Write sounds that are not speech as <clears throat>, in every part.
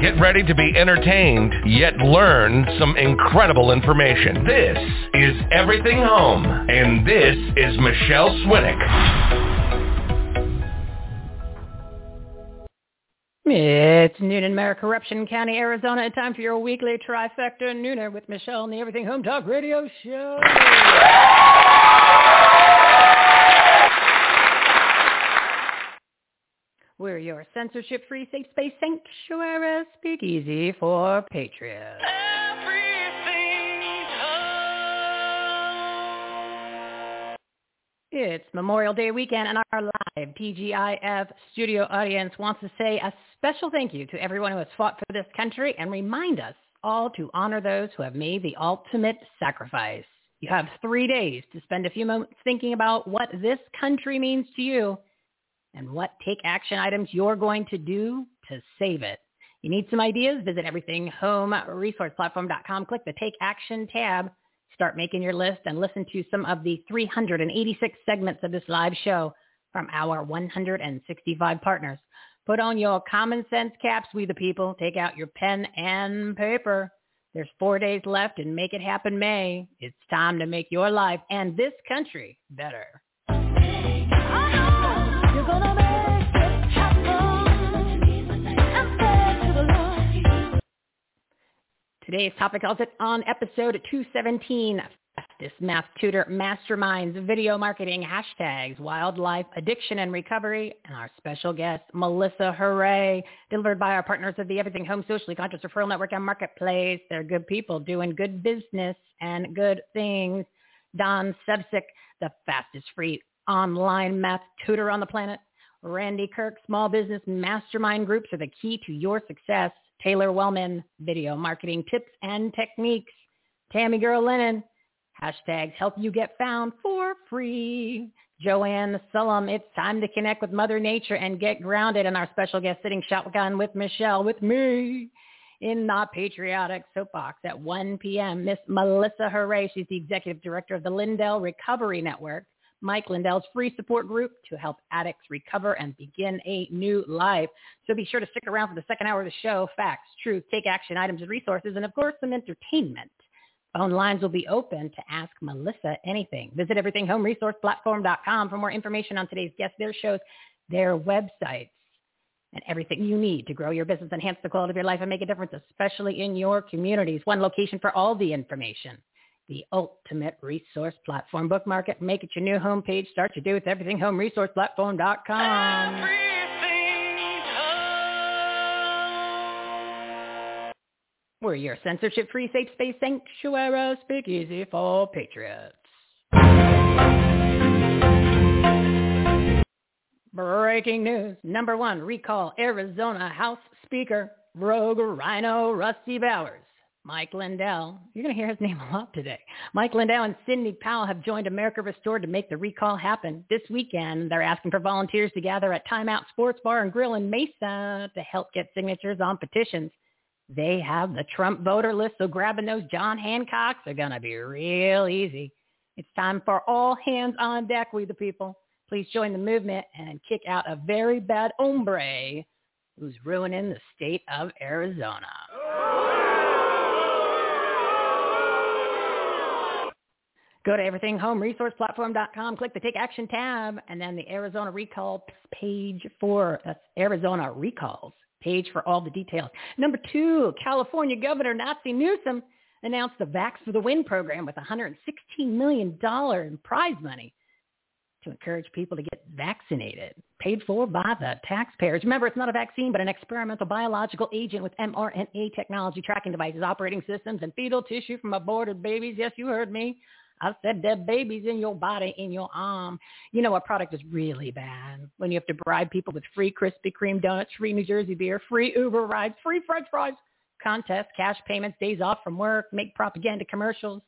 Get ready to be entertained, yet learn some incredible information. This is Everything Home, and this is Michele Swinick. It's noon in Maricorruption County, Arizona. Time for your weekly trifecta nooner with Michele on the Everything Home Talk Radio Show. We're your censorship-free safe space sanctuary speakeasy for patriots. It's Memorial Day weekend and our live TGIF studio audience wants to say a special thank you to everyone who has fought for this country and remind us all to honor those who have made the ultimate sacrifice. You have three days to spend a few moments thinking about what this country means to you and what take action items you're going to do to save it. You need some ideas? Visit everythinghomeresourceplatform.com. Click the Take Action tab. Start making your list and listen to some of the 386 segments of this live show from our 165 partners. Put on your common sense caps, we the people. Take out your pen and paper. There's four days left and make it happen May. It's time to make your life and this country better. Today's topic is on episode 217, Fastest Math Tutor Masterminds, Video Marketing, Hashtags, Wildlife, Addiction and Recovery, and our special guest, Melissa Huray, delivered by our partners of the Everything Home Socially Conscious Referral Network and Marketplace. They're good people doing good business and good things. Don Sevcik, the fastest free online math tutor on the planet. Randy Kirk, Small Business Mastermind Groups are the key to your success. Taylor Wellman, video marketing tips and techniques. Tami-Girl Linnan, hashtags help you get found for free. JoAnne Sullam, it's time to connect with Mother Nature and get grounded. And our special guest sitting shotgun with Michele, with me in the Patriotic Soapbox at 1 p.m. Miss Melissa Huray. She's the executive director of the Lindell Recovery Network. Mike Lindell's free support group to help addicts recover and begin a new life. So be sure to stick around for the second hour of the show. Facts, truth, take action, items and resources, and of course some entertainment. Phone lines will be open to ask Melissa anything. Visit everythinghomeresourceplatform.com for more information on today's guests, their shows, their websites, and everything you need to grow your business, enhance the quality of your life, and make a difference, especially in your communities. One location for all the information the ultimate resource platform. Bookmark it, make it your new homepage. Start your day with everythinghomeresourceplatform.com. We're your censorship-free safe space sanctuary speakeasy for patriots. Breaking news. Number one, recall Arizona House Speaker Rogue Rhino Rusty Bowers. Mike Lindell. You're going to hear his <laughs> name a lot today. Mike Lindell and Sidney Powell have joined America Restored to make the recall happen. This weekend, they're asking for volunteers to gather at Timeout Sports Bar and Grill in Mesa to help get signatures on petitions. They have the Trump voter list, so grabbing those John Hancocks are going to be real easy. It's time for all hands on deck, we the people. Please join the movement and kick out a very bad hombre who's ruining the state of Arizona. Oh, Go to everythinghomeresourceplatform.com, click the Take Action tab, and then the Arizona Recall page for, that's Arizona Recalls page for all the details. Number two, California Governor Nancy Newsom announced the Vax for the Win program with $116 million in prize money to encourage people to get vaccinated, paid for by the taxpayers. Remember, it's not a vaccine, but an experimental biological agent with mRNA technology tracking devices, operating systems, and fetal tissue from aborted babies. Yes, you heard me. I said dead babies in your body, in your arm. You know, a product is really bad when you have to bribe people with free Krispy Kreme donuts, free New Jersey beer, free Uber rides, free French fries, contests, cash payments, days off from work, make propaganda commercials.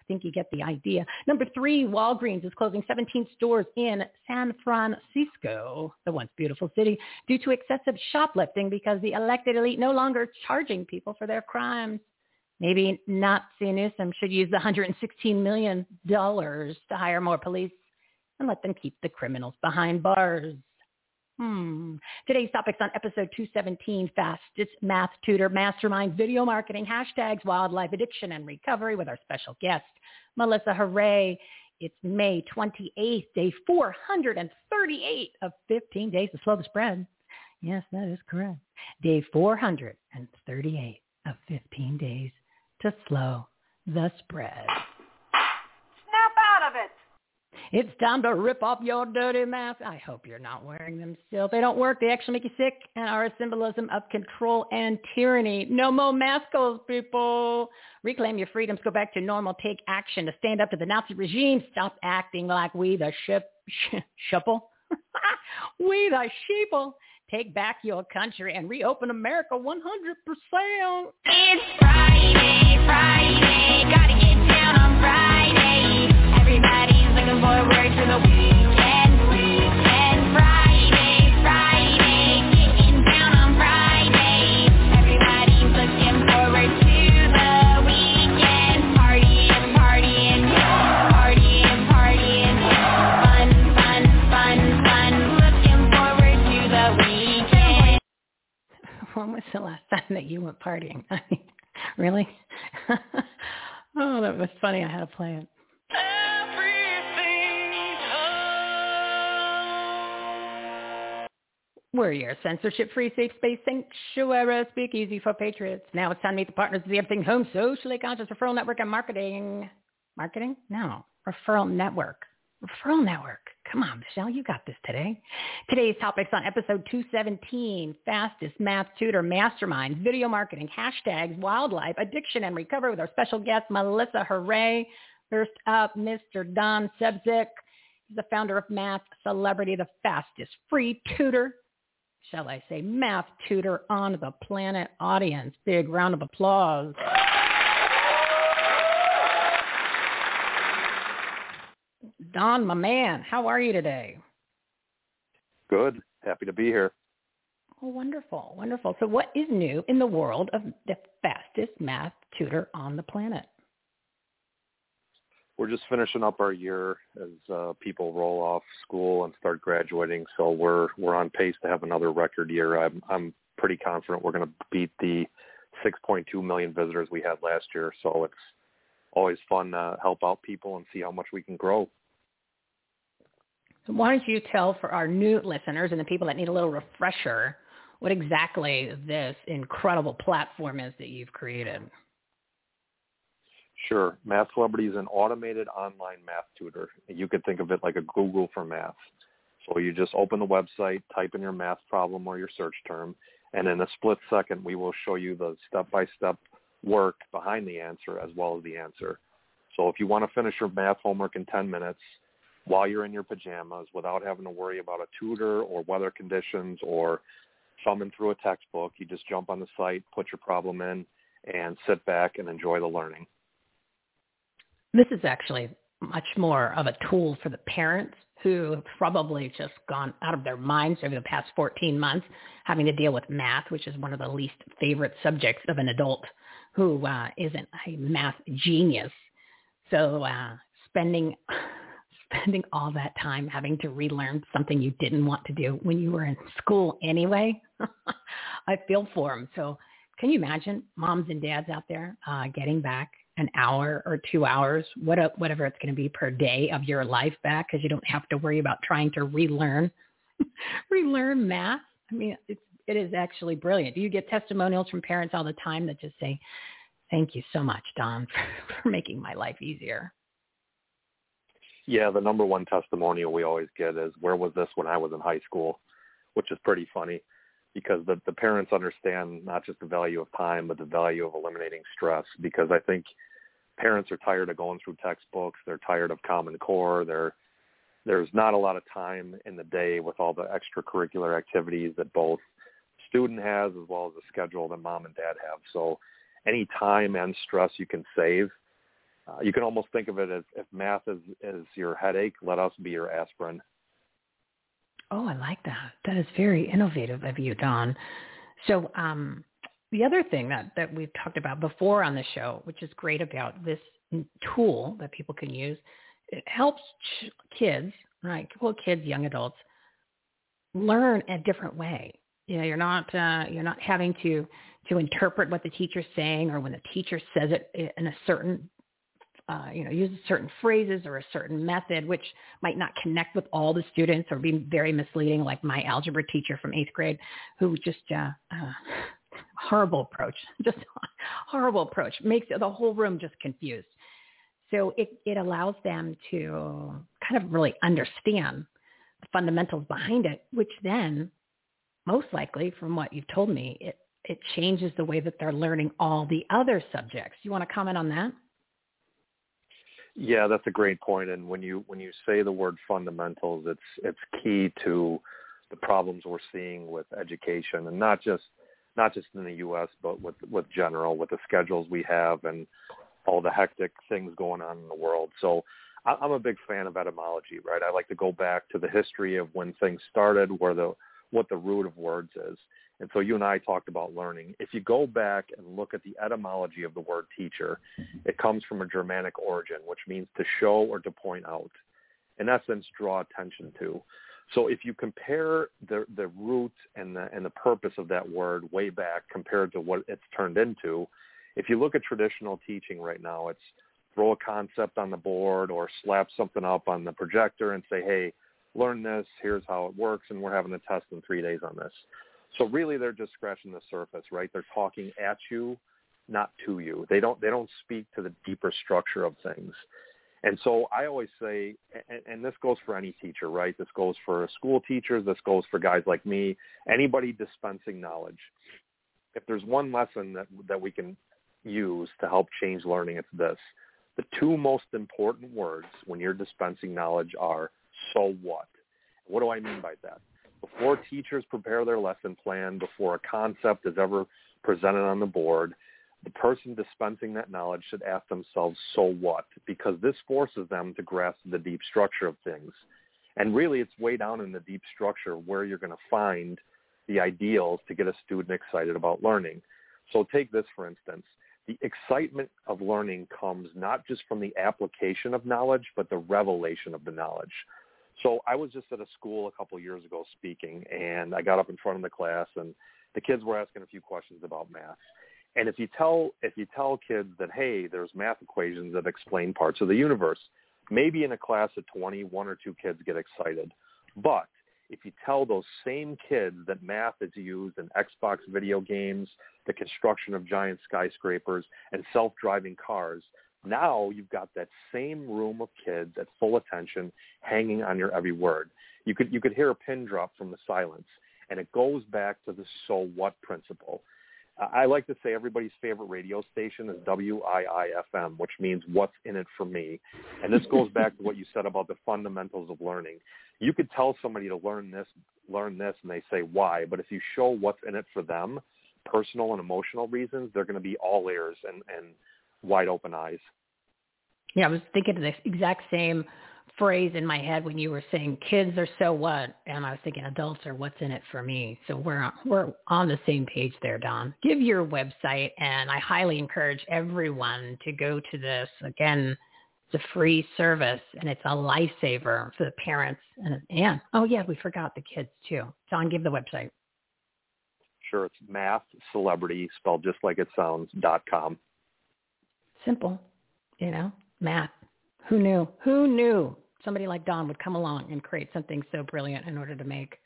I think you get the idea. Number three, Walgreens is closing 17 stores in San Francisco, the once beautiful city, due to excessive shoplifting because the elected elite no longer charging people for their crimes. Maybe Nazi Newsom should use the $116 million to hire more police and let them keep the criminals behind bars. Hmm. Today's topics on episode 217, Fastest Math Tutor Mastermind Video Marketing, hashtags Wildlife Addiction and Recovery with our special guest, Melissa Huray. It's May 28th, day 438 of 15 days to slow the spread. Yes, that is correct. Day 438 of 15 days to slow the spread. Snap out of it. It's time to rip off your dirty mask. I hope you're not wearing them still. They don't work, they actually make you sick and are a symbolism of control and tyranny. No more maskos, people. Reclaim your freedoms. Go back to normal. Take action to stand up to the Nazi regime. Stop acting like we the ship, sh- <laughs> shuffle. <laughs> we the sheeple take back your country and reopen America 100%. It's Friday, Friday, gotta get down on Friday. Everybody's looking forward to the weekend, When was the last <laughs> time that you went partying? I mean, really? <laughs> oh, that was funny. I had to play it. We're your censorship-free, safe space sanctuary speakeasy for patriots. Now it's time to meet the partners of the Everything Home Socially Conscious Referral Network and Marketing. Marketing? No. Referral Network. Referral Network. Come on, Michele, you got this today. Today's topics on episode 217, Fastest Math Tutor Mastermind, Video Marketing, Hashtags, Wildlife, Addiction and Recovery with our special guest, Melissa Huray. First up, Mr. Don Sevcik. He's the founder of Math Celebrity, the fastest free tutor shall I say, math tutor on the planet audience. Big round of applause. Don, my man, how are you today? Good. Happy to be here. Oh, wonderful, wonderful. So what is new in the world of the fastest math tutor on the planet? We're just finishing up our year as uh, people roll off school and start graduating. So we're we're on pace to have another record year. I'm I'm pretty confident we're going to beat the 6.2 million visitors we had last year. So it's always fun to help out people and see how much we can grow. Why don't you tell for our new listeners and the people that need a little refresher what exactly this incredible platform is that you've created? Sure. Math Celebrity is an automated online math tutor. You could think of it like a Google for math. So you just open the website, type in your math problem or your search term, and in a split second, we will show you the step-by-step work behind the answer as well as the answer. So if you want to finish your math homework in 10 minutes while you're in your pajamas without having to worry about a tutor or weather conditions or thumbing through a textbook, you just jump on the site, put your problem in, and sit back and enjoy the learning. This is actually much more of a tool for the parents who have probably just gone out of their minds over the past 14 months having to deal with math, which is one of the least favorite subjects of an adult who uh, not a math genius. So uh, spending spending all that time having to relearn something you didn't want to do when you were in school anyway, <laughs> I feel for them. So Can you imagine moms and dads out there uh, getting back an hour or two hours, what whatever it's going to be per day of your life back because you don't have to worry about trying to relearn <laughs> relearn math. I mean, it's it is actually brilliant. You get testimonials from parents all the time that just say, "Thank you so much, Don, for, <laughs> for making my life easier"? Yeah, the number one testimonial we always get is, "Where was this when I was in high school?" Which is pretty funny because the the parents understand not just the value of time, but the value of eliminating stress. Because I think parents are tired of going through textbooks. They're tired of Common Core. They're there's not a lot of time in the day with all the extracurricular activities that both student has as well as the schedule that mom and dad have. So any time and stress you can save, uh, you can almost think of it as if math is, is your headache, let us be your aspirin. Oh, I like that. That is very innovative of you, Don. So um, the other thing that, that we've talked about before on the show, which is great about this tool that people can use, it helps ch- kids, right? Well, kids, young adults, learn a different way. You know, you're not uh, you're not having to to interpret what the teacher's saying, or when the teacher says it in a certain uh, you know, use certain phrases or a certain method, which might not connect with all the students or be very misleading, like my algebra teacher from eighth grade, who just uh, uh, <laughs> horrible approach, <laughs> just horrible approach, makes the whole room just confused. So it, it allows them to kind of really understand the fundamentals behind it, which then most likely from what you've told me, it, it changes the way that they're learning all the other subjects. You want to comment on that? Yeah, that's a great point. And when you when you say the word fundamentals, it's it's key to the problems we're seeing with education, and not just not just in the U.S., but with with general with the schedules we have and all the hectic things going on in the world. So I'm a big fan of etymology, right? I like to go back to the history of when things started, where the what the root of words is. And so you and I talked about learning. If you go back and look at the etymology of the word teacher, it comes from a Germanic origin, which means to show or to point out. In essence, draw attention to. So if you compare the the root and the and the purpose of that word way back compared to what it's turned into, if you look at traditional teaching right now, it's throw a concept on the board or slap something up on the projector and say, hey, learn this, here's how it works, and we're having a test in three days on this. So really they're just scratching the surface, right? They're talking at you, not to you. They don't they don't speak to the deeper structure of things. And so I always say, and, and this goes for any teacher, right? This goes for school teachers. This goes for guys like me. Anybody dispensing knowledge. If there's one lesson that that we can use to help change learning, it's this. The two most important words when you're dispensing knowledge are so what. What do I mean by that? Before teachers prepare their lesson plan, before a concept is ever presented on the board, the person dispensing that knowledge should ask themselves, so what? Because this forces them to grasp the deep structure of things. And really, it's way down in the deep structure where you're going to find the ideals to get a student excited about learning. So take this, for instance. The excitement of learning comes not just from the application of knowledge, but the revelation of the knowledge. So I was just at a school a couple of years ago speaking, and I got up in front of the class, and the kids were asking a few questions about math. And if you tell if you tell kids that hey, there's math equations that explain parts of the universe, maybe in a class of 20, one or two kids get excited. But if you tell those same kids that math is used in Xbox video games, the construction of giant skyscrapers, and self-driving cars, now you've got that same room of kids at full attention hanging on your every word. You could you could hear a pin drop from the silence, and it goes back to the so what principle. I like to say everybody's favorite radio station is WIIFM, which means what's in it for me. And this goes back to what you said about the fundamentals of learning. You could tell somebody to learn this, learn this, and they say why. But if you show what's in it for them, personal and emotional reasons, they're going to be all ears and, and wide open eyes. Yeah, I was thinking of the exact same phrase in my head when you were saying kids are so what, and I was thinking adults are what's in it for me. So we're we're on the same page there, Don. Give your website, and I highly encourage everyone to go to this. Again, it's a free service, and it's a lifesaver for the parents and and oh yeah, we forgot the kids too. Don, give the website. sure it's math celebrity spelled just like it sounds dot com. Simple, you know, math. Who knew? Who knew somebody like Don would come along and create something so brilliant in order to make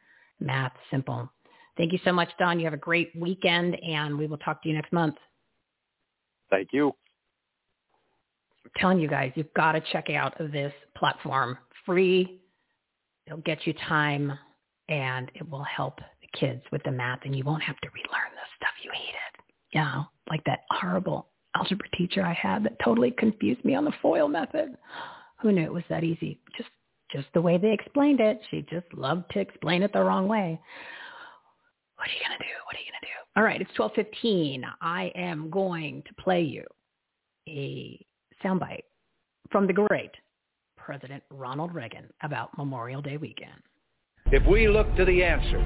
math simple? Thank you so much, Don. You have a great weekend, and we will talk to you next month. Thank you. I'm telling you guys, you've got to check out this platform. Free. It'll get you time, and it will help the kids with the math, and you won't have to relearn the stuff you hated. You know, like that horrible algebra teacher I had that totally confused me on the FOIL method. Oh, Who knew it was that easy? Just just the way they explained it. She just loved to explain it the wrong way. What are you gonna do? What are you gonna do? All right, it's twelve fifteen. I am going to play you a soundbite from the great President Ronald Reagan about Memorial Day weekend. If we look to the answer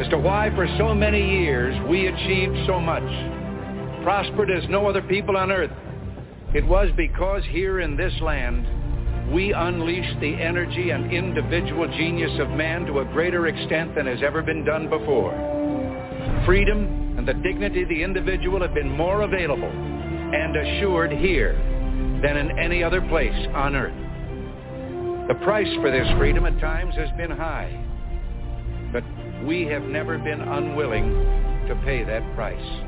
as to why for so many years we achieved so much, prospered as no other people on earth, it was because here in this land we unleashed the energy and individual genius of man to a greater extent than has ever been done before. Freedom and the dignity of the individual have been more available and assured here than in any other place on earth. The price for this freedom at times has been high, but we have never been unwilling to pay that price.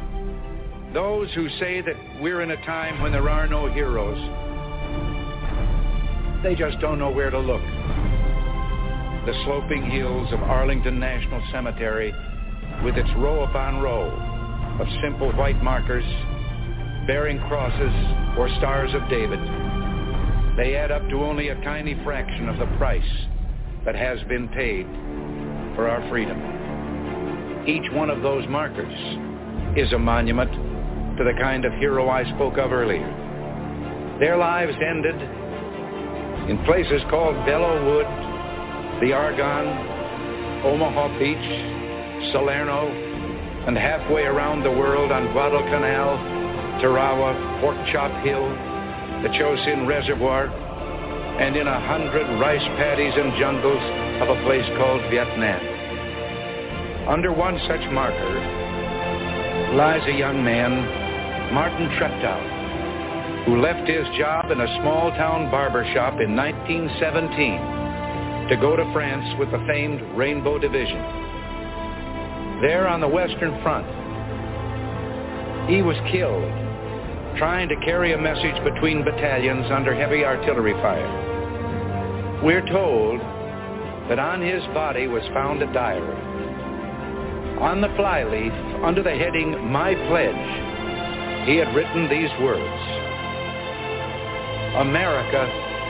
Those who say that we're in a time when there are no heroes, they just don't know where to look. The sloping hills of Arlington National Cemetery, with its row upon row of simple white markers bearing crosses or stars of David, they add up to only a tiny fraction of the price that has been paid for our freedom. Each one of those markers is a monument to the kind of hero I spoke of earlier. Their lives ended in places called Belleau Wood, the Argonne, Omaha Beach, Salerno, and halfway around the world on Guadalcanal, Tarawa, Pork Chop Hill, the Chosin Reservoir, and in a hundred rice paddies and jungles of a place called Vietnam. Under one such marker lies a young man, Martin Treptow, who left his job in a small town barber shop in 1917 to go to France with the famed Rainbow Division. There on the Western Front, he was killed trying to carry a message between battalions under heavy artillery fire. We're told that on his body was found a diary. On the flyleaf, under the heading My Pledge, he had written these words. America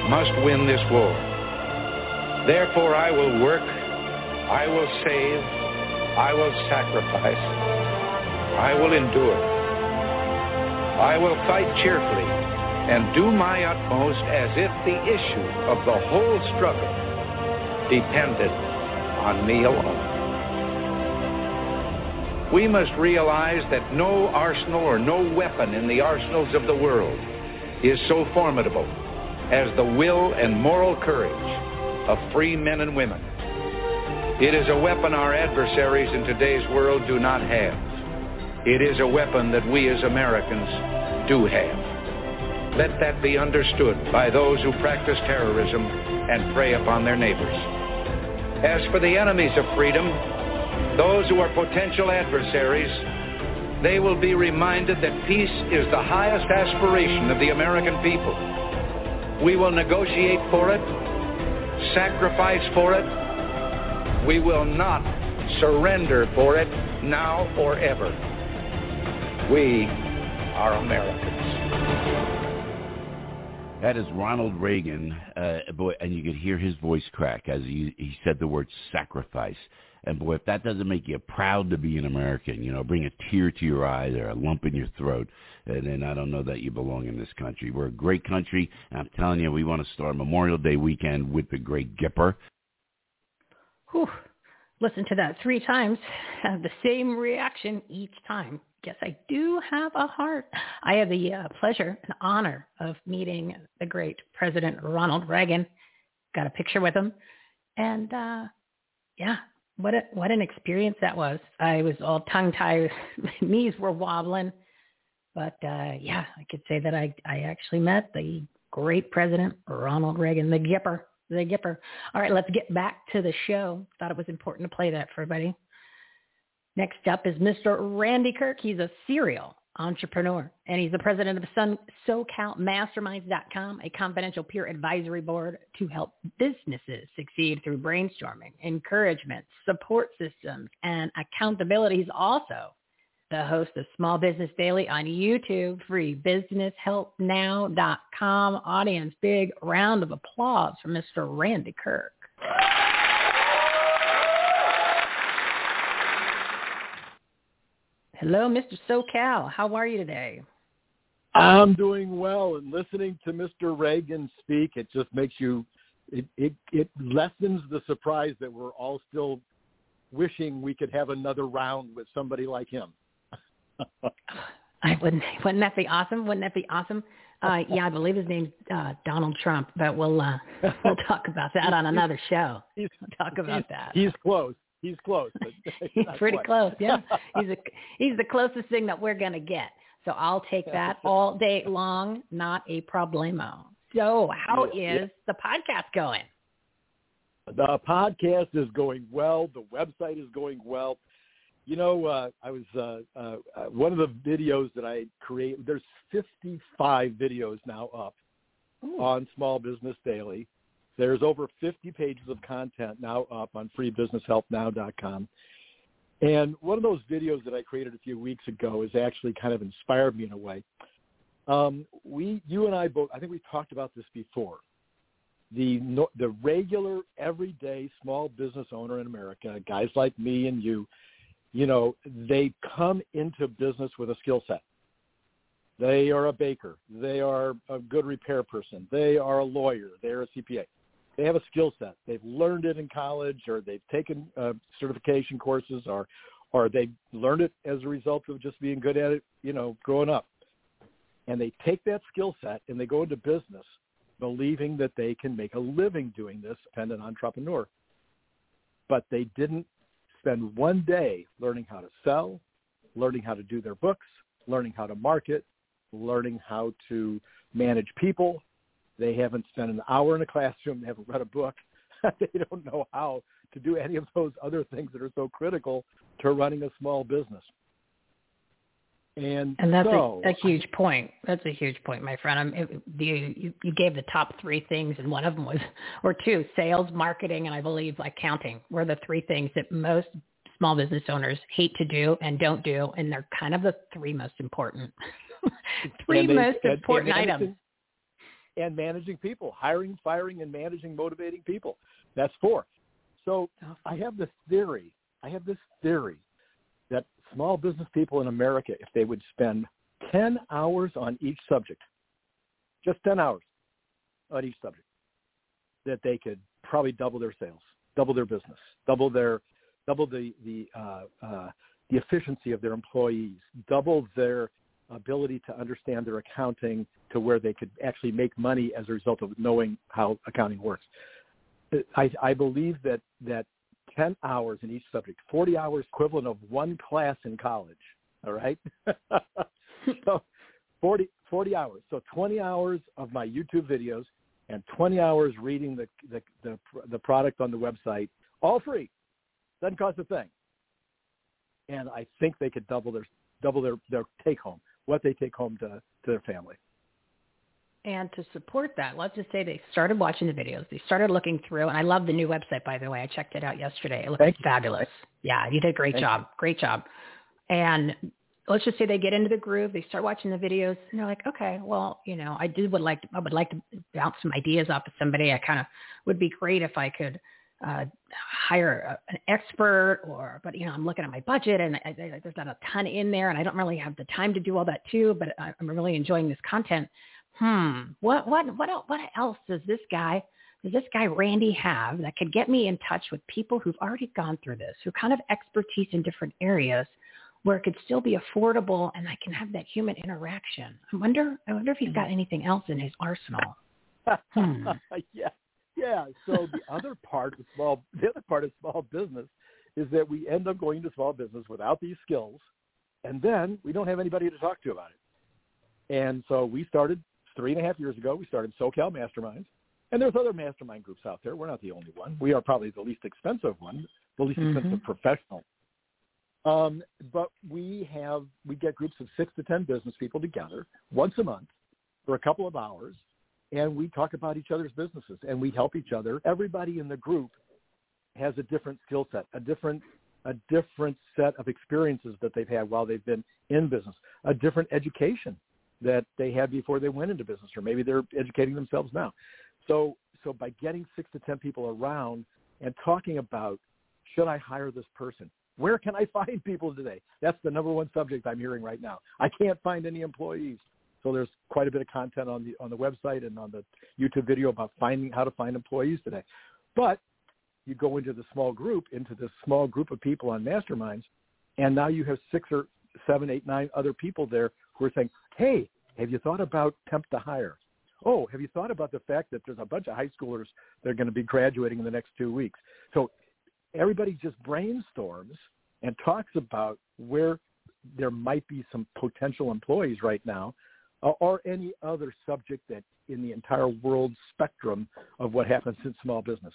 must win this war. Therefore I will work, I will save, I will sacrifice, I will endure. I will fight cheerfully and do my utmost as if the issue of the whole struggle depended on me alone. We must realize that no arsenal or no weapon in the arsenals of the world is so formidable as the will and moral courage of free men and women. It is a weapon our adversaries in today's world do not have. It is a weapon that we as Americans do have. Let that be understood by those who practice terrorism and prey upon their neighbors. As for the enemies of freedom, those who are potential adversaries, they will be reminded that peace is the highest aspiration of the American people. We will negotiate for it, sacrifice for it. We will not surrender for it now or ever. We are Americans. That is Ronald Reagan, uh, boy, and you could hear his voice crack as he, he said the word sacrifice. And boy, if that doesn't make you proud to be an American, you know, bring a tear to your eye or a lump in your throat, and then I don't know that you belong in this country. We're a great country. And I'm telling you, we want to start Memorial Day weekend with the great Gipper. Whew. Listen to that three times. Have the same reaction each time. Yes, I do have a heart. I have the uh, pleasure and honor of meeting the great President Ronald Reagan. Got a picture with him. And uh, yeah, what a, what an experience that was. I was all tongue tied, my <laughs> knees were wobbling, but uh, yeah, I could say that I I actually met the great President Ronald Reagan, the Gipper, the Gipper. All right, let's get back to the show. Thought it was important to play that for everybody. Next up is Mr. Randy Kirk. He's a serial entrepreneur, and he's the president of Sun, SoCalMasterminds.com, a confidential peer advisory board to help businesses succeed through brainstorming, encouragement, support systems, and accountability. He's also the host of Small Business Daily on YouTube, free businesshelpnow.com. Audience, big round of applause for Mr. Randy Kirk. Hello, Mr. SoCal. How are you today? I'm doing well, and listening to Mr. Reagan speak, it just makes you, it, it, it lessens the surprise that we're all still wishing we could have another round with somebody like him. <laughs> I wouldn't, wouldn't that be awesome? Wouldn't that be awesome? Uh, yeah, I believe his name's uh, Donald Trump, but we'll uh, <laughs> we'll talk about that on another show. We'll talk about that. He's close. He's close. But <laughs> he's pretty quite. close. Yeah, <laughs> he's a he's the closest thing that we're gonna get. So I'll take that all day long. Not a problemo. So how is Yeah, yeah. the podcast going? The podcast is going well. The website is going well. You know, uh, I was uh, uh, uh, one of the videos that I create. There's 55 videos now up on Small Business Daily. There's over 50 pages of content now up on freebusinesshelpnow.com. And one of those videos that I created a few weeks ago has actually kind of inspired me in a way. Um, we, you and I both, I think we talked about this before. The the regular, everyday small business owner in America, guys like me and you, you know, they come into business with a skill set. They are a baker. They are a good repair person. They are a lawyer. They're a CPA. They have a skill set. They've learned it in college, or they've taken uh, certification courses, or or they learned it as a result of just being good at it, you know, growing up. And they take that skill set and they go into business, believing that they can make a living doing this, independent entrepreneur. But they didn't spend one day learning how to sell, learning how to do their books, learning how to market, learning how to manage people. They haven't spent an hour in a classroom. They haven't read a book. <laughs> they don't know how to do any of those other things that are so critical to running a small business. And, And that's so, a, a huge point. That's a huge point, my friend. I'm, it, you, you gave the top three things, and one of them was, <laughs> or two, sales, marketing, and I believe accounting were the three things that most small business owners hate to do and don't do, and they're kind of the three most important, <laughs> three they- most and- important and items. And managing people, hiring, firing, and managing, motivating people. That's four. So I have this theory. I have this theory that small business people in America, if they would spend 10 hours on each subject, just 10 hours on each subject, that they could probably double their sales, double their business, double their, double the the uh, uh, the efficiency of their employees, double their ability to understand their accounting to where they could actually make money as a result of knowing how accounting works. I, I believe that that 10 hours in each subject, 40 hours equivalent of one class in college. All right. <laughs> so 40, 40 hours. So 20 hours of my YouTube videos and 20 hours reading the, the, the, the product on the website, all free. Doesn't cost a thing. And I think they could double their, double their, their take home, what they take home to, to their family. And to support that, let's just say they started watching the videos. They started looking through, and I love the new website, by the way. I checked it out yesterday. It looks Thank you. fabulous. Yeah, you did a great Thank job. Great job. And let's just say they get into the groove. They start watching the videos, and they're like, okay, well, you know, I do would like to, I would like to bounce some ideas off of somebody. I kind of would be great if I could uh, hire a, an expert, or but you know, I'm looking at my budget, and I, I, there's not a ton in there, and I don't really have the time to do all that too. But I, I'm really enjoying this content hmm, what what what el- what else does this guy does this guy Randy have that could get me in touch with people who've already gone through this, who kind of expertise in different areas, where it could still be affordable and I can have that human interaction. I wonder I wonder if he's got anything else in his arsenal. <laughs> Hmm. yeah, yeah. So the other part of small, <laughs> the other part of small business is that we end up going to small business without these skills, and then we don't have anybody to talk to about it. And so we started three and a half years ago. We started SoCal Masterminds, and there's other mastermind groups out there. We're not the only one. We are probably the least expensive one, the least Mhm. expensive professional. Um, but we have we get groups of six to ten business people together once a month for a couple of hours, and we talk about each other's businesses and we help each other. Everybody in the group has a different skill set, a different a different set of experiences that they've had while they've been in business, a different education that they had before they went into business, or maybe they're educating themselves now. So so by getting six to ten people around and talking about should I hire this person? Where can I <laughs> find people today? That's the number one subject I'm hearing right now. I can't find any employees. So there's quite a bit of content on the on the website and on the YouTube video about finding how to find employees today. But you go into the small group, into this small group of people on masterminds, and now you have six or seven, eight, nine other people there who are saying, "Hey, have you thought about temp to hire? Oh, have you thought about the fact that there's a bunch of high schoolers that are going to be graduating in the next two weeks?" So everybody just brainstorms and talks about where there might be some potential employees right now or any other subject that in the entire world spectrum of what happens in small business.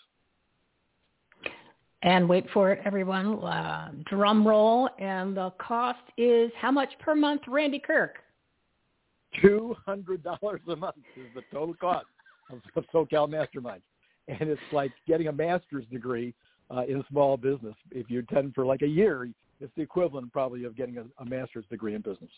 And wait for it, everyone. Uh, drum roll. And the cost is how much per month, Randy Kirk? Two hundred dollars a month is the total cost of, of SoCal Mastermind, and it's like getting a master's degree uh, in small business. If you attend for like a year, it's the equivalent probably of getting a, a master's degree in business.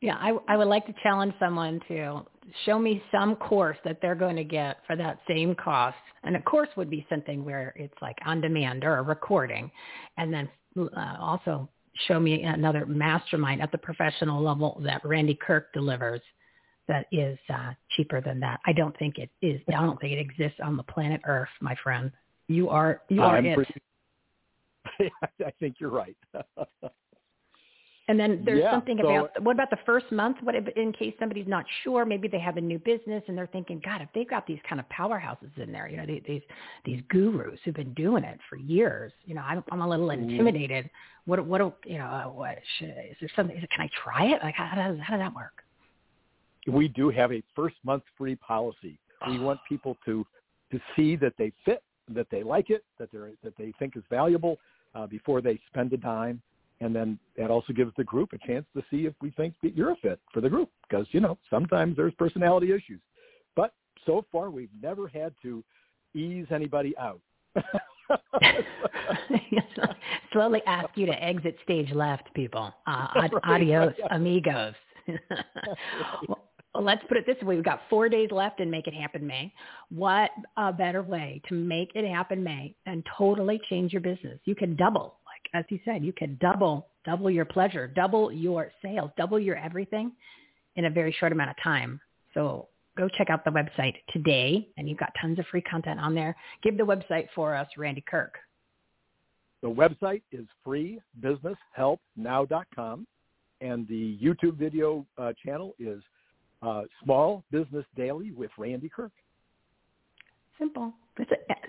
Yeah, I, I would like to challenge someone to show me some course that they're going to get for that same cost. And a course would be something where it's like on demand or a recording. And then uh, also show me another mastermind at the professional level that Randy Kirk delivers that is uh, cheaper than that. I don't think it is. I don't think it exists on the planet Earth, my friend. You are you are I'm it. pretty- <laughs> I think you're right. <laughs> And then there's Yeah, something so- about what about the first month? What if, in case somebody's not sure? Maybe they have a new business and they're thinking, God, if they've got these kind of powerhouses in there, you know, these these, these gurus who've been doing it for years, you know, I'm, I'm a little Mm-hmm. intimidated. What what you know? uh, What should, is there something? Is it, can I try it? Like how, does how does that work? we do have a first month free policy. We want people to to see that they fit, that they like it, that they that they think is valuable uh, before they spend a dime, and then that also gives the group a chance to see if we think that you're a fit for the group. Because you know sometimes there's personality issues, but so far we've never had to ease anybody out. <laughs> Slowly ask you to exit stage left, people. Uh, <laughs> ad- adios, amigos. <laughs> well, let's put it this way. We've got four days left in Make It Happen May. What a better way to make it happen May and totally change your business. You can double, as he said, you can double, double your pleasure, double your sales, double your everything in a very short amount of time. So go check out the website today and you've got tons of free content on there. Give the website for us, Randy Kirk. The website is freebusinesshelpnow.com, and the YouTube video uh, channel is uh, Small Business Daily with Randy Kirk. Simple.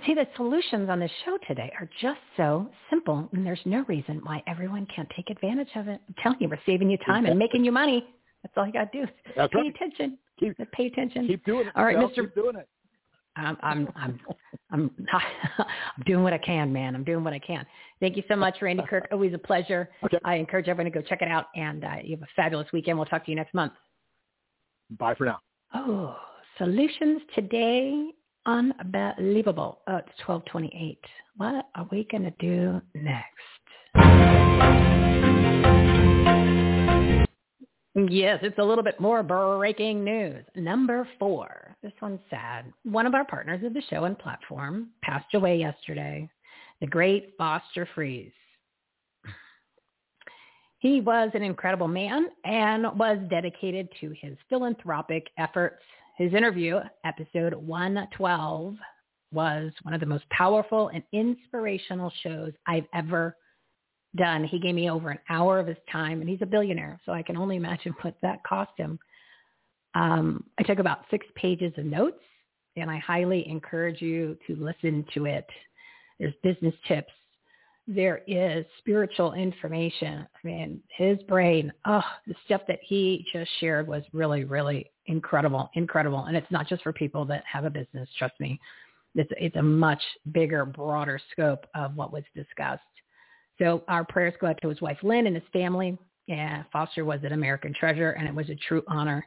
See, the solutions on this show today are just so simple, and there's no reason why everyone can't take advantage of it. I'm telling you, we're saving you time and making you money. That's all you got to do. That's pay right. attention. Keep, Pay attention. keep doing it. All right, Mr. Keep doing it. I'm I'm I'm I'm <laughs> I'm doing what I can, man. I'm doing what I can. Thank you so much, Randy Kirk. <laughs> Always a pleasure. Okay. I encourage everyone to go check it out, and uh, you have a fabulous weekend. We'll talk to you next month. Bye for now. Oh, solutions today, unbelievable. Oh, it's twelve twenty-eight. What are we gonna do next? Yes, it's a little bit more breaking news. Number four. This one's sad. One of our partners of the show and platform passed away yesterday. The great Foster Friess. He was an incredible man and was dedicated to his philanthropic efforts. His interview, episode 112, was one of the most powerful and inspirational shows I've ever done. He gave me over an hour of his time, and he's a billionaire, so I can only imagine what that cost him. Um, I took about six pages of notes, and I highly encourage you to listen to it. There's business tips. There is spiritual information. I mean, his brain, oh, the stuff that he just shared was really, really incredible, incredible. And it's not just for people that have a business. Trust me, it's it's a much bigger, broader scope of what was discussed. So our prayers go out to his wife Lynn and his family. Yeah, Foster was an American treasure, and it was a true honor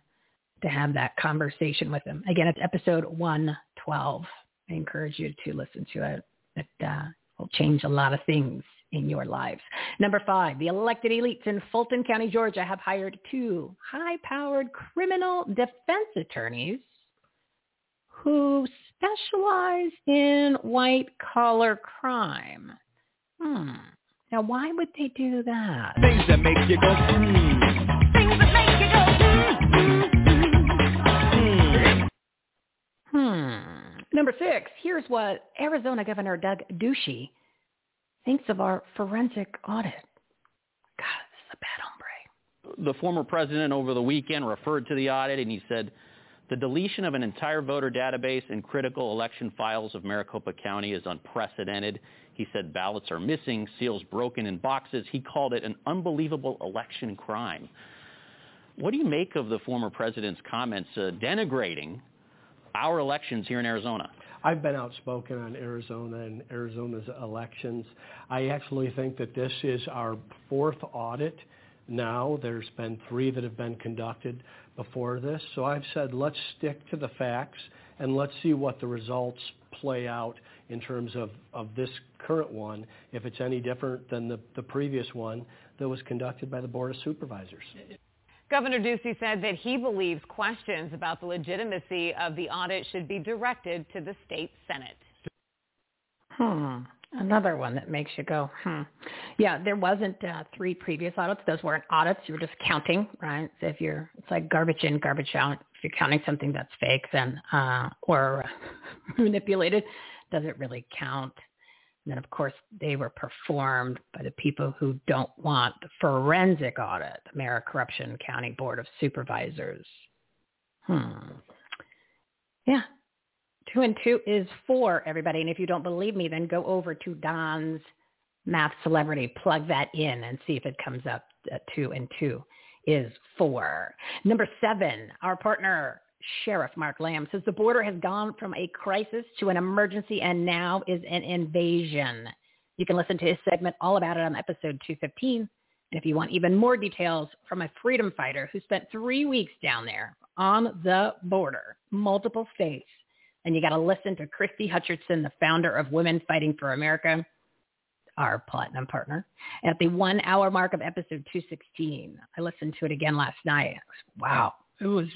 to have that conversation with him. Again, it's episode 112. I encourage you to listen to it. It uh, will change a lot of things in your lives. Number five, the elected elites in Fulton County, Georgia have hired two high-powered criminal defense attorneys who specialize in white-collar crime. Hmm. Now, why would they do that? Things that make you go, hmm. Things that make you go, hmm. Hmm. Number six, here's what Arizona Governor Doug Ducey thinks of our forensic audit. God, this is a bad hombre. The former president over the weekend referred to the audit and he said, the deletion of an entire voter database and critical election files of Maricopa County is unprecedented. He said ballots are missing, seals broken in boxes. He called it an unbelievable election crime. What do you make of the former president's comments uh, denigrating our elections here in Arizona? I've been outspoken on Arizona and Arizona's elections. I actually think that this is our fourth audit now. There's been three that have been conducted before this. So I've said let's stick to the facts and let's see what the results play out in terms of, of this current one, if it's any different than the, the previous one that was conducted by the Board of Supervisors. Governor Ducey said that he believes questions about the legitimacy of the audit should be directed to the state Senate. Hmm. Another one that makes you go, hmm. Yeah, there wasn't uh, three previous audits. Those weren't audits. You were just counting, right? So if you're, it's like garbage in, garbage out. If you're counting something that's fake, then uh, or <laughs> manipulated, does it really count? And then, of course, they were performed by the people who don't want the forensic audit, the Mayor Corruption County Board of Supervisors. Hmm. Yeah, Two and two is four, everybody. And if you don't believe me, then go over to Don's Math Celebrity, plug that in and see if it comes up. Two and two is four. Number seven, our partner, Sheriff Mark Lamb, says the border has gone from a crisis to an emergency and now is an invasion. You can listen to his segment all about it on episode 215. And if you want even more details from a freedom fighter who spent three weeks down there on the border, multiple states, and you got to listen to Christy Hutcherson, the founder of Women Fighting for America, our platinum partner, at the one hour mark of episode 216. I listened to it again last night. Wow. It was,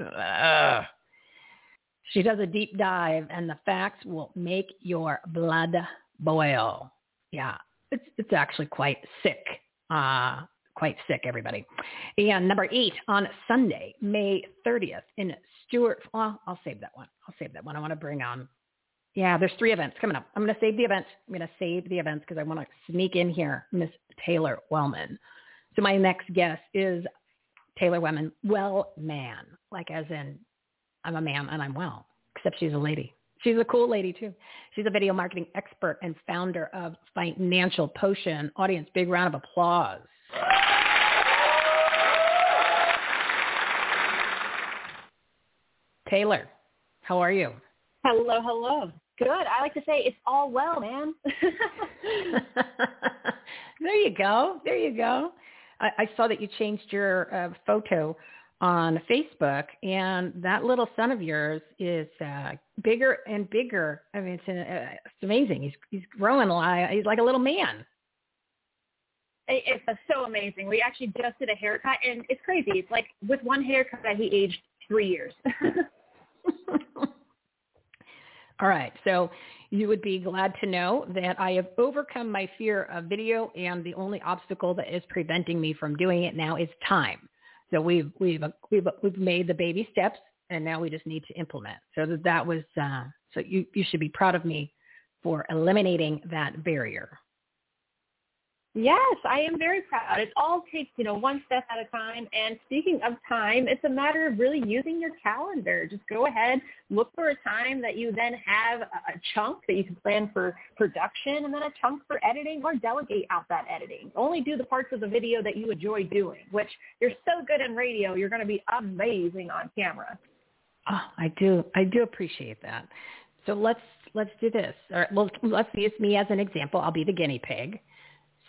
uh, she does a deep dive and the facts will make your blood boil. Yeah, it's, it's actually quite sick. Uh, quite sick, everybody. And number eight on Sunday, May 30th in Stuart. Well, I'll save that one. I'll save that one. I want to bring on. Yeah, there's three events coming up. I'm going to save the events. I'm going to save the events because I want to sneak in here Miss Taylor Wellman. So my next guest is Taylor Wellman, well man, like as in I'm a man and I'm well, except she's a lady. She's a cool lady too. She's a video marketing expert and founder of Financial Potion. Audience, big round of applause. Taylor, how are you? Hello, hello. Good. I like to say it's all well, man. <laughs> <laughs> there you go. There you go. I, I saw that you changed your uh, photo on Facebook, and that little son of yours is uh, bigger and bigger. I mean, it's, uh, it's amazing. He's he's growing lot. He's like a little man. It's so amazing. We actually just did a haircut, and it's crazy. It's like with one haircut, that he aged three years. <laughs> All right. So you would be glad to know that I have overcome my fear of video and the only obstacle that is preventing me from doing it now is time. So we've we've we've we've made the baby steps and now we just need to implement. So that, that was uh, so you you should be proud of me for eliminating that barrier. Yes, I am very proud. It all takes, you know, one step at a time. And speaking of time, it's a matter of really using your calendar. Just go ahead, look for a time that you then have a chunk that you can plan for production and then a chunk for editing or delegate out that editing. Only do the parts of the video that you enjoy doing, which you're so good in radio, you're going to be amazing on camera. Oh, I do. I do appreciate that. So let's let's do this. Or well, let's use me as an example. I'll be the guinea pig.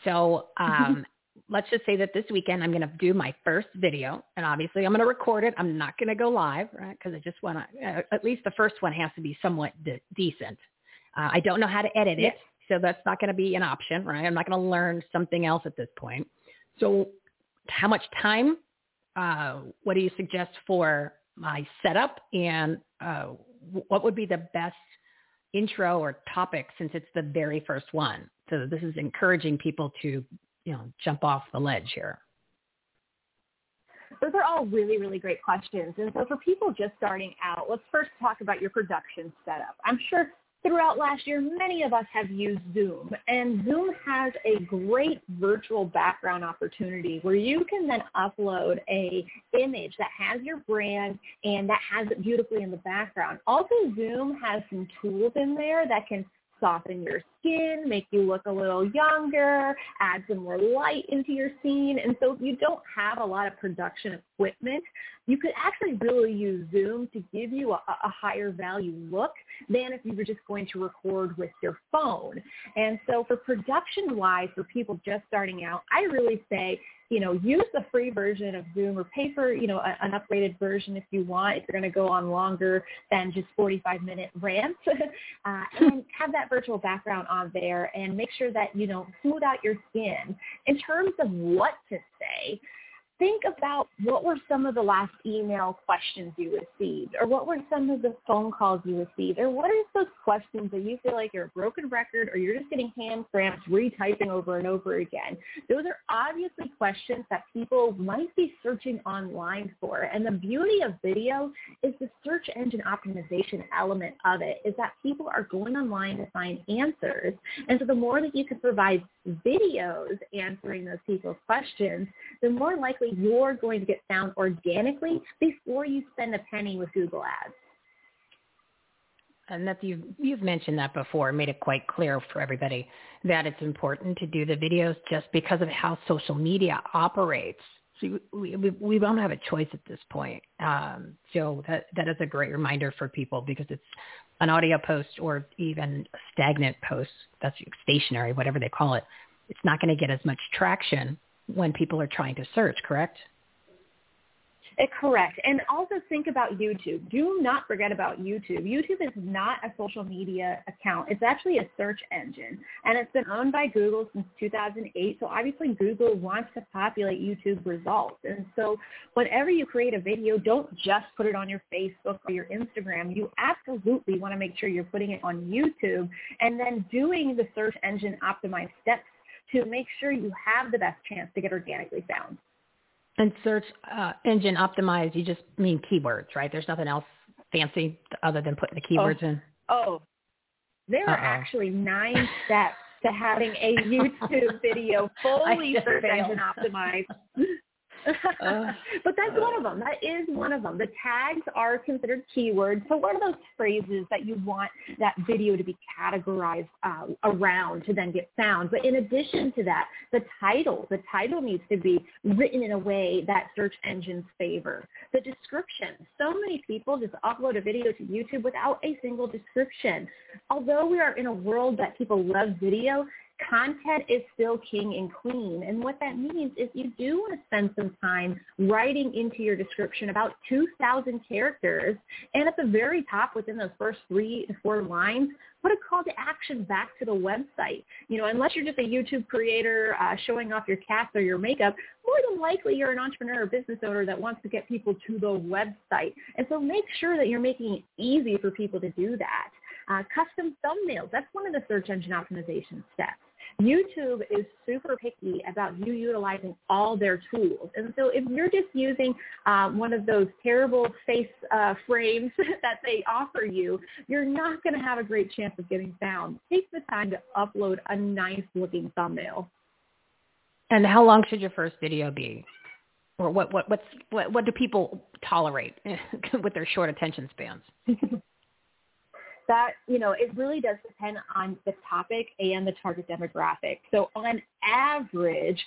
So um, let's just say that this weekend I'm going to do my first video, and obviously I'm going to record it. I'm not going to go live, right? Because I just want to. Uh, at least the first one has to be somewhat de- decent. Uh, I don't know how to edit it, so that's not going to be an option, right? I'm not going to learn something else at this point. So, how much time? Uh, what do you suggest for my setup, and uh, what would be the best intro or topic since it's the very first one? So this is encouraging people to, you know, jump off the ledge here. Those are all really, really great questions. And so for people just starting out, let's first talk about your production setup. I'm sure throughout last year, many of us have used Zoom, and Zoom has a great virtual background opportunity where you can then upload a image that has your brand and that has it beautifully in the background. Also, Zoom has some tools in there that can soften your skin, make you look a little younger, add some more light into your scene. And so if you don't have a lot of production equipment, you could actually really use Zoom to give you a, a higher value look than if you were just going to record with your phone. And so for production wise, for people just starting out, I really say you know, use the free version of Zoom or pay for, you know, a, an upgraded version if you want, if you're going to go on longer than just 45 minute rants, <laughs> uh, and have that virtual background on there and make sure that, you know, smooth out your skin. In terms of what to say, think about what were some of the last email questions you received or what were some of the phone calls you received or what are those questions that you feel like you're a broken record or you're just getting hand cramps retyping over and over again. Those are obviously questions that people might be searching online for. And the beauty of video is the search engine optimization element of it is that people are going online to find answers. And so the more that you can provide videos answering those people's questions, the more likely you're going to get found organically before you spend a penny with Google Ads. And that you've, you've mentioned that before, made it quite clear for everybody that it's important to do the videos just because of how social media operates. So we, we, we don't have a choice at this point. Um, so that, that is a great reminder for people because it's an audio post or even stagnant post, that's stationary, whatever they call it. It's not going to get as much traction when people are trying to search, correct? Uh, correct. And also think about YouTube. Do not forget about YouTube. YouTube is not a social media account. It's actually a search engine. And it's been owned by Google since 2008. So obviously Google wants to populate YouTube results. And so whenever you create a video, don't just put it on your Facebook or your Instagram. You absolutely want to make sure you're putting it on YouTube and then doing the search engine optimized steps to make sure you have the best chance to get organically found. And search uh, engine optimized, you just mean keywords, right? There's nothing else fancy other than putting the keywords oh. in. Oh, there Uh-oh. are actually nine <laughs> steps to having a YouTube <laughs> video fully search engine optimized. <laughs> But that's one of them. That is one of them. The tags are considered keywords. So what are those phrases that you want that video to be categorized uh, around to then get found? But in addition to that, the title, the title needs to be written in a way that search engines favor. The description. So many people just upload a video to YouTube without a single description. Although we are in a world that people love video, content is still king and queen. And what that means is you do want to spend some time writing into your description about 2,000 characters. And at the very top within those first three to four lines, put a call to action back to the website. You know, unless you're just a YouTube creator uh, showing off your cast or your makeup, more than likely you're an entrepreneur or business owner that wants to get people to the website. And so make sure that you're making it easy for people to do that. Uh, custom thumbnails, that's one of the search engine optimization steps. YouTube is super picky about you utilizing all their tools. And so if you're just using um, one of those terrible face uh, frames <laughs> that they offer you, you're not going to have a great chance of getting found. Take the time to upload a nice looking thumbnail. And how long should your first video be? Or what what what's what what do people tolerate <laughs> with their short attention spans? <laughs> that you know it really does depend on the topic and the target demographic so on average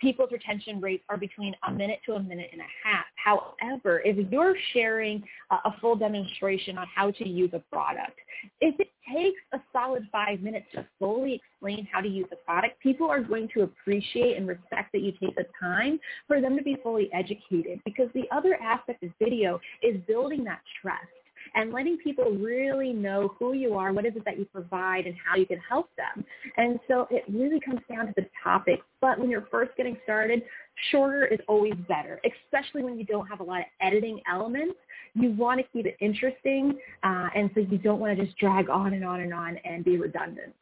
people's retention rates are between a minute to a minute and a half. However, if you're sharing a full demonstration on how to use a product, if it takes a solid five minutes to fully explain how to use a product, people are going to appreciate and respect that you take the time for them to be fully educated because the other aspect of video is building that trust and letting people really know who you are, what is it that you provide, and how you can help them. And so it really comes down to the topic. But when you're first getting started, shorter is always better, especially when you don't have a lot of editing elements. You want to keep it interesting, uh, and so you don't want to just drag on and on and on and be redundant.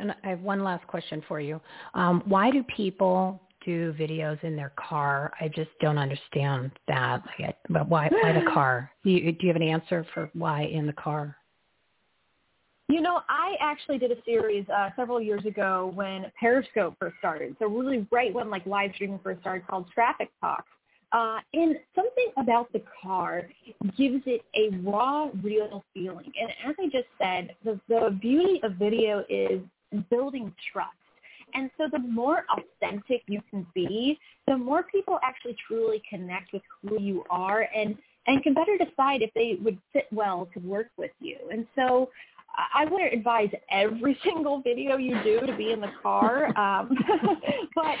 And I have one last question for you. Um, why do people do videos in their car. I just don't understand that. But why why the car? Do you, do you have an answer for why in the car? You know, I actually did a series uh, several years ago when Periscope first started. So really right when like live streaming first started called Traffic Talk. Uh, and something about the car gives it a raw, real feeling. And as I just said, the, the beauty of video is building trust. And so the more authentic you can be, the more people actually truly connect with who you are and, and can better decide if they would fit well to work with you. And so I wouldn't advise every <laughs> single video you do to be in the car, um, <laughs> but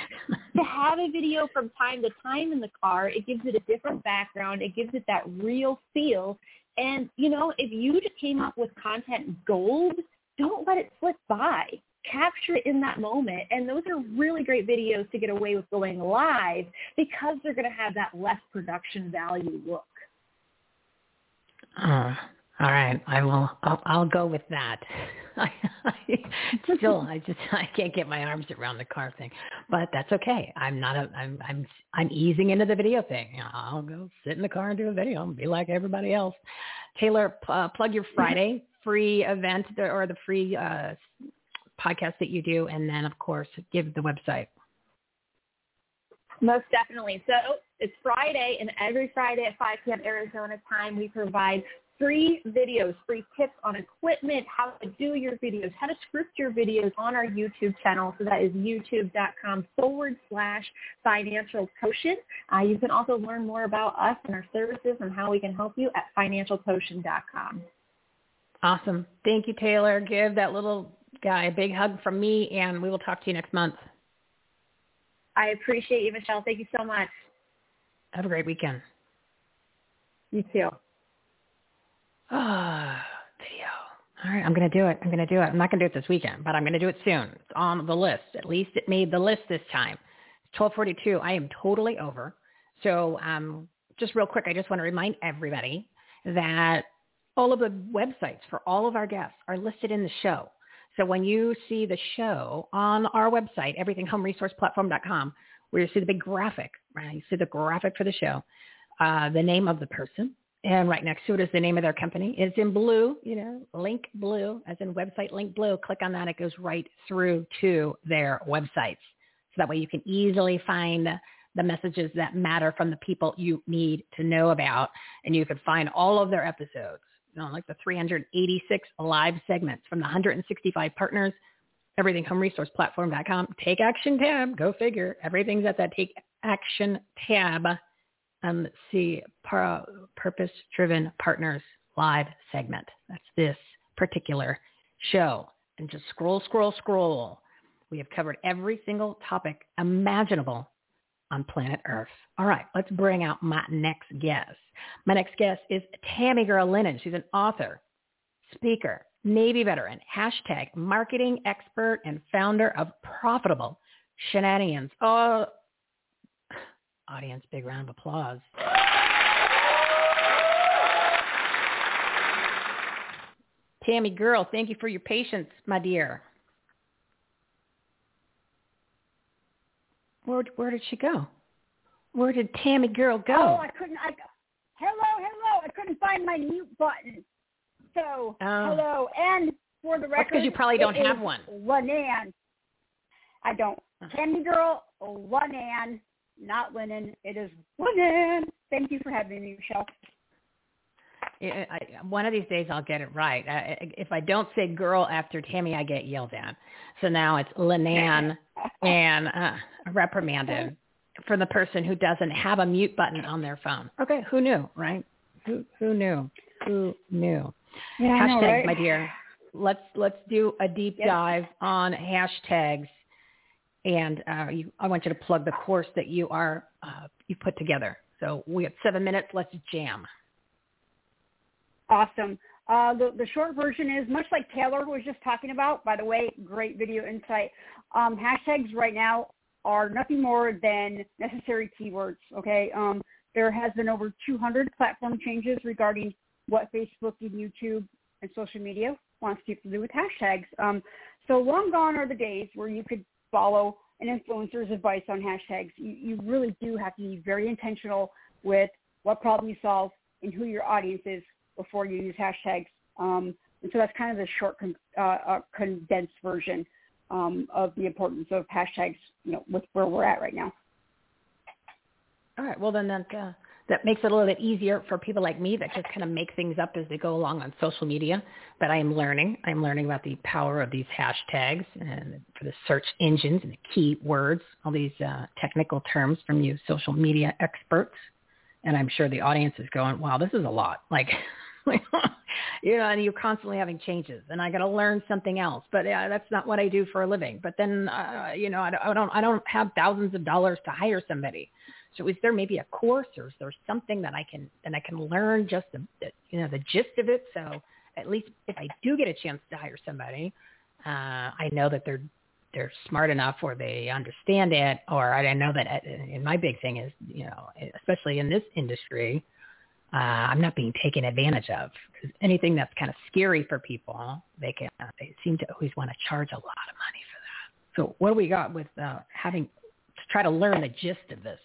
to have a video from time to time in the car, it gives it a different background. It gives it that real feel. And, you know, if you just came up with content gold, don't let it slip by capture it in that moment. And those are really great videos to get away with going live because they're going to have that less production value look. Uh, all right, I will. I'll, I'll go with that. <laughs> I, I <laughs> still, I just, I can't get my arms around the car thing, but that's okay. I'm not a, I'm, I'm, I'm easing into the video thing. I'll go sit in the car and do a video and be like everybody else. Taylor, uh, plug your <laughs> Friday free event or the free uh, podcast that you do, and then of course give the website. Most definitely. So it's Friday, and every Friday at 5 p.m. Arizona time, we provide free videos, free tips on equipment, how to do your videos, how to script your videos on our YouTube channel. So that is youtube.com forward slash financial potion. Uh, you can also learn more about us and our services and how we can help you at financialpotion.com. Awesome. Thank you, Taylor. Give that little guy. A big hug from me, and we will talk to you next month. I appreciate you, Michele. Thank you so much. Have a great weekend. You too. Ah, <sighs> video. All right, I'm going to do it. I'm going to do it. I'm not going to do it this weekend, but I'm going to do it soon. It's on the list. At least it made the list this time. It's 1242. I am totally over. So um, just real quick, I just want to remind everybody that all of the websites for all of our guests are listed in the show. So when you see the show on our website, everythinghomeresourceplatform.com, where you see the big graphic, right? You see the graphic for the show, uh, the name of the person, and right next to it is the name of their company. It's in blue, you know, link blue, as in website link blue. Click on that. It goes right through to their websites. So that way you can easily find the messages that matter from the people you need to know about. And you can find all of their episodes like the 386 live segments from the 165 partners, everythinghomeresourceplatform.com. Take action tab. Go figure. Everything's at that take action tab. Um, see purpose driven partners live segment. That's this particular show. And just scroll, scroll, scroll. We have covered every single topic imaginable on planet Earth. All right, let's bring out my next guest. My next guest is Tami-Girl Lennon. She's an author, speaker, Navy veteran, hashtag marketing expert, and founder of Profitable Shenanigans. Oh, audience, big round of applause. Tami-Girl, thank you for your patience, my dear. Where where did she go? Where did Tami-Girl go? Oh, I couldn't. I, hello, hello. I couldn't find my mute button. So oh. hello, and for the record, because you probably don't have one. One Lenan. I don't. Uh-huh. Tammy Girl, Linnan, not linen. It is linen. Thank you for having me, Michele. I, I, one of these days I'll get it right. I, if I don't say girl after Tami, I get yelled at. So now it's Lenan <laughs> and uh, reprimanded for the person who doesn't have a mute button on their phone. Okay, who knew, right? Who who knew? Who knew? Yeah, I know, right? my dear. Let's let's do a deep dive on hashtags, and uh, you, I want you to plug the course that you are uh, you put together. So we have seven minutes. Let's jam. Awesome. Uh, the, the short version is much like Taylor was just talking about. By the way, great video insight. Um, hashtags right now are nothing more than necessary keywords. Okay. Um, there has been over 200 platform changes regarding what Facebook and YouTube and social media wants people to do with hashtags. Um, so long gone are the days where you could follow an influencer's advice on hashtags. You, you really do have to be very intentional with what problem you solve and who your audience is before you use hashtags. Um, and so that's kind of the short, con- uh, uh, condensed version um, of the importance of hashtags, you know, with where we're at right now. All right. Well, then that uh, that makes it a little bit easier for people like me that just kind of make things up as they go along on social media. But I am learning. I'm learning about the power of these hashtags and for the search engines and the keywords, all these uh, technical terms from you social media experts. And I'm sure the audience is going, "Wow, this is a lot." <laughs> Like, you know, and you're constantly having changes, and I got to learn something else. But uh, that's not what I do for a living. But then, uh, you know, I don't, I don't, I don't have thousands of dollars to hire somebody. So is there maybe a course or is there something that I can that I can learn just the, the you know the gist of it? So at least if I do get a chance to hire somebody, uh, I know that they're they're smart enough or they understand it, or I know that. uh, And my big thing is you know especially in this industry, uh, I'm not being taken advantage of because anything that's kind of scary for people, they can they seem to always want to charge a lot of money for that. So what do we got with uh, having to try to learn the gist of this?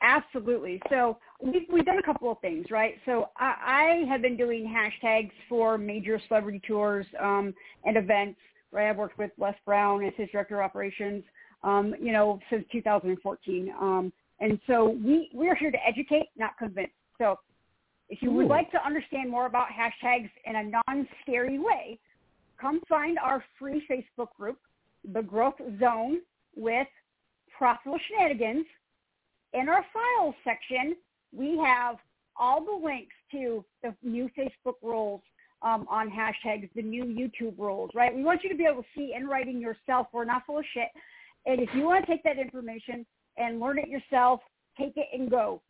Absolutely. So we've, we've done a couple of things, right? So I, I have been doing hashtags for major celebrity tours um, and events, right? I've worked with Les Brown as his director of operations, um, you know, since 2014. Um, and so we, we're here to educate, not convince. So if you would like to understand more about hashtags in a non-scary way, come find our free Facebook group, The Growth Zone with Profitable Shenanigans in our files section, we have all the links to the new Facebook rules um, on hashtags, the new YouTube rules, right? We want you to be able to see in writing yourself. We're not full of shit. And if you want to take that information and learn it yourself, take it and go.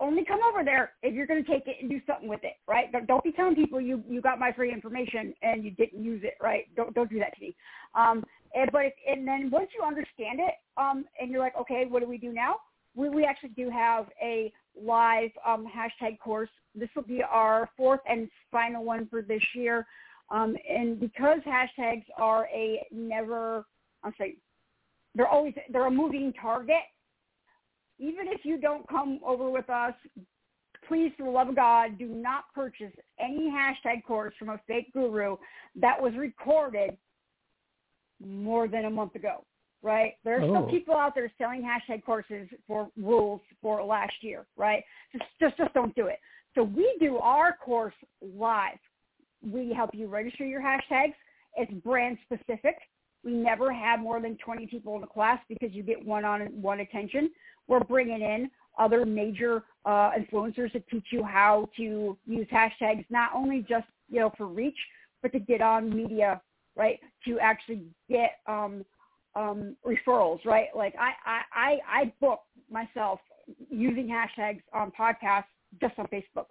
Only come over there if you're going to take it and do something with it, right? Don't, don't be telling people you, you got my free information and you didn't use it, right? Don't don't do that to me. Um, and, but if, and then once you understand it, um, and you're like, okay, what do we do now? we, we actually do have a live um, hashtag course. This will be our fourth and final one for this year. Um, and because hashtags are a never, I'm sorry, they're always, they're a moving target. Even if you don't come over with us, please, for the love of God, do not purchase any hashtag course from a fake guru that was recorded more than a month ago right? There are Oh. some people out there selling hashtag courses for rules for last year, right? Just, just, just don't do it. So we do our course live. We help you register your hashtags. It's brand specific. We never have more than 20 people in the class because you get one on one attention. We're bringing in other major uh, influencers to teach you how to use hashtags, not only just, you know, for reach, but to get on media, right? To actually get, um, um, referrals, right? Like I, I, I, I book myself using hashtags on podcasts just on Facebook.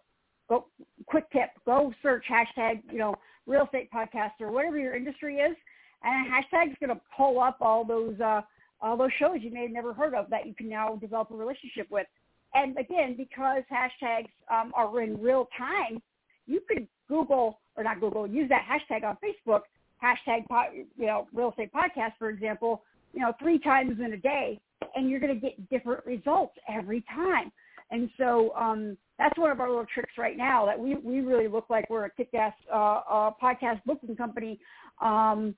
Go quick tip, go search hashtag, you know, real estate podcast or whatever your industry is. And a hashtag is going to pull up all those, uh, all those shows you may have never heard of that you can now develop a relationship with. And again, because hashtags um, are in real time, you could Google or not Google, use that hashtag on Facebook hashtag, po- you know, real estate podcast, for example, you know, three times in a day, and you're going to get different results every time. And so um, that's one of our little tricks right now that we, we really look like we're a kick-ass uh, uh, podcast booking company, um,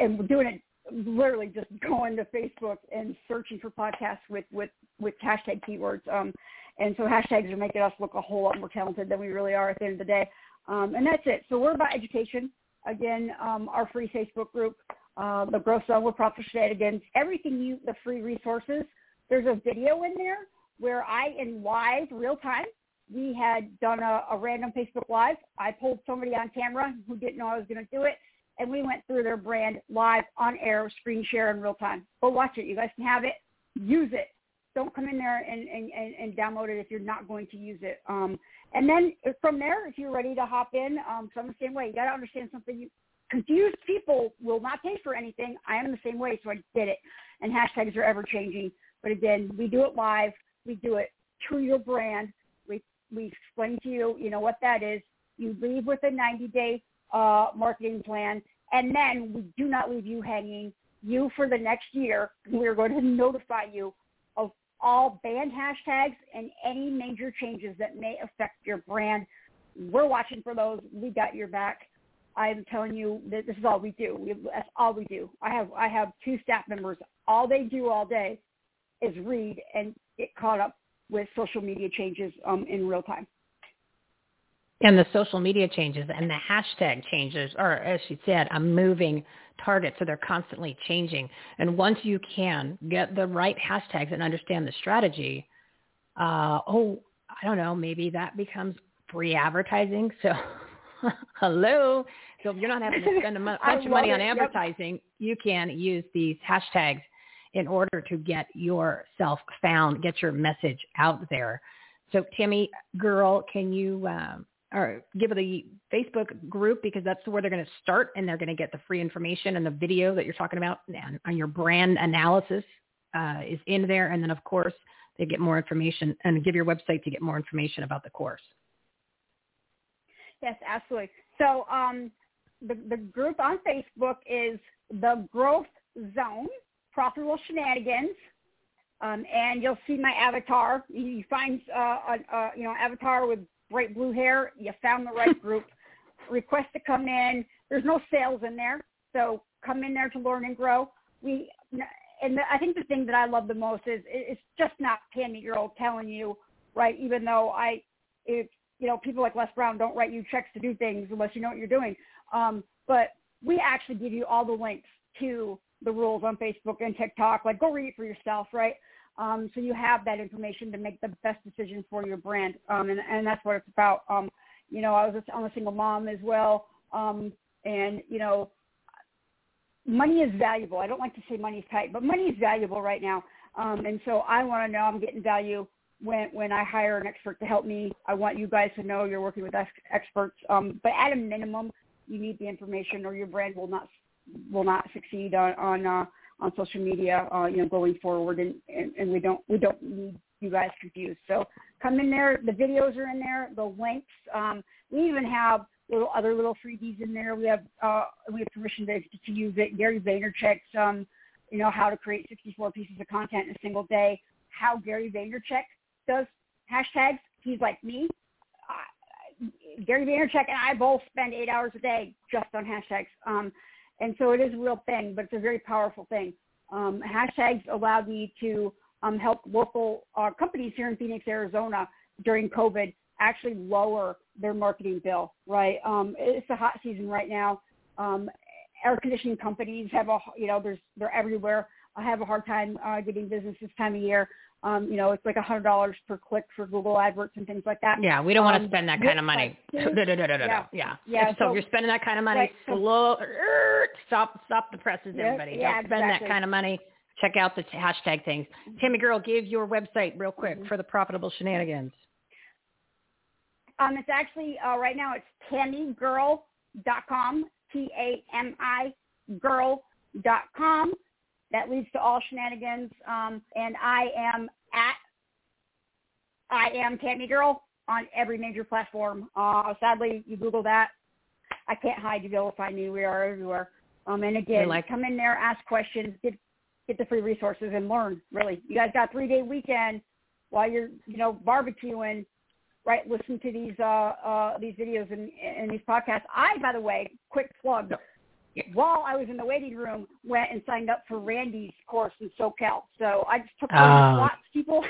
and we're doing it literally just <laughs> going to Facebook and searching for podcasts with with with hashtag keywords. Um, and so hashtags are making us look a whole lot more talented than we really are at the end of the day. Um, and that's it. So we're about education. Again, um, our free Facebook group, uh, the Growth with Profit Shenanigans, everything you, the free resources. There's a video in there where I, in live, real time, we had done a, a random Facebook Live. I pulled somebody on camera who didn't know I was going to do it, and we went through their brand live on air, screen share in real time. Go watch it. You guys can have it. Use it. Don't come in there and, and, and, and download it if you're not going to use it. Um, and then from there, if you're ready to hop in, um, so I'm the same way. You got to understand something. You, confused people will not pay for anything. I am the same way, so I did it. And hashtags are ever changing. But again, we do it live. We do it to your brand. We we explain to you, you know, what that is. You leave with a 90 day uh, marketing plan, and then we do not leave you hanging. You for the next year, we are going to notify you all banned hashtags and any major changes that may affect your brand. We're watching for those. We got your back. I'm telling you that this is all we do. We, that's all we do. I have I have two staff members. All they do all day is read and get caught up with social media changes um, in real time. And the social media changes and the hashtag changes are, as she said, a moving target. So they're constantly changing. And once you can get the right hashtags and understand the strategy, uh, oh, I don't know, maybe that becomes free advertising. So <laughs> hello. So if you're not having to spend a <laughs> bunch of money on advertising, yep. you can use these hashtags in order to get yourself found, get your message out there. So Tami, girl, can you um, or give the Facebook group because that's where they're going to start and they're going to get the free information and the video that you're talking about and your brand analysis uh, is in there. And then of course they get more information and give your website to get more information about the course. Yes, absolutely. So um, the, the group on Facebook is the Growth Zone Profitable Shenanigans. Um, and you'll see my avatar. You find uh, a, a, you know avatar with bright blue hair, you found the right group. <laughs> Request to come in. There's no sales in there, so come in there to learn and grow. We and the, I think the thing that I love the most is it's just not Tami-Girl telling you, right? Even though I, if you know, people like Les Brown don't write you checks to do things unless you know what you're doing. Um, but we actually give you all the links to the rules on Facebook and TikTok. Like, go read it for yourself, right? Um, so you have that information to make the best decision for your brand, um, and, and that's what it's about. Um, you know, I was a, I'm a single mom as well, um, and you know, money is valuable. I don't like to say money is tight, but money is valuable right now, um, and so I want to know I'm getting value when when I hire an expert to help me. I want you guys to know you're working with ex- experts, um, but at a minimum, you need the information, or your brand will not will not succeed on on uh, on social media, uh, you know, going forward, and, and, and we don't we don't need you guys confused. So come in there. The videos are in there. The links. Um, we even have little other little freebies in there. We have uh, we have permission to, to use it. Gary Vaynerchuk's, um, you know, how to create 64 pieces of content in a single day. How Gary Vaynerchuk does hashtags. He's like me. Uh, Gary Vaynerchuk and I both spend eight hours a day just on hashtags. Um, and so it is a real thing, but it's a very powerful thing. Um, hashtags allowed me to um, help local uh, companies here in Phoenix, Arizona during COVID actually lower their marketing bill, right? Um, it's a hot season right now. Um, air conditioning companies have a, you know, there's, they're everywhere. I have a hard time uh, getting business this time of year. Um, you know, it's like a hundred dollars per click for Google AdWords and things like that. Yeah, we don't um, want to spend that kind of money. <laughs> no, no, no, no, no, yeah. yeah. yeah. So, so, if you're spending that kind of money, right, so, slow, stop, stop the presses, everybody. Yeah, don't spend exactly. that kind of money. Check out the hashtag things. Tami-Girl, give your website real quick mm-hmm. for the profitable shenanigans. Um, it's actually uh, right now it's tamigirl.com, T-A-M-I girl.com. That leads to all shenanigans. Um, and I am at I am Tami-Girl on every major platform. Uh, sadly, you Google that. I can't hide. Able to find me. We are everywhere. Um, and again, like- come in there, ask questions, get get the free resources, and learn. Really, you guys got three day weekend while you're you know barbecuing. Right, listen to these uh, uh, these videos and, and these podcasts. I, by the way, quick plug. While I was in the waiting room, went and signed up for Randy's course in SoCal. So I just took on lots of people.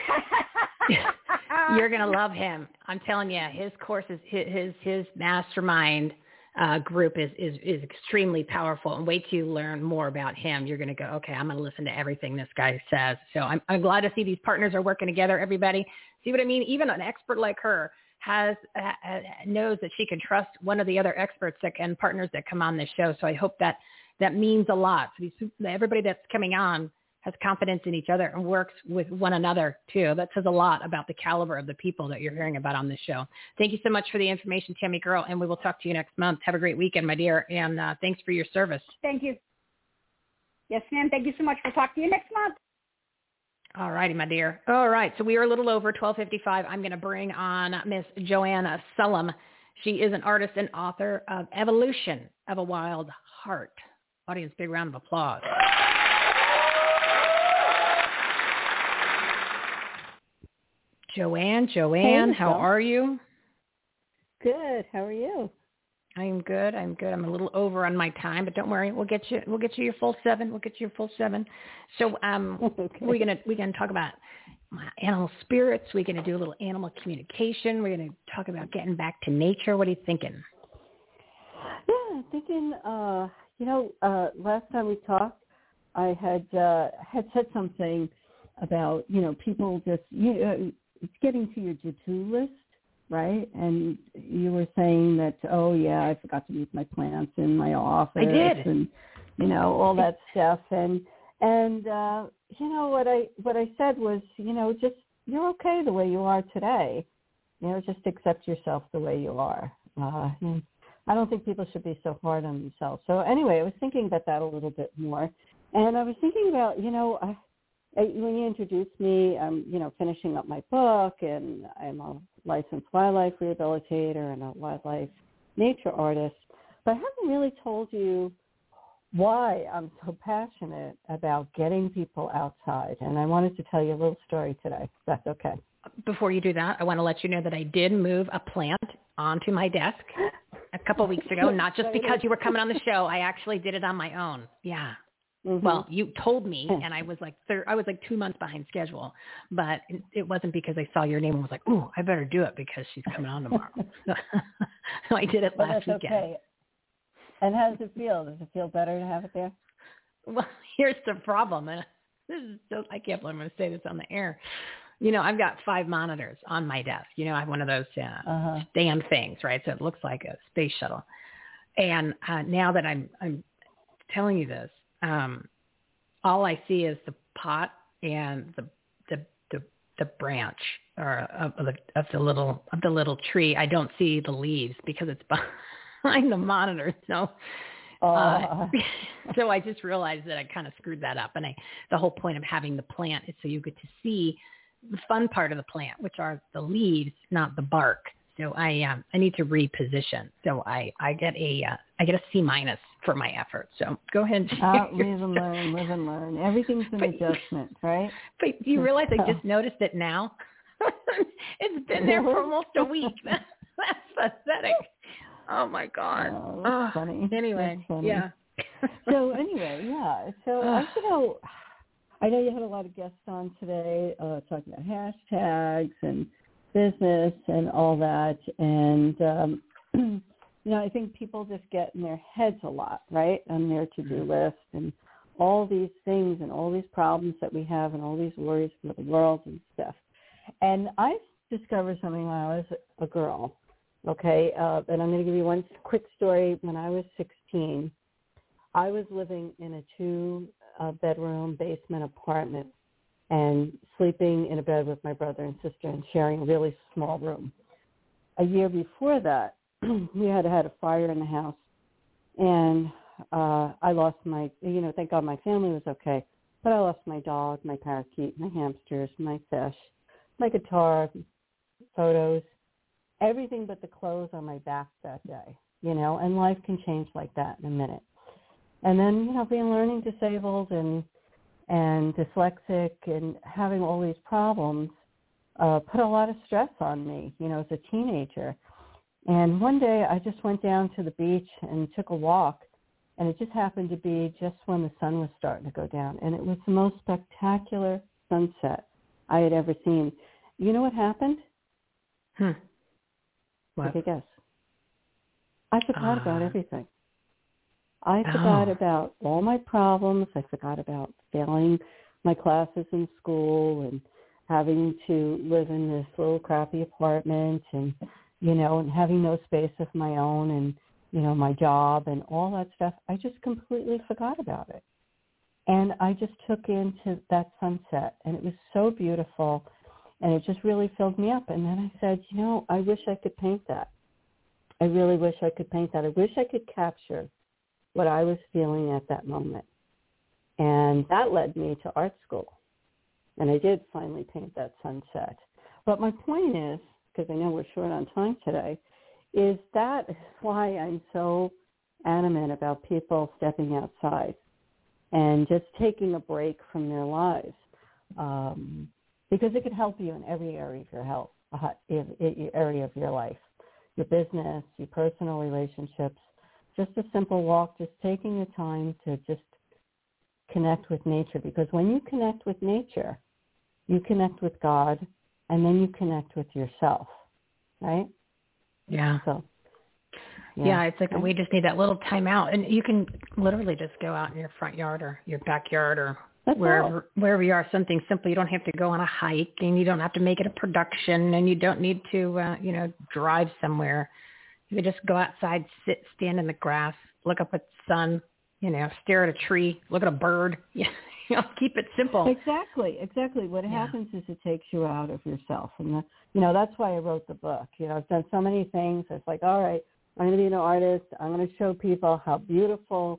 <laughs> You're gonna love him. I'm telling you, his course is his his, his mastermind uh, group is, is is extremely powerful. And wait till you learn more about him. You're gonna go, okay, I'm gonna listen to everything this guy says. So I'm I'm glad to see these partners are working together. Everybody, see what I mean? Even an expert like her has uh, uh, knows that she can trust one of the other experts that, and partners that come on this show. So I hope that that means a lot. So everybody that's coming on has confidence in each other and works with one another too. That says a lot about the caliber of the people that you're hearing about on this show. Thank you so much for the information, Tami-Girl, and we will talk to you next month. Have a great weekend, my dear, and uh, thanks for your service. Thank you. Yes, ma'am. Thank you so much. We'll talk to you next month. All righty, my dear. All right, so we are a little over 12:55. I'm going to bring on Miss Joanna Sullam. She is an artist and author of Evolution of a Wild Heart. Audience, big round of applause. JoAnne, JoAnne, Hey, how are you? Good. How are you? I'm good. I'm good. I'm a little over on my time, but don't worry. We'll get you. We'll get you your full seven. We'll get you your full seven. So um, <laughs> we're gonna we're gonna talk about uh, animal spirits. We're gonna do a little animal communication. We're gonna talk about getting back to nature. What are you thinking? Yeah, thinking. Uh, you know, uh, last time we talked, I had uh, had said something about you know people just you know, it's getting to your to-do list, right? And you were saying that oh yeah, I forgot to move my plants in my office. I did. and you know all that stuff and and uh you know what i what i said was you know just you're okay the way you are today you know just accept yourself the way you are uh and i don't think people should be so hard on themselves so anyway i was thinking about that a little bit more and i was thinking about you know I, I, when you introduced me i'm you know finishing up my book and i'm a licensed wildlife rehabilitator and a wildlife nature artist but i haven't really told you why I'm so passionate about getting people outside. And I wanted to tell you a little story today. if That's okay. Before you do that, I want to let you know that I did move a plant onto my desk a couple weeks ago. <laughs> Not just because you were coming on the <laughs> show. I actually did it on my own. Yeah. Mhm. Well, you told me, and I was like, thir- I was like two months behind schedule, but it- wasn't because I saw your name and was like, ooh, I better do it because she's coming on tomorrow. <laughs> <laughs> so I did it last that's weekend. okay. And how does it feel? Does it feel better to have it there? Well, <laughs> here's the problem, and this is so I can't believe I'm going to say this on the air. You know, I've got five monitors on my desk. You know, I have one of those uh, Uh-huh. stand things, right? So it looks like a space shuttle. And uh, now that I'm I'm telling you this, um, all I see is the pot and the the the, the branch or of the of the little of the little tree. I don't see the leaves because it's <laughs> behind the monitor. So uh, <laughs> so I just realized that I kind of screwed that up. And I, the whole point of having the plant is so you get to see the fun part of the plant, which are the leaves, not the bark. So I, um, I need to reposition. So I, I get a, uh, I get a C minus for my effort. So go ahead. And <laughs> Uh, live and learn, live and learn. Everything's an But- adjustment, right? <laughs> But do you realize I just noticed it now? <laughs> it's been there for almost a week. That's pathetic. Oh my God. Oh, that's Oh, funny. Anyway, That's funny. yeah. so anyway, yeah. So I, you know, I know you had a lot of guests on today uh, talking about hashtags and business and all that, and um, <clears throat> you know, I think people just get in their heads a lot, right, on their to-do list and all these things and all these problems that we have and all these worries for the world and stuff. And I discovered something when I was a girl. Okay, uh, and I'm going to give you one quick story. When I was 16, I was living in a two uh, bedroom basement apartment and sleeping in a bed with my brother and sister and sharing a really small room. A year before that, <clears throat> we had had a fire in the house and uh I lost my you know, thank God my family was okay. But I lost my dog, my parakeet, my hamsters, my fish, my guitar, photos, everything but the clothes on my back that day. You know, and life can change like that in a minute and then you know being learning disabled and and dyslexic and having all these problems uh put a lot of stress on me you know as a teenager and one day i just went down to the beach and took a walk and it just happened to be just when the sun was starting to go down, and it was the most spectacular sunset I had ever seen. You know what happened? Hmm. What? Take a guess. I forgot about Uh, everything. I forgot Oh. about all my problems. I forgot about failing my classes in school and having to live in this little crappy apartment and you know and having no space of my own and you know my job and all that stuff. I just completely forgot about it. And I just took into that sunset and it was so beautiful and it just really filled me up and then I said, you know, I wish I could paint that. I really wish I could paint that. I wish I could capture what I was feeling at that moment. And that led me to art school. And I did finally paint that sunset. But my point is, because I know we're short on time today, is that why I'm so adamant about people stepping outside and just taking a break from their lives. Um, because it could help you in every area of your health, uh, in, in area of your life, your business, your personal relationships, just a simple walk, just taking the time to just connect with nature. Because when you connect with nature, you connect with God, and then you connect with yourself, right? Yeah. So. Yeah, it's like we just need that little time out, and you can literally just go out in your front yard or your backyard or That's wherever wherever you are. Something simple. You don't have to go on a hike, and you don't have to make it a production, and you don't need to, uh, you know, drive somewhere. You can just go outside, sit, stand in the grass, look up at the sun, you know, stare at a tree, look at a bird. <laughs> <laughs> You know, keep it simple. Exactly, exactly. What happens is it takes you out of yourself, and the, you know that's why I wrote the book. You know, I've done so many things. It's like, all right, I'm going to be an artist. I'm going to show people how beautiful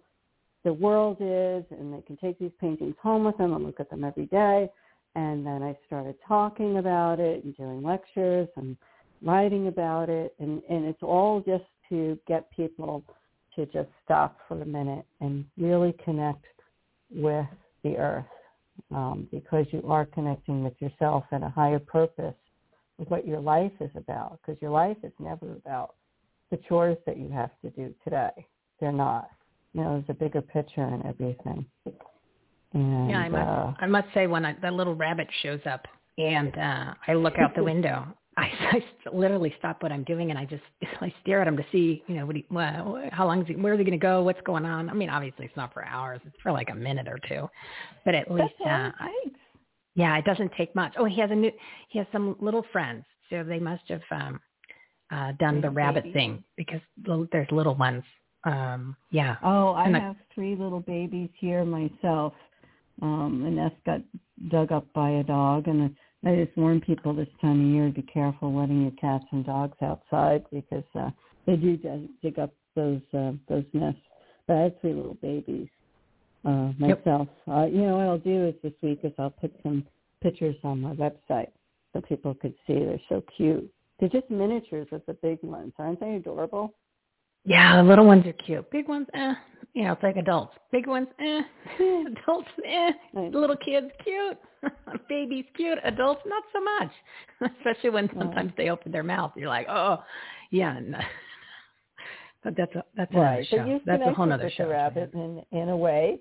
the world is, and they can take these paintings home with them and look at them every day. And then I started talking about it and doing lectures and writing about it, and and it's all just to get people to just stop for a minute and really connect with the earth um, because you are connecting with yourself and a higher purpose with what your life is about because your life is never about the chores that you have to do today. They're not. You know, there's a bigger picture in everything. And, yeah, I must, uh, I must say when I, that little rabbit shows up and uh, I look out the <laughs> window, I, <laughs> I literally stop what I'm doing and I just <laughs> I stare at him to see, you know, what he, well, how long is he, where are they going to go? What's going on? I mean, obviously it's not for hours; it's for like a minute or two, but at least, uh, it I- yeah, it doesn't take much. Oh, he has a new, he has some little friends, so they must have um, uh, done the rabbit babies. thing because there's little ones. Um, yeah. Oh, I And have three little babies here myself. Um, the nest got dug up by a dog, and I just warn people this time of year: to be careful letting your cats and dogs outside because uh, they do dig, up those uh, those nests. But I have three little babies uh, Yep. myself. Uh, you know what I'll do is this week is I'll put some pictures on my website so people could see. They're so cute. They're just miniatures of the big ones, aren't they adorable? Yeah, the little ones are cute. Big ones, eh. You know, it's like adults. Big ones, eh. <laughs> adults, eh. Little kids, cute. <laughs> Babies, cute. Adults, not so much. <laughs> Especially when sometimes they open their mouth. You're like, oh, yeah. No. But that's a that's another Right, show. but you've That's a whole other show. the rabbit in in a way.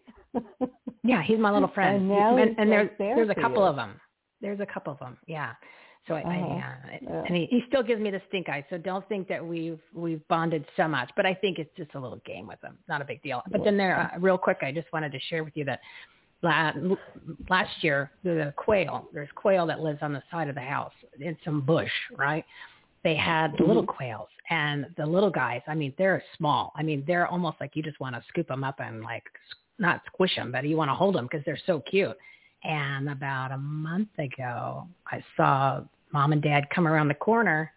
Yeah, he's my little friend. And now and, and there's there there's a couple you. of them. There's a couple of them. Yeah. So I, I Uh-huh. uh, Yeah. and he, he still gives me the stink eye. So don't think that we've we've bonded so much. But I think it's just a little game with him. Not a big deal. But then there, uh, real quick, I just wanted to share with you that last year the quail. There's quail that lives on the side of the house in some bush, right? They had the little quails and the little guys. I mean, they're small. I mean, they're almost like you just want to scoop them up and like not squish them, but you want to hold them because they're so cute. And about a month ago, I saw mom and dad come around the corner,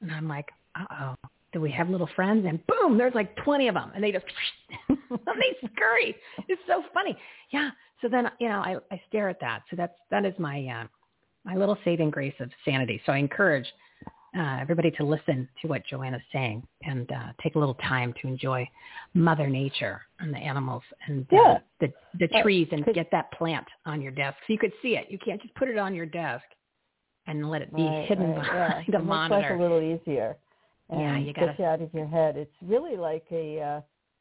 and I'm like, uh-oh, do we have little friends? And boom, there's like 20 of them, and they just <laughs> they scurry. It's so funny. Yeah. So then, you know, I, I stare at that. So that's that is my uh, my little saving grace of sanity. So I encourage uh, everybody to listen to what JoAnne's saying and uh, take a little time to enjoy Mother Nature and the animals and uh, Yeah. the the trees and get that plant on your desk so you could see it. You can't just put it on your desk and let it be Right, hidden right, behind yeah. a it monitor. life a little easier. Yeah, And you gets gotta- get you out of your head. It's really like a uh,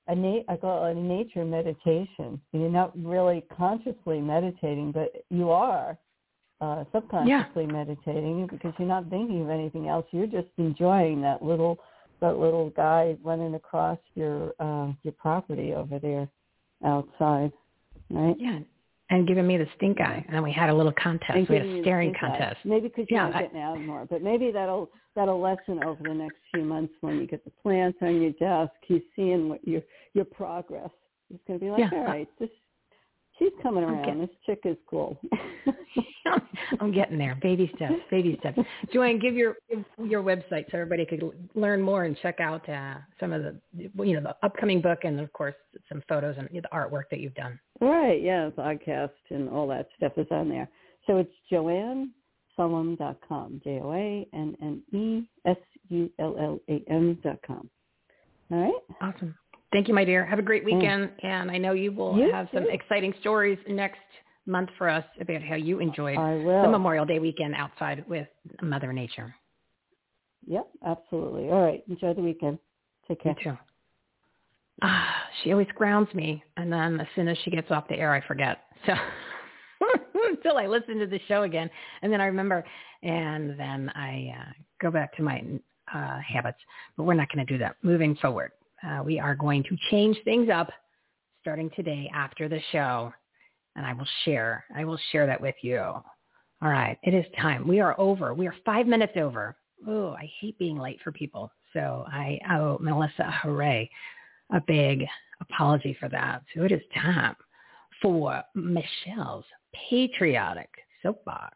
a na- I call it a nature meditation. You're not really consciously meditating, but you are uh, subconsciously yeah. meditating because you're not thinking of anything else. You're just enjoying that little that little guy running across your uh, your property over there outside, right? Yeah, and giving me the stink eye. And then we had a little contest. And we had a staring contest. Eye. Maybe because you're yeah, not getting out more, but maybe that'll that'll lessen over the next few months when you get the plants on your desk. He's seeing what your your progress. He's going to be like, yeah. all right, this she's coming around. This chick is cool. <laughs> I'm getting there. Baby steps, baby steps. JoAnne, give your give your website so everybody could learn more and check out uh, some of the you know the upcoming book and of course some photos and the artwork that you've done. Right. yeah, podcast and all that stuff is on there. So it's joannesullam.com, J O A N N E S U L L A M dot com. All right. Awesome. Thank you, my dear. Have a great weekend, and I know you will you have too. some exciting stories next month for us about how you enjoyed the Memorial Day weekend outside with Mother Nature. Yep, absolutely. All right. Enjoy the weekend. Take care. You too. Ah, she always grounds me, and then as soon as she gets off the air, I forget. So <laughs> until I listen to the show again, and then I remember, and then I uh, go back to my uh, habits. But we're not going to do that. Moving forward, uh, we are going to change things up starting today after the show and I will share. I will share that with you. All right, it is time. We are over. We are five minutes over. Oh, I hate being late for people. So I owe Melissa Huray a big apology for that. So it is time for Michele's patriotic soapbox.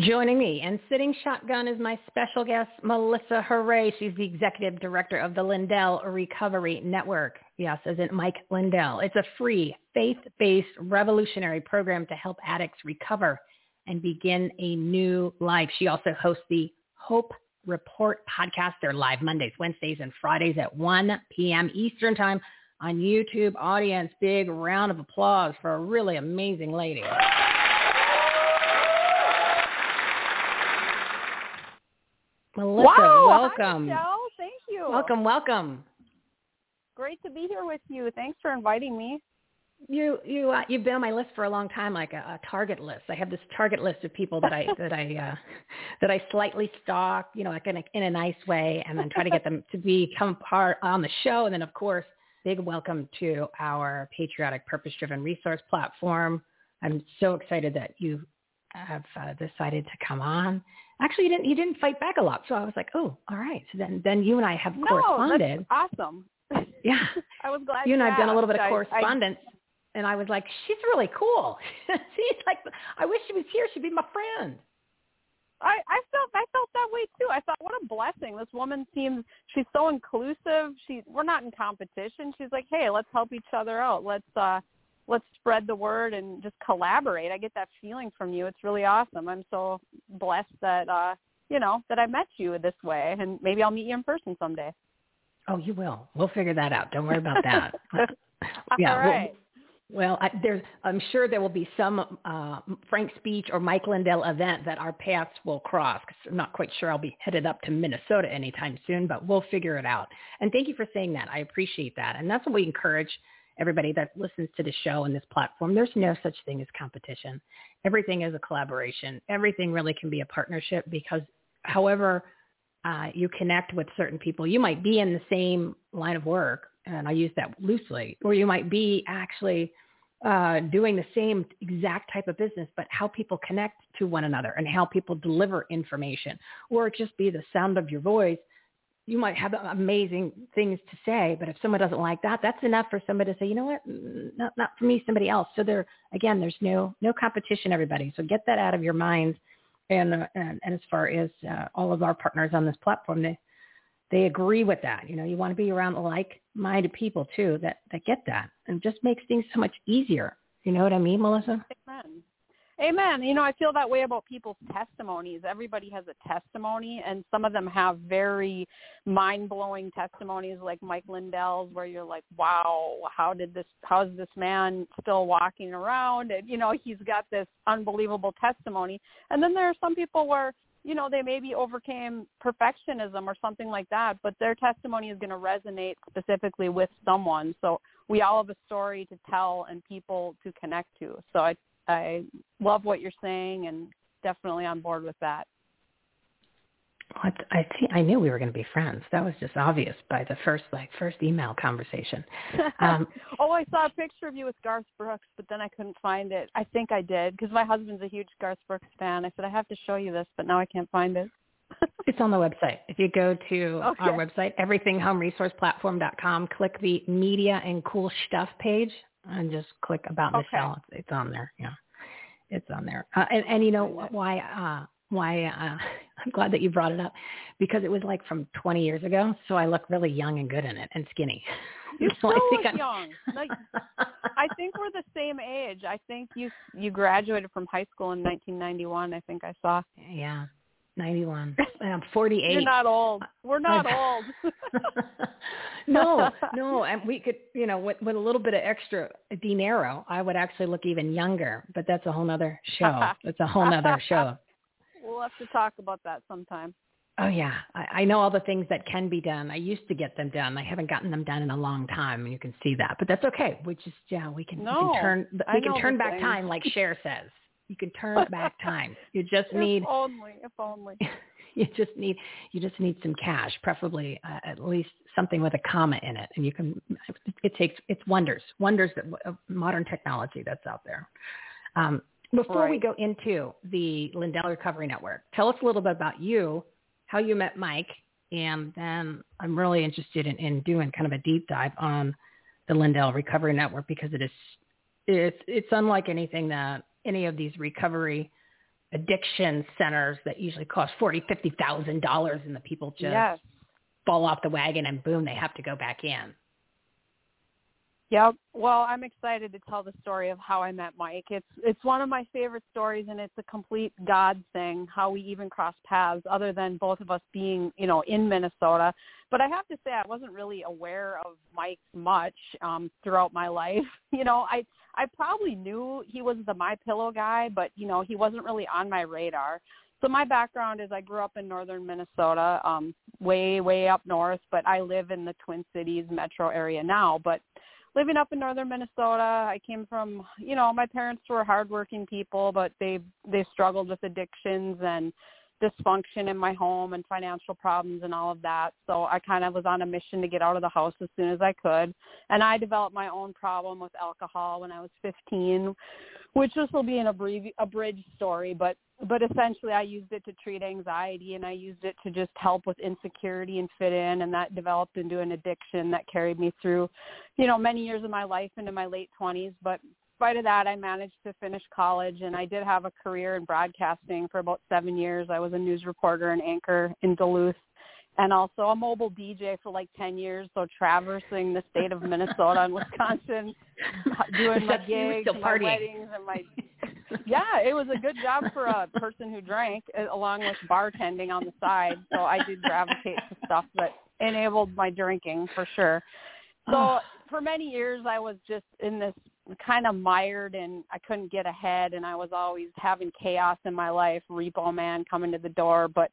Joining me and sitting shotgun is my special guest, Melissa Huray. She's the executive director of the Lindell Recovery Network. Yes, as in Mike Lindell. It's a free, faith-based, revolutionary program to help addicts recover and begin a new life. She also hosts the Hope Report podcast. They're live Mondays, Wednesdays, and Fridays at 1 p.m. Eastern Time on YouTube. Audience, big round of applause for a really amazing lady. Melissa, wow, welcome. Hi, Michele. Thank you. Welcome, welcome. Great to be here with you. Thanks for inviting me. You you uh, you've been on my list for a long time, like a, a target list. I have this target list of people that I <laughs> that I uh, that I slightly stalk, you know, like in a, in a nice way, and then try to get them to become part on the show. And then, of course, big welcome to our patriotic, purpose-driven resource platform. I'm so excited that you have uh, decided to come on. Actually, you didn't you didn't fight back a lot, so I was like, oh, all right. So then then you and I have no, corresponded. That's awesome. Yeah, <laughs> I was glad. you and I have done a little bit of I- correspondence, and I was like, she's really cool. <laughs> she's like, I wish she was here. She'd be my friend. I, I felt I felt that way too. I thought, what a blessing. This woman seems she's so inclusive. She we're not in competition. She's like, hey, let's help each other out. Let's uh let's spread the word and just collaborate. I get that feeling from you. It's really awesome. I'm so blessed that uh you know that I met you this way, and maybe I'll meet you in person someday. Oh, you will. We'll figure that out. Don't worry about that. <laughs> <laughs> yeah. All well- Well, I, there's, I'm sure there will be some uh, Frank Speech or Mike Lindell event that our paths will cross. Cause I'm not quite sure I'll be headed up to Minnesota anytime soon, but we'll figure it out. And thank you for saying that. I appreciate that. And that's what we encourage everybody that listens to the show and this platform. There's no such thing as competition. Everything is a collaboration. Everything really can be a partnership because however uh, you connect with certain people, you might be in the same line of work, and I use that loosely, or you might be actually uh, doing the same exact type of business, but how people connect to one another and how people deliver information, or just be the sound of your voice. You might have amazing things to say, but if someone doesn't like that, that's enough for somebody to say, you know what, Mm, not, not for me, somebody else. So there, again, there's no no competition, everybody. So get that out of your mind. And uh, and, and as far as uh, all of our partners on this platform, they they agree with that. You know, you want to be around like-minded people too that that get that, and just makes things so much easier. You know what I mean, Melissa? Amen. Amen. You know, I feel that way about people's testimonies. Everybody has a testimony, and some of them have very mind-blowing testimonies, like Mike Lindell's, where you're like, "Wow, how did this? How is this man still walking around?" And you know, he's got this unbelievable testimony. And then there are some people where you know they maybe overcame perfectionism or something like that, but their testimony is going to resonate specifically with someone. So we all have a story to tell and people to connect to. So I I love what you're saying and definitely on board with that. What I think I knew we were going to be friends. That was just obvious by the first like first email conversation. <laughs> Um, oh, I saw a picture of you with Garth Brooks, but then I couldn't find it. I think I did because my husband's a huge Garth Brooks fan. I said I have to show you this, but now I can't find it. <laughs> it's on the website. If you go to Okay. our website, everythinghomeresourceplatform.com, click the media and cool stuff page, and just click about Okay. Michele. It's, it's on there. Yeah, it's on there. Uh, and, and you know why? Uh, why? Uh, <laughs> I'm glad that you brought it up because it was like from 20 years ago. So I look really young and good in it and skinny. <laughs> You So I still think look I'm- young. Like <laughs> I think we're the same age. I think you you graduated from high school in 1991. I think I saw. Yeah, 91. I'm 48. You're not old. We're not old. <laughs> <laughs> no, no, and we could, you know, with, with a little bit of extra dinero, I would actually look even younger. But that's a whole nother show. <laughs> That's a whole nother show. We'll have to talk about that sometime. Oh yeah, I, I know all the things that can be done. I used to get them done. I haven't gotten them done in a long time, and you can see that. But that's okay. We just, yeah, we can, we No, can turn, we can turn back time, like Cher says. You can turn <laughs> back time. You just need If only, if only. <laughs> you just need you just need some cash, preferably uh, at least something with a comma in it, and you can. It takes it's wonders, wonders that of modern technology that's out there. Um, before we go into the Lindell Recovery Network, tell us a little bit about you, how you met Mike, and then I'm really interested in, in doing kind of a deep dive on the Lindell Recovery Network because it is it's it's unlike anything that any of these recovery addiction centers that usually cost forty, fifty thousand dollars, and the people just Yes. fall off the wagon and boom, they have to go back in. Yep. Well, I'm excited to tell the story of how I met Mike. It's it's one of my favorite stories and it's a complete God thing how we even crossed paths other than both of us being, you know, in Minnesota. But I have to say I wasn't really aware of Mike much um throughout my life. <laughs> You know, I I probably knew he was the my pillow guy, but you know, he wasn't really on my radar. So my background is I grew up in northern Minnesota, um, way, way up north, but I live in the Twin Cities metro area now. But living up in northern Minnesota, I came from, you know, my parents were hardworking people, but they they struggled with addictions and dysfunction in my home and financial problems and all of that. So I kind of was on a mission to get out of the house as soon as I could. And I developed my own problem with alcohol when I was 15, which this will be an abbrevi- abridged story, but but essentially I used it to treat anxiety and I used it to just help with insecurity and fit in and that developed into an addiction that carried me through, you know, many years of my life into my late 20s, but spite of that, I managed to finish college and I did have a career in broadcasting for about seven years. I was a news reporter and anchor in Duluth and also a mobile DJ for like 10 years. So traversing the state of Minnesota and Wisconsin, <laughs> doing my Except you were gigs, my weddings and my, <laughs> yeah, it was a good job for a person who drank along with bartending on the side. So I did gravitate to stuff that enabled my drinking for sure. So for many years I was just in this kind of mired and I couldn't get ahead and I was always having chaos in my life, repo man coming to the door. But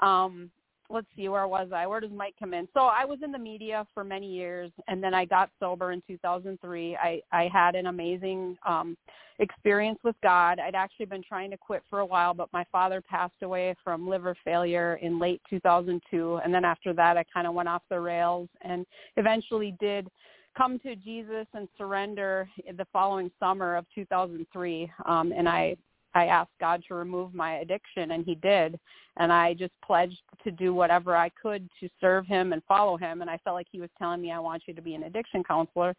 um let's see, where was I? Where does Mike come in? So I was in the media for many years and then I got sober in 2003. I, I had an amazing um experience with God. I'd actually been trying to quit for a while, but my father passed away from liver failure in late 2002. And then after that, I kind of went off the rails and eventually did come to Jesus and surrender the following summer of 2003. Um, and I I asked God to remove my addiction and he did. And I just pledged to do whatever I could to serve him and follow him. And I felt like he was telling me, I want you to be an addiction counselor.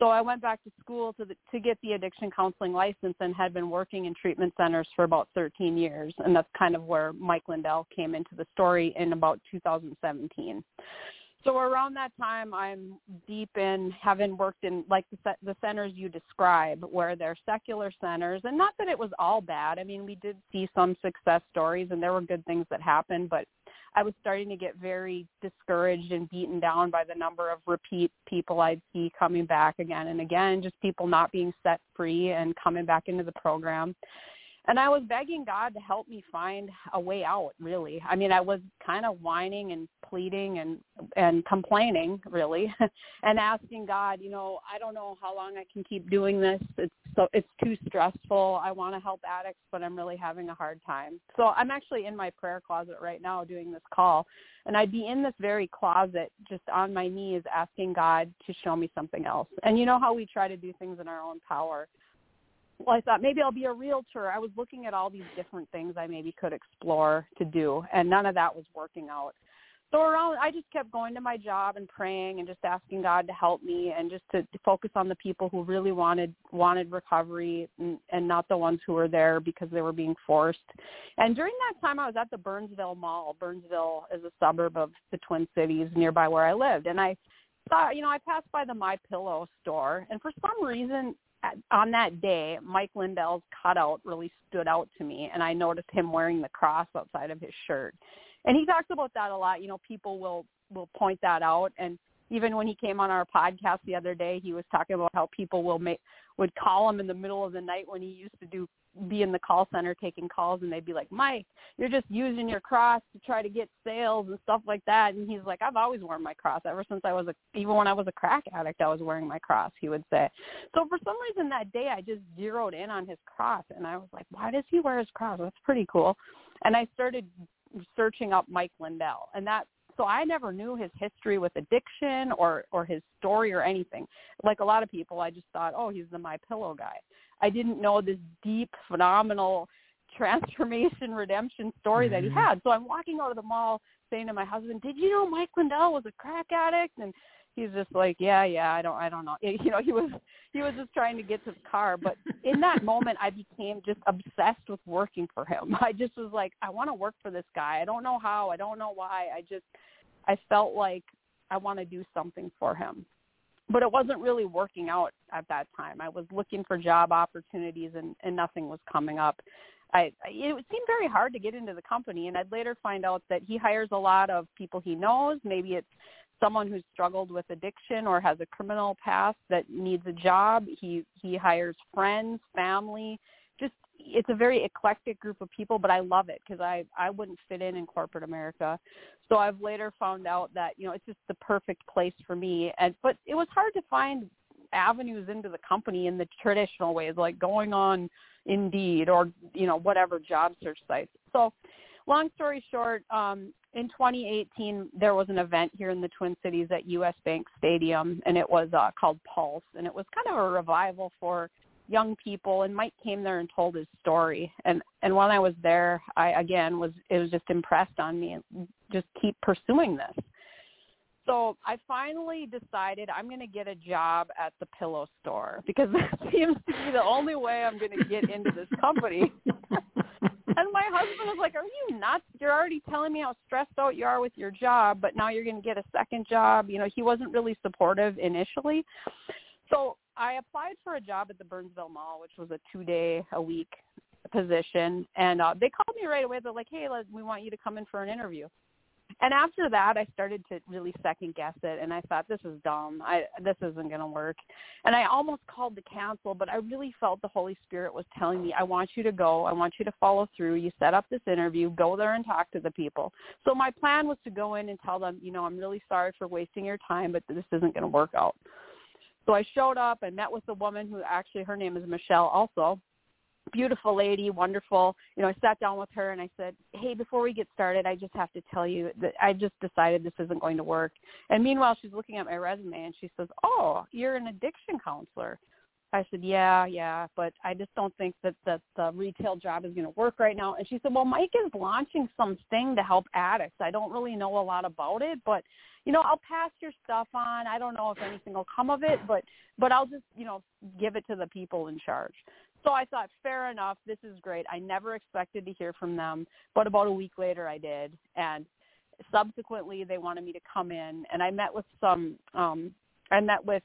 So I went back to school to the, to get the addiction counseling license and had been working in treatment centers for about 13 years. And that's kind of where Mike Lindell came into the story in about 2017. So around that time, I'm deep in having worked in like the, the centers you describe, where they're secular centers, and not that it was all bad. I mean, we did see some success stories, and there were good things that happened, but I was starting to get very discouraged and beaten down by the number of repeat people I'd see coming back again and again, just people not being set free and coming back into the program and I was begging God to help me find a way out really. I mean, I was kind of whining and pleading and and complaining really <laughs> and asking God, you know, I don't know how long I can keep doing this. It's so it's too stressful. I want to help addicts, but I'm really having a hard time. So I'm actually in my prayer closet right now doing this call and I'd be in this very closet just on my knees asking God to show me something else. And you know how we try to do things in our own power well, I thought maybe I'll be a realtor. I was looking at all these different things I maybe could explore to do, and none of that was working out. So around, I just kept going to my job and praying and just asking God to help me and just to, to focus on the people who really wanted wanted recovery and, and not the ones who were there because they were being forced. And during that time, I was at the Burnsville Mall. Burnsville is a suburb of the Twin Cities nearby where I lived, and I saw, you know, I passed by the My Pillow store, and for some reason, on that day, Mike Lindell's cutout really stood out to me, and I noticed him wearing the cross outside of his shirt. And he talks about that a lot. You know, people will will point that out, and even when he came on our podcast the other day, he was talking about how people will make would call him in the middle of the night when he used to do be in the call center taking calls and they'd be like, Mike, you're just using your cross to try to get sales and stuff like that. And he's like, I've always worn my cross ever since I was a, even when I was a crack addict, I was wearing my cross, he would say. So for some reason that day I just zeroed in on his cross and I was like, why does he wear his cross? That's pretty cool. And I started searching up Mike Lindell and that so I never knew his history with addiction or or his story or anything. Like a lot of people, I just thought, oh, he's the My Pillow guy. I didn't know this deep, phenomenal transformation redemption story mm-hmm. that he mm-hmm. had. So I'm walking out of the mall saying to my husband, "Did you know Mike Lindell was a crack addict?" And he's just like, "Yeah, yeah, I don't I don't know." <laughs> You know, he was he was just trying to get to the car, but in that <laughs> moment I became just obsessed with working for him. <laughs> I just was like, "I want to work for this guy. I don't know how, I don't know why. I just I felt like I want to do something for him." But it wasn't really working out at that time. I was looking for job opportunities and, and nothing was coming up. I, I it seemed very hard to get into the company and I'd later find out that he hires a lot of people he knows. Maybe it's someone who's struggled with addiction or has a criminal past that needs a job. He he hires friends, family, it's a very eclectic group of people, but I love it because I I wouldn't fit in in corporate America. So I've later found out that you know it's just the perfect place for me. And but it was hard to find avenues into the company in the traditional ways, like going on Indeed or you know whatever job search sites. So long story short, um, in 2018 there was an event here in the Twin Cities at US Bank Stadium, and it was uh, called Pulse, and it was kind of a revival for young people and Mike came there and told his story and and when I was there I again was it was just impressed on me and just keep pursuing this. So I finally decided I'm going to get a job at the pillow store because <laughs> that seems to be the only way I'm going to get into this company. <laughs> and my husband was like, "Are you nuts? You're already telling me how stressed out you are with your job, but now you're going to get a second job." You know, he wasn't really supportive initially. So I applied for a job at the Burnsville Mall, which was a two day a week position, and uh, they called me right away. They're like, "Hey, let, we want you to come in for an interview." And after that, I started to really second guess it, and I thought, "This is dumb. I this isn't going to work." And I almost called to cancel, but I really felt the Holy Spirit was telling me, "I want you to go. I want you to follow through. You set up this interview. Go there and talk to the people." So my plan was to go in and tell them, "You know, I'm really sorry for wasting your time, but this isn't going to work out." So I showed up and met with the woman who actually her name is Michelle also. Beautiful lady, wonderful. You know, I sat down with her and I said, "Hey, before we get started, I just have to tell you that I just decided this isn't going to work." And meanwhile, she's looking at my resume and she says, "Oh, you're an addiction counselor." I said, yeah, yeah, but I just don't think that that the retail job is going to work right now. And she said, well, Mike is launching something to help addicts. I don't really know a lot about it, but you know, I'll pass your stuff on. I don't know if anything will come of it, but but I'll just you know give it to the people in charge. So I thought, fair enough, this is great. I never expected to hear from them, but about a week later, I did, and subsequently they wanted me to come in, and I met with some. um I met with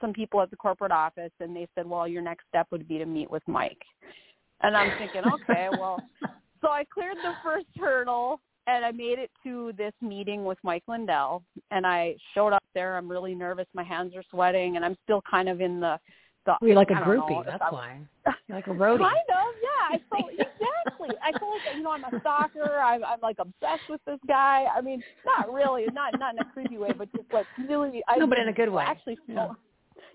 some people at the corporate office and they said, well, your next step would be to meet with Mike. And I'm thinking, okay, well, so I cleared the first hurdle and I made it to this meeting with Mike Lindell and I showed up there. I'm really nervous. My hands are sweating and I'm still kind of in the, the You're like a I groupie. know, That's I'm- why. <laughs> You're like a roadie. Kind of, yeah. I felt exactly. I feel like you know I'm a stalker. I'm, I'm like obsessed with this guy. I mean, not really, not not in a creepy way, but just like really. I No, but in a good way. Actually, Yeah.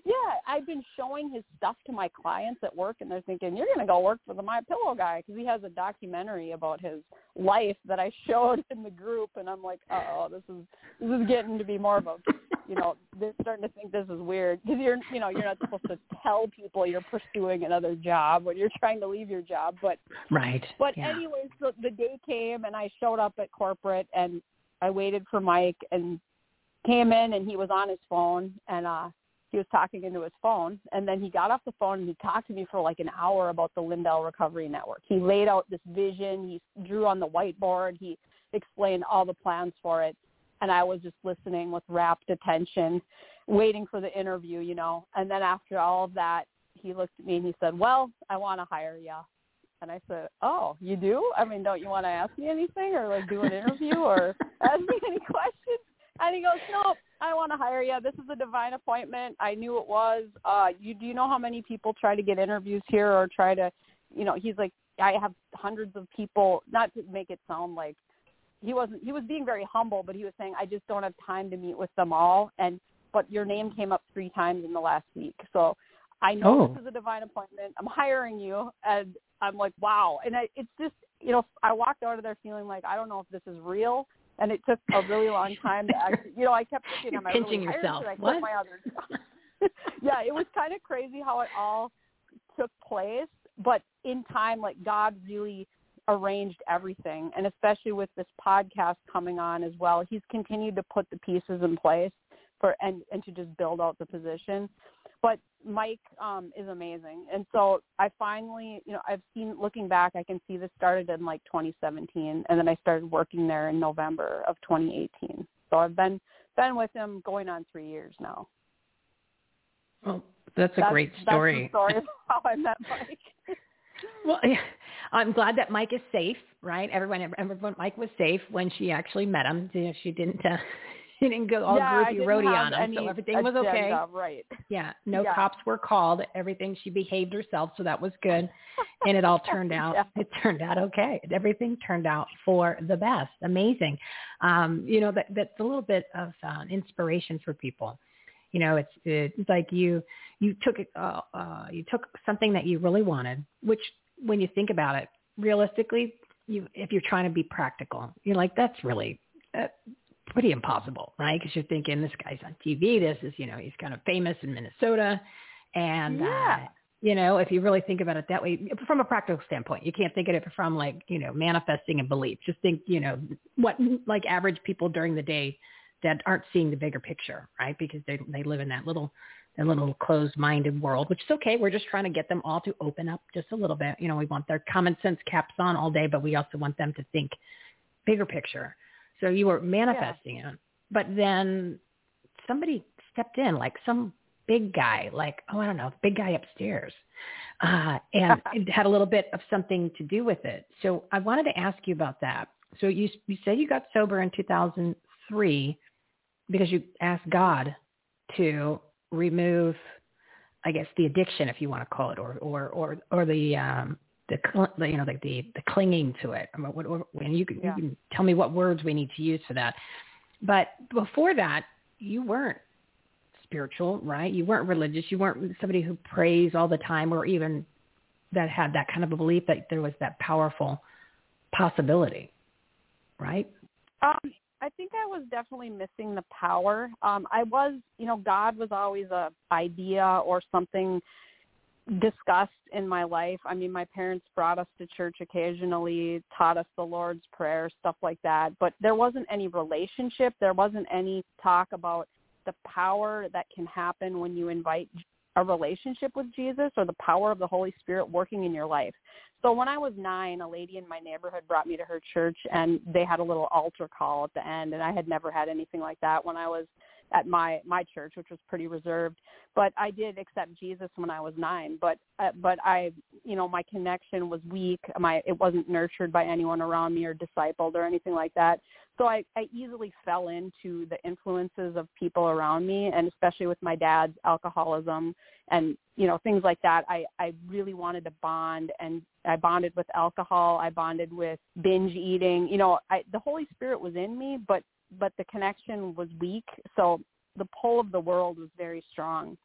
Yeah, I've been showing his stuff to my clients at work, and they're thinking you're going to go work for the My Pillow guy because he has a documentary about his life that I <laughs> showed in the group, and I'm like, oh, this is this is getting to be more of a, you know, they're starting to think this is weird because you're, you know, you're not supposed to tell people you're pursuing another job when you're trying to leave your job, but Right. but yeah. anyways, the, the day came and I showed up at corporate and I waited for Mike and came in and he was on his phone and uh he was talking into his phone and then he got off the phone and he talked to me for like an hour about the Lindell Recovery Network. He laid out this vision, he drew on the whiteboard, he explained all the plans for it and I was just listening with rapt attention, waiting for the interview, you know. And then after all of that, he looked at me and he said, "Well, I want to hire you." And I said, "Oh, you do? I mean, don't you want to ask me anything or like do an interview or <laughs> ask me any questions?" And he goes, "Nope, I want to hire you. This is a divine appointment. I knew it was. Uh, you do you know how many people try to get interviews here or try to, you know?" He's like, "I have hundreds of people." Not to make it sound like he wasn't. He was being very humble, but he was saying, "I just don't have time to meet with them all." And but your name came up three times in the last week, so I know Oh. this is a divine appointment. I'm hiring you, and I'm like, wow. And I, it's just, you know, I walked out of there feeling like I don't know if this is real, and it took a really long <laughs> time to actually, you know, I kept thinking, You're am I pinching really yourself. I What? my other <laughs> <laughs> yeah, it was kind of crazy how it all took place, but in time, like God really arranged everything, and especially with this podcast coming on as well, He's continued to put the pieces in place for and and to just build out the position but Mike um is amazing. And so I finally, you know, I've seen looking back, I can see this started in like 2017 and then I started working there in November of 2018. So I've been been with him going on 3 years now. Well, that's a That's- great That's story. the story of <laughs> how I met Mike. Well, yeah, I'm glad that Mike is safe, right? Everyone, everyone, Mike was safe when she actually met him. You know, She didn't, uh, <laughs> she didn't go all yeah, groupie roadie on him, so everything was okay. Right. Yeah, <laughs> no Yeah. cops were called. Everything she behaved herself, so that was good, and it all turned <laughs> out. Yeah. It turned out okay. Everything turned out for the best. Amazing. Um, you know that that's a little bit of uh, inspiration for people. You know, it's it's like you you took it uh, uh, you took something that you really wanted, which when you think about it, realistically, you if you're trying to be practical, you're like that's really uh, pretty impossible, right? Because you're thinking this guy's on TV. This is, you know, he's kind of famous in Minnesota, and Yeah. uh, you know, if you really think about it that way, from a practical standpoint, you can't think of it from like, you know, manifesting and belief. Just think, you know, what like average people during the day that aren't seeing the bigger picture, right? Because they they live in that little that little closed-minded world, which is okay. We're just trying to get them all to open up just a little bit. You know, we want their common sense caps on all day, but we also want them to think bigger picture. So you were manifesting it, but then somebody stepped in, like some big guy, like oh I don't know, big guy upstairs, uh, and <laughs> it had a little bit of something to do with it. So I wanted to ask you about that. So you you said you got sober in 2003 because you asked God to remove, I guess, the addiction, if you want to call it, or or or or the um, the you know the, the the clinging to it. I mean, what, what, and you can, Yeah. you can tell me what words we need to use for that. But before that, you weren't spiritual, right? You weren't religious. You weren't somebody who prays all the time, or even that had that kind of a belief that there was that powerful possibility, right? Um, I think I was definitely missing the power. Um, I was, you know, God was always a idea or something discussed in my life. I mean, my parents brought us to church occasionally, taught us the Lord's Prayer, stuff like that. But there wasn't any relationship. There wasn't any talk about the power that can happen when you invite a relationship with Jesus or the power of the Holy Spirit working in your life. So when I was nine, a lady in my neighborhood brought me to her church and they had a little altar call at the end and I had never had anything like that when I was at my my church, which was pretty reserved. But I did accept Jesus when I was nine. But uh, but I, you know, my connection was weak. My it wasn't nurtured by anyone around me or discipled or anything like that. So I, I easily fell into the influences of people around me, and especially with my dad's alcoholism and you know things like that. I I really wanted to bond, and I bonded with alcohol. I bonded with binge eating. You know, I the Holy Spirit was in me, but but the connection was weak. So the pull of the world was very strong.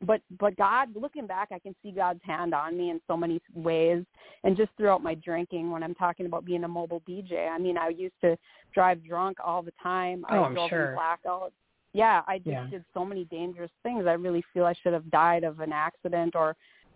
But but God, looking back, I can see God's hand on me in so many ways, and just throughout my drinking. When I'm talking about being a mobile DJ, I mean, I used to drive drunk all the time. Oh, I I'm drove sure. in blackouts. Yeah, I just Yeah. did so many dangerous things. I really feel I should have died of an accident or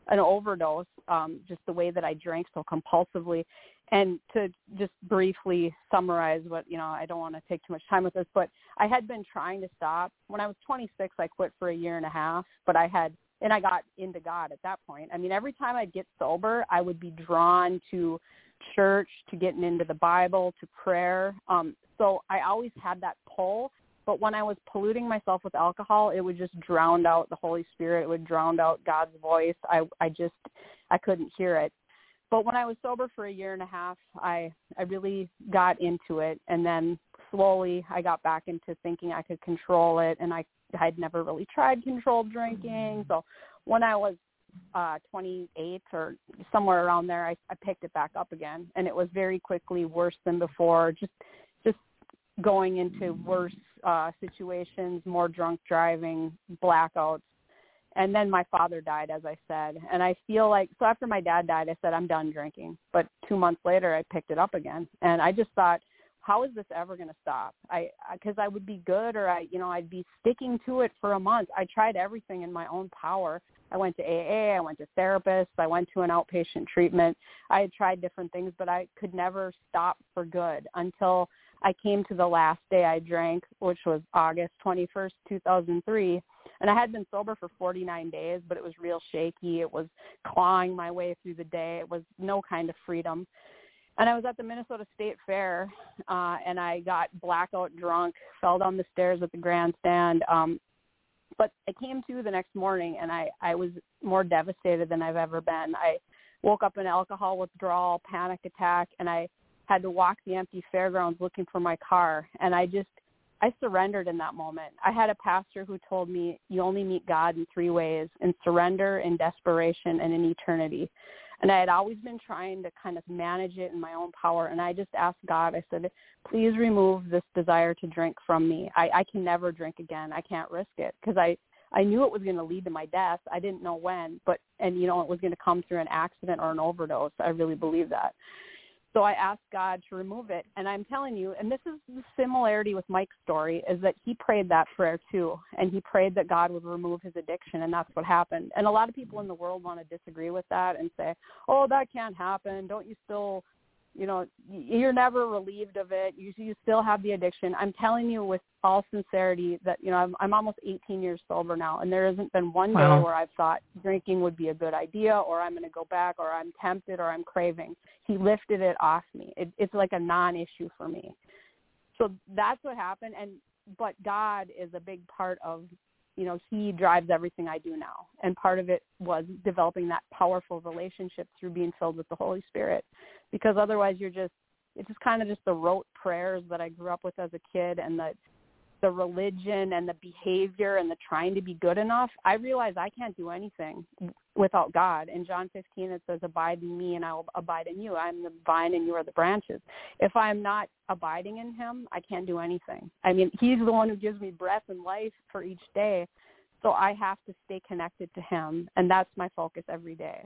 an overdose, um, just the way that I drank so compulsively. And to just briefly summarize what, you know, I don't want to take too much time with this, but I had been trying to stop. When I was 26, I quit for a year and a half, but I had, and I got into God at that point. I mean, every time I'd get sober, I would be drawn to church, to getting into the Bible, to prayer. Um, so I always had that pull. But when I was polluting myself with alcohol, it would just drown out the Holy Spirit. It would drown out God's voice. I I just I couldn't hear it. But when I was sober for a year and a half, I I really got into it, and then slowly I got back into thinking I could control it, and I I had never really tried controlled drinking. So when I was uh 28 or somewhere around there, I, I picked it back up again, and it was very quickly worse than before. Just just going into worse uh situations, more drunk driving, blackouts. And then my father died, as I said. And I feel like, so after my dad died, I said, I'm done drinking. But two months later, I picked it up again. And I just thought, how is this ever going to stop? I, because I would be good or I, you know, I'd be sticking to it for a month. I tried everything in my own power. I went to AA, I went to therapists, I went to an outpatient treatment. I had tried different things, but I could never stop for good until I came to the last day I drank, which was August 21st, 2003. And I had been sober for 49 days, but it was real shaky. It was clawing my way through the day. It was no kind of freedom. And I was at the Minnesota State Fair, uh, and I got blackout drunk, fell down the stairs at the grandstand. Um, but I came to the next morning, and I, I was more devastated than I've ever been. I woke up in alcohol withdrawal, panic attack, and I had to walk the empty fairgrounds looking for my car. And I just, I surrendered in that moment. I had a pastor who told me, you only meet God in three ways, in surrender, in desperation, and in eternity. And I had always been trying to kind of manage it in my own power. And I just asked God, I said, please remove this desire to drink from me. I, I can never drink again. I can't risk it because I, I knew it was going to lead to my death. I didn't know when, but, and you know, it was going to come through an accident or an overdose. I really believe that. So I asked God to remove it. And I'm telling you, and this is the similarity with Mike's story, is that he prayed that prayer too. And he prayed that God would remove his addiction, and that's what happened. And a lot of people in the world want to disagree with that and say, oh, that can't happen. Don't you still, you know, you're never relieved of it. You, you still have the addiction. I'm telling you with all sincerity that, you know, I'm, I'm almost 18 years sober now, and there hasn't been one day Wow. where I've thought drinking would be a good idea or I'm going to go back or I'm tempted or I'm craving. He lifted it off me. It, it's like a non-issue for me. So that's what happened. And but God is a big part of, you know, He drives everything I do now. And part of it was developing that powerful relationship through being filled with the Holy Spirit, because otherwise you're just it's just kind of just the rote prayers that I grew up with as a kid and the the religion and the behavior and the trying to be good enough, I realize I can't do anything without God. In John 15, it says, abide in me and I will abide in you. I'm the vine and you are the branches. If I'm not abiding in him, I can't do anything. I mean, he's the one who gives me breath and life for each day. So I have to stay connected to him. And that's my focus every day.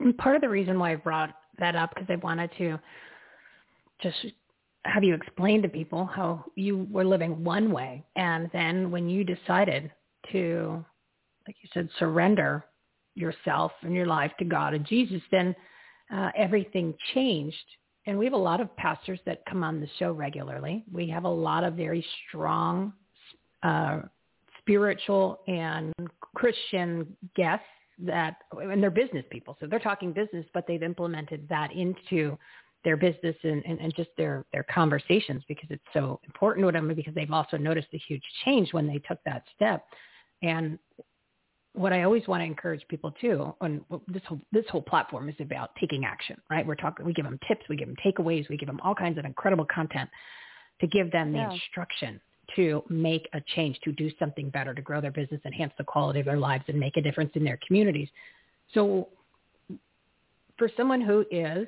And part of the reason why I brought that up because I wanted to just have you explained to people how you were living one way, and then when you decided to, like you said, surrender yourself and your life to God and Jesus, then uh, everything changed. And we have a lot of pastors that come on the show regularly. We have a lot of very strong uh, spiritual and Christian guests that, and they're business people. So they're talking business, but they've implemented that into their business and, and, and just their, their conversations because it's so important to them because they've also noticed a huge change when they took that step. And what I always want to encourage people too, and this whole this whole platform is about taking action, right? We're talking, we give them tips, we give them takeaways, we give them all kinds of incredible content to give them the Yeah. instruction to make a change, to do something better, to grow their business, enhance the quality of their lives, and make a difference in their communities. So, for someone who is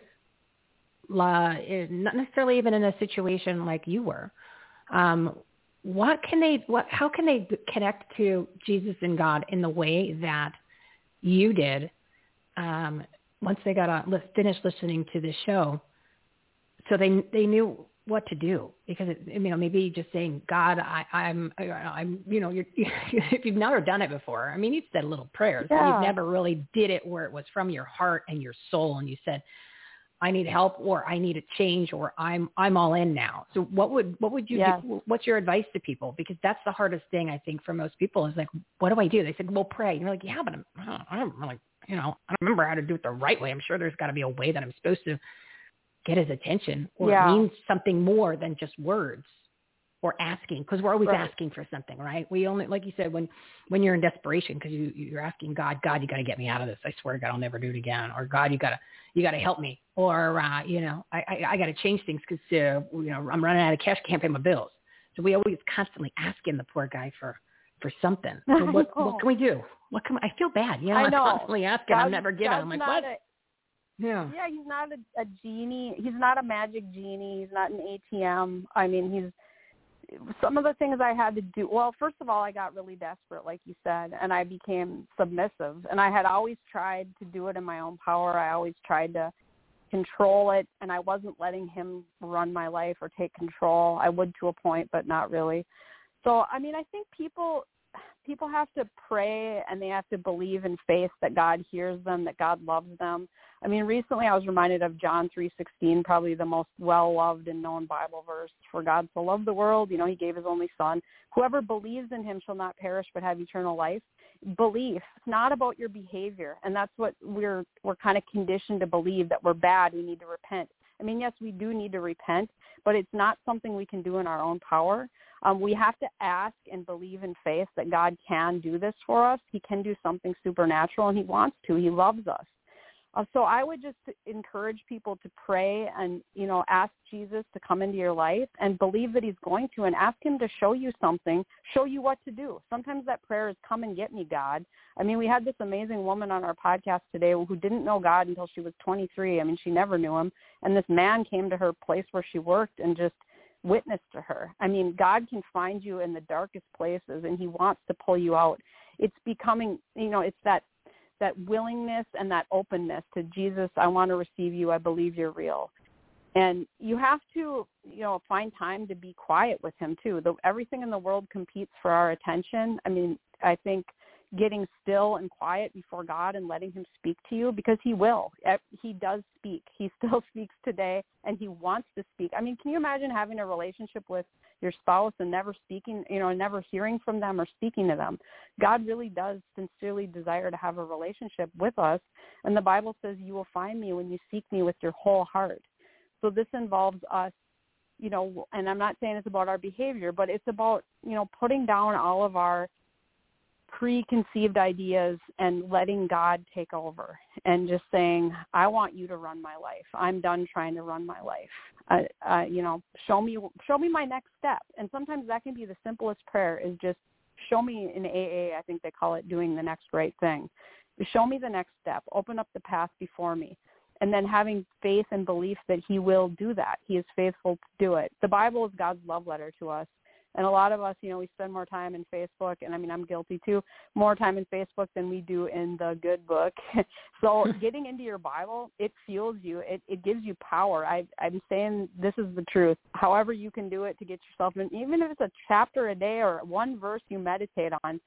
la, not necessarily even in a situation like you were, um, what can they what how can they connect to Jesus and God in the way that you did um, once they got on, finished listening to the show? So they they knew what to do because it, you know maybe just saying God I I'm I, I'm you know you're, <laughs> if you've never done it before I mean you've said little prayers but you've never really did it where it was from your heart and your soul and you said I need help or I need a change or I'm I'm all in now. So what would what would you Yes. give, what's your advice to people? Because that's the hardest thing I think for most people is like, what do I do? They said, well, pray. And you're like, yeah, but I'm, I don't, really, you know, I don't remember how to do it the right way. I'm sure there's got to be a way that I'm supposed to get his attention or Yeah. it means something more than just words or asking because we're always Right. asking for something, right? We only, like you said, when when you're in desperation because you you're asking God, God, you got to get me out of this. I swear to God, I'll never do it again. Or God, you got to you got to help me. Or uh, you know, I I, I got to change things because uh, you know I'm running out of cash, can't pay my bills. So we always constantly asking the poor guy for for something. So <laughs> what what can we do? What can I feel bad? You know, I I'm constantly asking. I'm God's- never giving. I'm like, what? a- yeah. Yeah, he's not a, a genie. He's not a magic genie. He's not an ATM. I mean, he's some of the things I had to do. Well, first of all, I got really desperate, like you said, and I became submissive. And I had always tried to do it in my own power. I always tried to control it, and I wasn't letting him run my life or take control. I would to a point, but not really. So, I mean, I think people people have to pray and they have to believe in faith that God hears them, that God loves them. I mean, recently I was reminded of John 3:16, probably the most well-loved and known Bible verse. For God so loved the world, you know, he gave his only son. Whoever believes in him shall not perish but have eternal life. Belief, it's not about your behavior, and that's what we're we're kind of conditioned to believe that we're bad, we need to repent. I mean, yes, we do need to repent, but it's not something we can do in our own power. Um, we have to ask and believe in faith that God can do this for us. He can do something supernatural, and He wants to. He loves us. Uh, so I would just encourage people to pray and you know ask Jesus to come into your life and believe that He's going to, and ask Him to show you something, show you what to do. Sometimes that prayer is, "Come and get me, God." I mean, we had this amazing woman on our podcast today who didn't know God until she was 23. I mean, she never knew Him, and this man came to her place where she worked and just witness to her. I mean, God can find you in the darkest places and he wants to pull you out. It's becoming, you know, it's that that willingness and that openness to Jesus, I want to receive you. I believe you're real. And you have to, you know, find time to be quiet with him too. The, everything in the world competes for our attention. I mean, I think getting still and quiet before God and letting him speak to you because he will. He does speak. He <laughs> still speaks today and he wants to speak. I mean, can you imagine having a relationship with your spouse and never speaking, you know, never hearing from them or speaking to them? God really does sincerely desire to have a relationship with us. And the Bible says you will find me when you seek me with your whole heart. So this involves us you know, and I'm not saying it's about our behavior, but it's about, you know, putting down all of our preconceived ideas and letting God take over and just saying, I want you to run my life. I'm done trying to run my life. Uh, uh, you know, show me, show me my next step. And sometimes that can be the simplest prayer is just show me in AA, I think they call it doing the next right thing. Show me the next step. Open up the path before me. And then having faith and belief that he will do that. He is faithful to do it. The Bible is God's love letter to us. And a lot of us, you know, we spend more time in Facebook, and I mean, I'm guilty too, more time in Facebook than we do in the good book. <laughs> so <laughs> getting into your Bible, it fuels you. It, it gives you power. I, I'm saying this is the truth. However you can do it to get yourself in, even if it's a chapter a day or one verse you meditate on,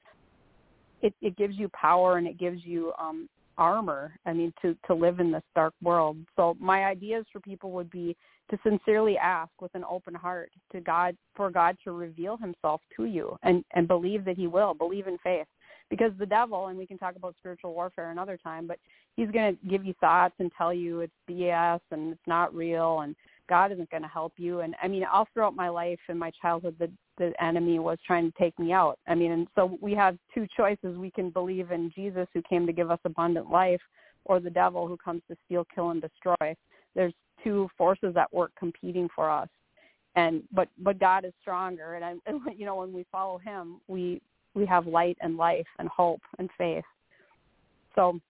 it, it gives you power and it gives you um, armor. I mean, to to live in this dark world. So my ideas for people would be to sincerely ask with an open heart to God for God to reveal Himself to you and and believe that He will. Believe in faith because the devil and we can talk about spiritual warfare another time but he's going to give you thoughts and tell you it's bs and it's not real and god isn't going to help you. And i mean all throughout my life and my childhood the the enemy was trying to take me out. I mean and so we have two choices. We can believe in jesus who came to give us abundant life or the devil who comes to steal kill and destroy. There's two forces at work competing for us. And but but god is stronger. And i and, <laughs> you know when we follow him we we have light and life and hope and faith. So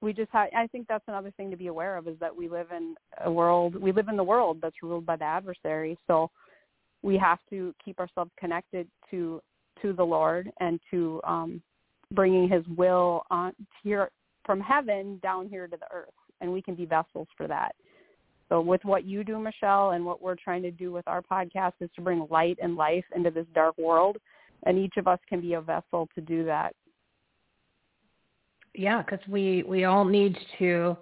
we just have I think that's another thing to be aware of is that we live in a world we live in the world that's ruled by the adversary. So we have to keep ourselves connected to to the Lord and to um bringing his will on here from heaven down here to the earth and we can be vessels for that. So with what you do, Michele, and what we're trying to do with our podcast is to bring light and life into this dark world and each of us can be a vessel to do that. Yeah, because we we all need to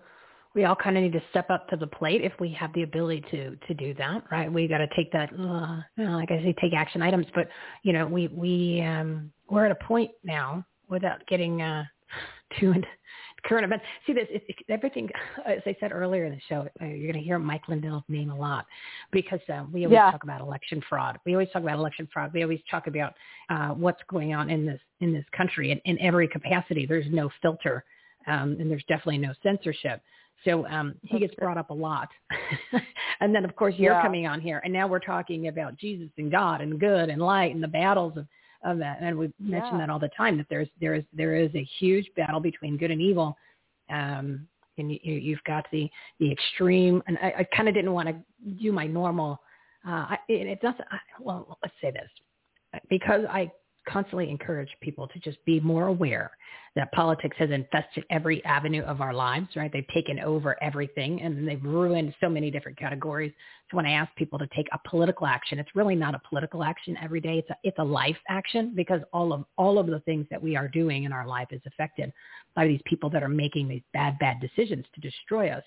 we all kind of need to step up to the plate if we have the ability to to do that, right? We got to take that, uh, you know, like I say, take action items. But you know, we we um, we're at a point now without getting uh, too current events. See this, it, everything, <laughs> as I said earlier in the show, uh, you're going to hear Mike Lindell's name a lot because uh, we always yeah. talk about election fraud. We always talk about election fraud. We always talk about uh, what's going on in this in this country in, in every capacity. There's no filter, um, and there's definitely no censorship. So um, he gets brought up a lot. <laughs> and then, of course, you're yeah. coming on here, and now we're talking about Jesus and God and good and light and the battles of of that. And we mention yeah. that all the time that there's there is there is a huge battle between good and evil. Um, and you, you've got the the extreme. And I, I kind of didn't want to do my normal. Uh, I, it, it doesn't. I, well, let's say this because I constantly encourage people to just be more aware that politics has infested every avenue of our lives, right? They've taken over everything and they've ruined so many different categories. So when I ask people to take a political action, it's really not a political action every day. It's a, it's a life action because all of, all of the things that we are doing in our life is affected by these people that are making these bad, bad decisions to destroy us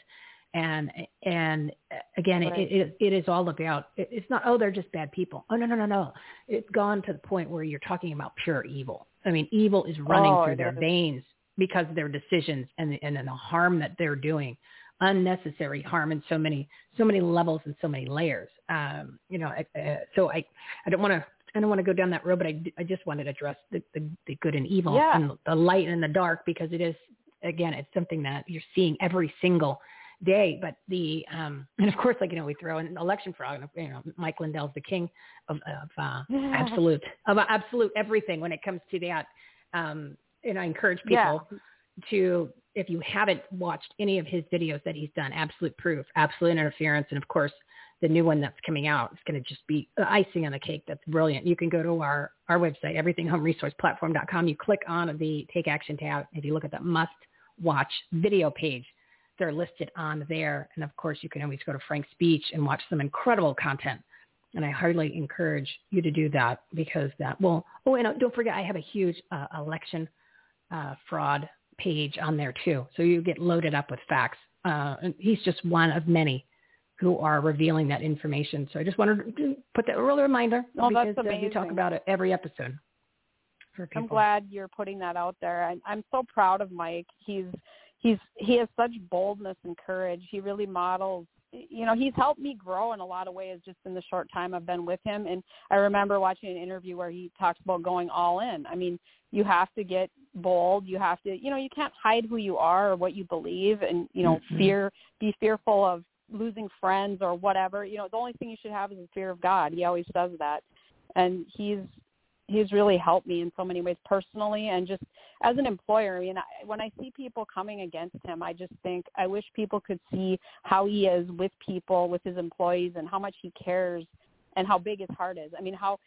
and and again right. it, it it is all about it's not oh they're just bad people oh no no no no it's gone to the point where you're talking about pure evil i mean evil is running oh, through their is. veins because of their decisions and and the harm that they're doing unnecessary harm in so many so many levels and so many layers um you know uh, so i i don't want to I don't want to go down that road, but I, I just wanted to address the, the, the good and evil yeah. and the light and the dark because it is, again, it's something that you're seeing every single day. But the um, and of course, like you know, we throw an election fraud. You know, Mike Lindell's the king of, of uh, <laughs> absolute of absolute everything when it comes to that. Um, and I encourage people Yeah. to, if you haven't watched any of his videos that he's done, absolute proof, absolute interference, and of course the new one that's coming out is going to just be the icing on the cake. That's brilliant. You can go to our, our website, everythinghomeresourceplatform.com. You click on the take action tab. If you look at that must watch video page, they're listed on there. And of course, you can always go to Frank Speech and watch some incredible content. And I heartily encourage you to do that because that will, oh, and don't forget, I have a huge uh, election uh, fraud page on there too. So you get loaded up with facts. Uh, he's just one of many who are revealing that information. So I just wanted to put that a little reminder Oh, that's because uh, we talk about it every episode. I'm glad you're putting that out there. I'm, I'm so proud of Mike. He's he's he has such boldness and courage. He really models. You know, he's helped me grow in a lot of ways just in the short time I've been with him. And I remember watching an interview where he talks about going all in. I mean, you have to get bold. You have to, you know, you can't hide who you are or what you believe, and you know, Mhm. fear, be fearful of losing friends or whatever. You know, the only thing you should have is the fear of God. He always does that, and he's he's really helped me in so many ways personally and just as an employer. I mean, I, when I see people coming against him, I just think I wish people could see how he is with people, with his employees, and how much he cares and how big his heart is. I mean, how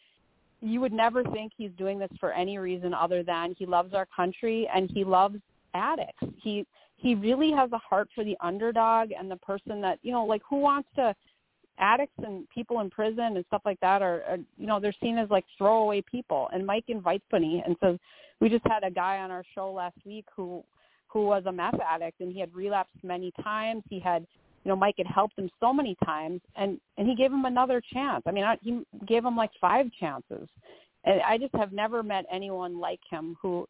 you would never think he's doing this for any reason other than he loves our country and he loves addicts. He he really has a heart for the underdog and the person that, you know, like who wants to addicts and people in prison and stuff like that are, are you know they're seen as like throwaway people. And mike invites me and so we just had a guy on our show last week who who was a meth addict and he had relapsed many times. He had you know mike had helped him so many times and and he gave him another chance. I mean I, he gave him like five chances. And i just have never met anyone like him who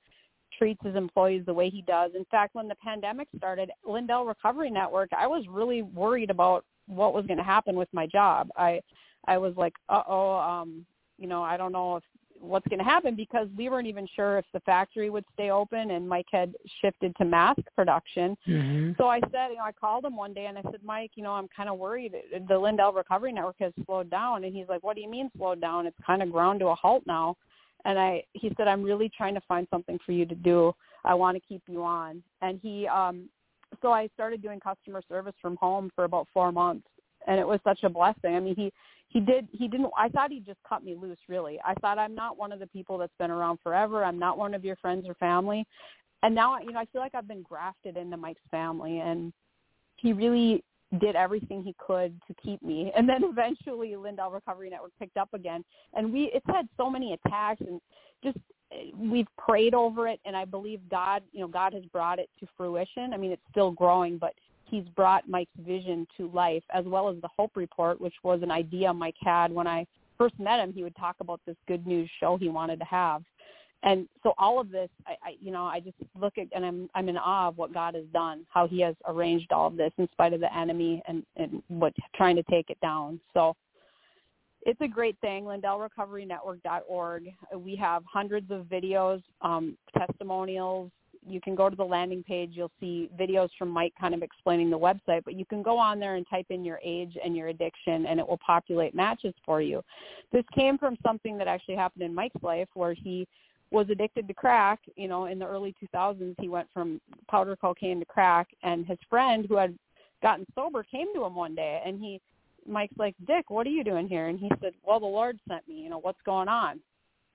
treats his employees the way he does. In fact, when the pandemic started, Lindell Recovery Network, I was really worried about what was going to happen with my job. I I was like, "Uh-oh, um, you know, I don't know if what's going to happen because we weren't even sure if the factory would stay open and Mike had shifted to mask production. Mm-hmm. So I said, you know, I called him one day and I said, Mike, you know, I'm kind of worried. The Lindell Recovery Network has slowed down. And he's like, what do you mean slowed down? It's kind of ground to a halt now and I he said I'm really trying to find something for you to do. I want to keep you on. And he um so I started doing customer service from home for about 4 months and it was such a blessing. I mean, he he did he didn't I thought he just cut me loose really. I thought I'm not one of the people that's been around forever. I'm not one of your friends or family. And now you know, I feel like I've been grafted into Mike's family and he really did everything he could to keep me. <laughs> And then eventually Lindell Recovery Network picked up again. And we it's had so many attacks and just we've prayed over it and I believe God, you know, God has brought it to fruition. I mean, it's still growing, but he's brought Mike's vision to life as well as the Hope Report, which was an idea Mike had when I first met him. He would talk about this good news show he wanted to have and so all of this I, I you know i just look at and i'm i'm in awe of what god has done how he has arranged all of this in spite of the enemy and and what trying to take it down so it's a great thing lindellrecoverynetwork.org we have hundreds of videos um, testimonials. You can go to the landing page. You'll see videos from mike kind of explaining the website but you can go on there and type in your age and your addiction and it will populate matches for you. This came from something that actually happened in mike's life where he was addicted to crack, you know, in the early 2000s, he went from powder cocaine to crack, and his friend who had gotten sober came to him one day, and he, Mike's like, Dick, what are you doing here? And he said, Well, the Lord sent me. You know, what's going on?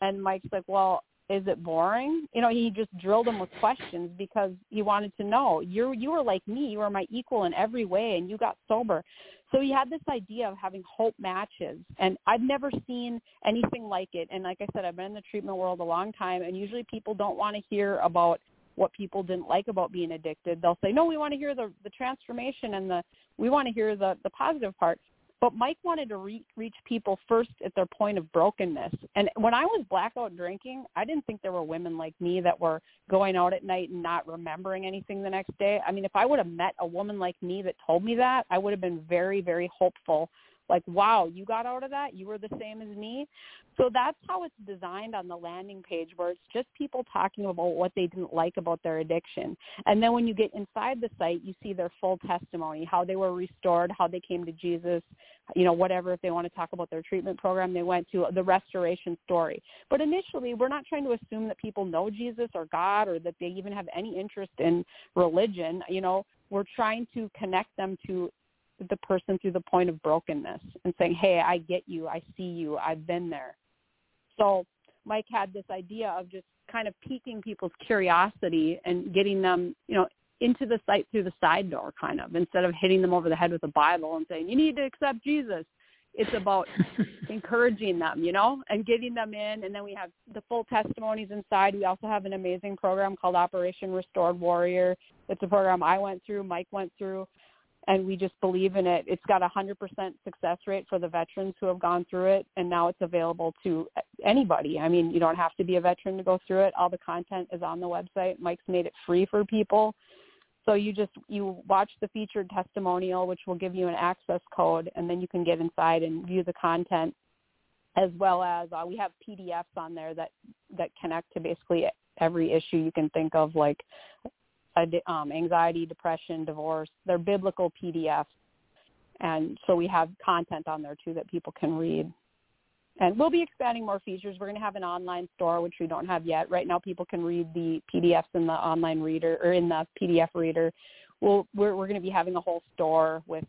And Mike's like, Well, is it boring? You know, he just drilled him with questions because he wanted to know. You're, you were like me, you were my equal in every way, and you got sober. So he had this idea of having hope matches, and I've never seen anything like it. And like I said, I've been in the treatment world a long time, and usually people don't want to hear about what people didn't like about being addicted. They'll say, "No, we want to hear the the transformation and the we want to hear the the positive part." But Mike wanted to re- reach people first at their point of brokenness. And when I was blackout drinking, I didn't think there were women like me that were going out at night and not remembering anything the next day. I mean, if I would have met a woman like me that told me that, I would have been very, very hopeful like wow you got out of that? You were the same as me? So that's how it's designed on the landing page where it's just people talking about what they didn't like about their addiction. And then when you get inside the site you see their full testimony how they were restored how they came to jesus you know whatever if they want to talk about their treatment program they went to the restoration story. But initially we're not trying to assume that people know jesus or god or that they even have any interest in religion. You know we're trying to connect them to the person through the point of brokenness and saying, hey, I get you. I see you. I've been there. So Mike had this idea of just kind of piquing people's curiosity and getting them, you know, into the site through the side door kind of instead of hitting them over the head with a Bible and saying, you need to accept Jesus. It's about <laughs> encouraging them, you know, and getting them in. And then we have the full testimonies inside. We also have an amazing program called Operation Restored Warrior. It's a program I went through, Mike went through and we just believe in it. It's got a 100% success rate for the veterans who have gone through it, and now it's available to anybody. I mean, you don't have to be a veteran to go through it. All the content is on the website. Mike's made it free for people. So you just you watch the featured testimonial, which will give you an access code, and then you can get inside and view the content, as well as uh, we have PDFs on there that that connect to basically every issue you can think of, like um, anxiety, depression, divorce. They're biblical PDFs. And so we have content on there too that people can read. And we'll be expanding more features. We're going to have an online store, which we don't have yet. Right now, people can read the PDFs in the online reader or in the PDF reader. We'll, we're, we're going to be having a whole store with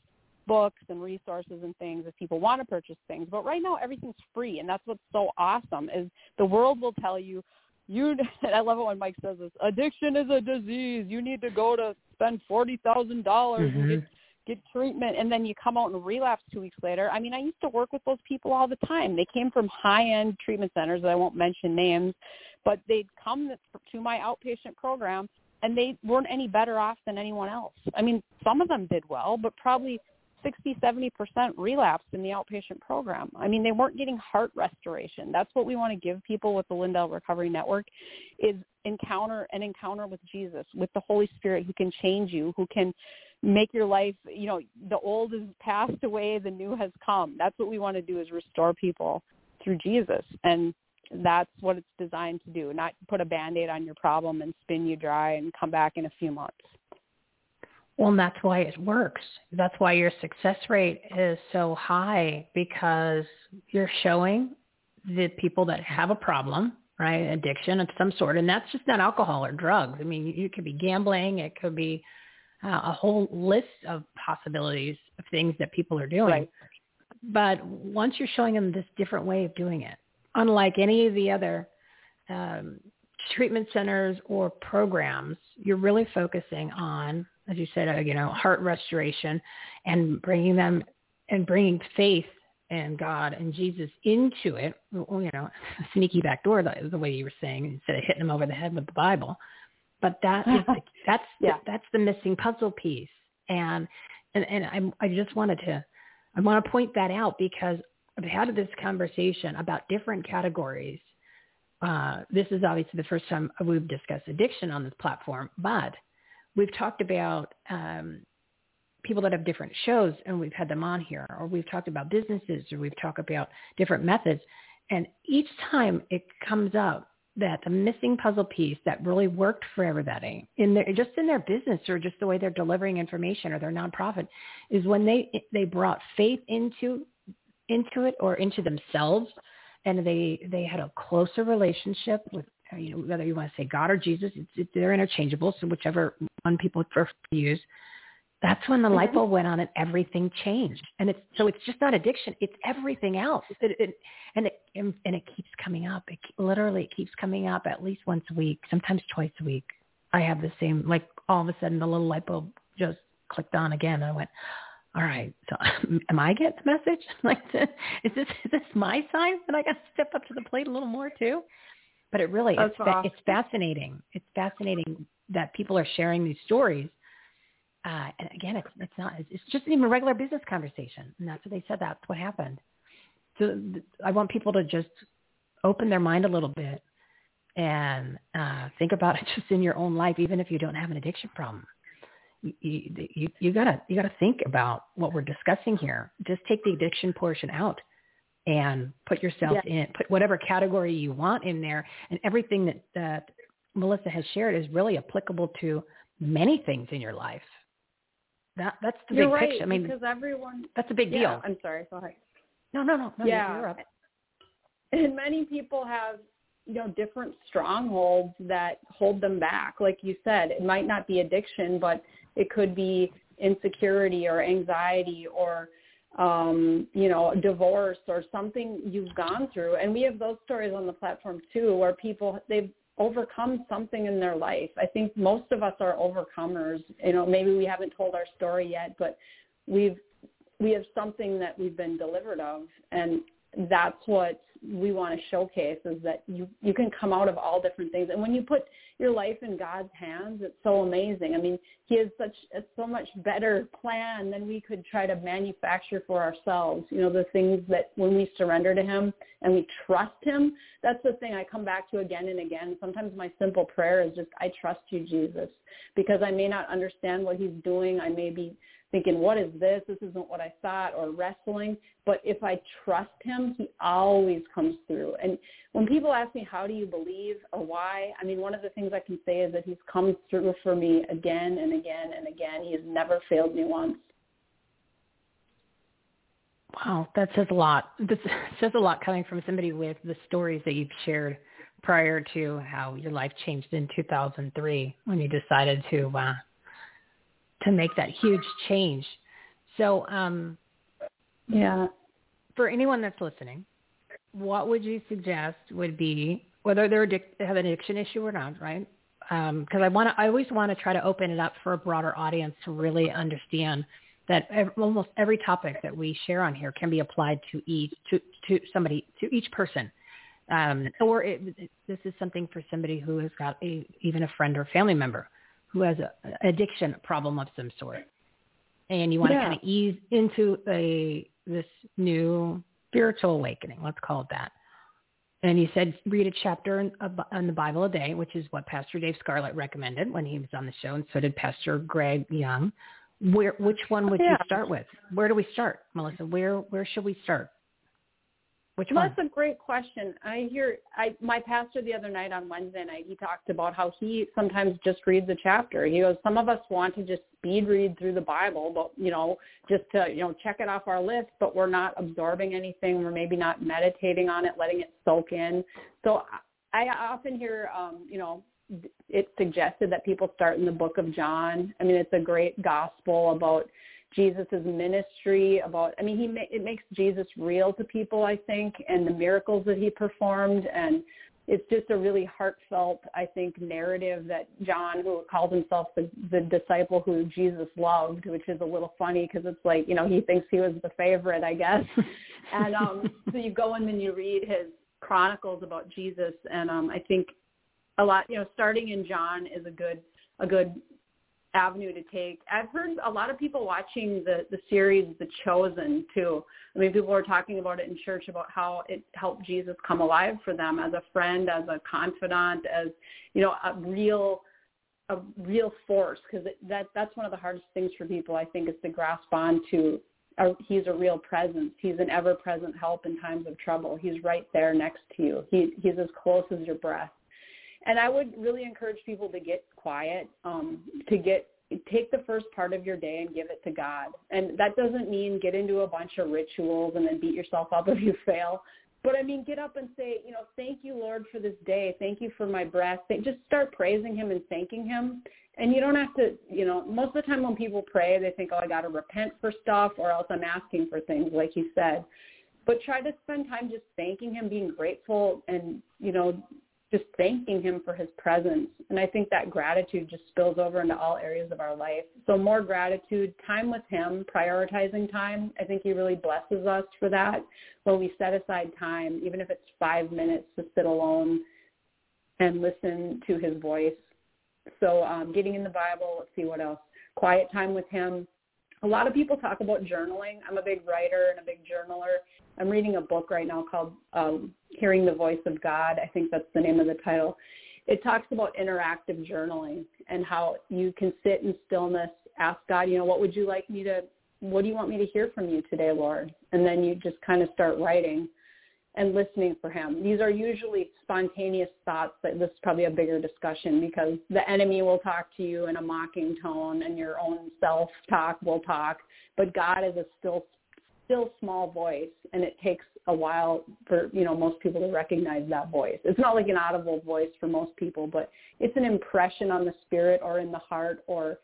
books and resources and things if people want to purchase things. But right now, everything's free, and that's what's so awesome is the world will tell you, you <laughs> and I love it when Mike says this. Addiction is a disease. You need to go to spend forty thousand dollars and mm-hmm. get get treatment and then you come out and relapse two weeks later. I mean, I used to work with those people all the time. They came from high-end treatment centers. I won't mention names, but they'd come to my outpatient program and they weren't any better off than anyone else. I mean, some of them did well, but probably 60, 70% relapsed in the outpatient program. I mean, they weren't getting heart restoration. That's what we want to give people with the Lindell Recovery Network is encounter an encounter with Jesus, with the Holy Spirit who can change you, who can make your life, you know, the old has passed away, the new has come. That's what we want to do is restore people through Jesus. And that's what it's designed to do, not put a band-aid on your problem and spin you dry and come back in a few months. Well, and that's why it works. That's why your success rate is so high because you're showing the people that have a problem, right, addiction of some sort, and that's just not alcohol or drugs. I mean, it could be gambling, it could be uh, a whole list of possibilities of things that people are doing. Right. But once you're showing them this different way of doing it, unlike any of the other um, treatment centers or programs, you're really focusing on, as you said, uh, you know, heart restoration and bringing them and bringing faith and God and Jesus into it. You know, sneaky back door, the, the way you were saying, instead of hitting them over the head with the Bible. But that is <laughs> the, that's yeah. the, that's the missing puzzle piece. And and and I I just wanted to I want to point that out because I've had this conversation about different categories. Uh, this is obviously the first time we've discussed addiction on this platform, but we've talked about um, people that have different shows and we've had them on here, or we've talked about businesses, or we've talked about different methods. And each time it comes up that the missing puzzle piece that really worked for everybody in their just in their business or just the way they're delivering information or their nonprofit is when they they brought faith into into it or into themselves and they they had a closer relationship with you know whether you want to say God or Jesus it's, it, they're interchangeable so whichever one people prefer to use that's when the mm-hmm. light bulb went on and everything changed and it's so it's just not addiction it's everything else it, it, and it and, and it keeps coming up it literally it keeps coming up at least once a week sometimes twice a week i have the same like all of a sudden the little light bulb just clicked on again and i went all right, so <laughs> am I getting the message? <laughs> Like, <laughs> is this is this my sign that I got to step up to the plate a little more too? But it really That's it's awesome. it's fascinating. It's fascinating that people are sharing these stories. Uh, and again, it's it's not it's just even a regular business conversation, and that's what they said. That's what happened. So th- I want people to just open their mind a little bit and uh, think about <laughs> it just in your own life, even if you don't have an addiction problem you, you you gotta you gotta think about what we're discussing here. Just take the addiction portion out and put yourself Yeah. in put whatever category you want in there, and everything that that Melissa has shared is really applicable to many things in your life. That that's the You're big right picture. I mean, because everyone that's a big yeah, deal. I'm sorry, sorry. No, no, no, no. Yeah. you're up. and many people have you know different strongholds that hold them back like you said it might not be addiction but it could be insecurity or anxiety or um you know divorce or something you've gone through. And we have those stories on the platform too where people they've overcome something in their life. I think most of us are overcomers. You know maybe we haven't told our story yet but we've we have something that we've been delivered of. And that's what we want to showcase is that you you can come out of all different things. And when you put your life in God's hands it's so amazing. I mean he has such a so much better plan than we could try to manufacture for ourselves. You know the things that when we surrender to him and we trust him that's the thing i come back to again and again. Sometimes my simple prayer is just i trust you jesus because i may not understand what he's doing. I may be thinking, what is this? This isn't what I thought, or wrestling. But if I trust him, he always comes through. And when people ask me, how do you believe or why? I mean, one of the things I can say is that he's come through for me again and again and again. He has never failed me once. Wow, that says a lot. This <laughs> says a lot coming from somebody with the stories that you've shared prior to how your life changed in 2003 when you decided to uh, to make that huge change. So, um, yeah, for anyone that's listening, what would you suggest would be whether they're addic- they have an addiction issue or not, right? Because I want to, I always want to try to open it up for a broader audience to really understand that ev- almost every topic that we share on here can be applied to each to to somebody to each person. Um, or it, it, this is something for somebody who has got a even a friend or family member who has a, an addiction problem of some sort, and you want Yeah. to kind of ease into a this new spiritual awakening. Let's call it that. And he said read a chapter in, in the Bible a day, which is what Pastor Dave Scarlett recommended when he was on the show, and so did Pastor Greg Young. Where, which one would you start with? Where do we start, Melissa? Where, where should we start? Which Well, one? That's a great question. I hear I my pastor the other night on Wednesday night he talked about how he sometimes just reads a chapter. He goes, some of us want to just speed read through the Bible, but you know, just to you know check it off our list, but we're not absorbing anything. We're maybe not meditating on it, letting it soak in. So I I often hear, um, you know, it's suggested that people start in the book of John. I mean, it's a great gospel about Jesus' ministry about I mean he ma- it makes Jesus real to people I think and the miracles that he performed. And it's just a really heartfelt I think narrative that John who calls himself the the disciple who Jesus loved which is a little funny because it's like you know he thinks he was the favorite I guess. <laughs> And um so you go in and then you read his chronicles about Jesus. And um I think a lot you know starting in John is a good a good avenue to take. I've heard a lot of people watching the the series The Chosen too. I mean, people were talking about it in church about how it helped Jesus come alive for them as a friend, as a confidant, as you know, a real a real force because that that's one of the hardest things for people I think is to grasp on to. Uh, he's a real presence. He's an ever-present help in times of trouble. He's right there next to you. He he's as close as your breath and I would really encourage people to get quiet, um, to get take the first part of your day and give it to God. And that doesn't mean get into a bunch of rituals and then beat yourself up <laughs> if you fail. But I mean, get up and say, you know, thank you, Lord, for this day. Thank you for my breath. Th- Just start praising Him and thanking Him. And you don't have to, you know, most of the time when people pray, they think, oh, I got to repent for stuff or else I'm asking for things, like you said. But try to spend time just thanking Him, being grateful, and, you know, just thanking him for his presence. And I think that gratitude just spills over into all areas of our life. So more gratitude, time with him, prioritizing time. I think he really blesses us for that when we set aside time, even if it's five minutes to sit alone and listen to his voice. So um, getting in the Bible, let's see what else. Quiet time with him. A lot of people talk about journaling. I'm a big writer and a big journaler. I'm reading a book right now called um, Hearing the Voice of God. I think that's the name of the title. It talks about interactive journaling and how you can sit in stillness, ask God, you know, what would you like me to, what do you want me to hear from you today, Lord? And then you just kind of start writing and listening for him. These are usually spontaneous thoughts. That this is probably a bigger discussion because the enemy will talk to you in a mocking tone, and your own self-talk will talk. But God is a still, still small voice, and it takes a while for you know most people to recognize that voice. It's not like an audible voice for most people, but it's an impression on the spirit or in the heart, or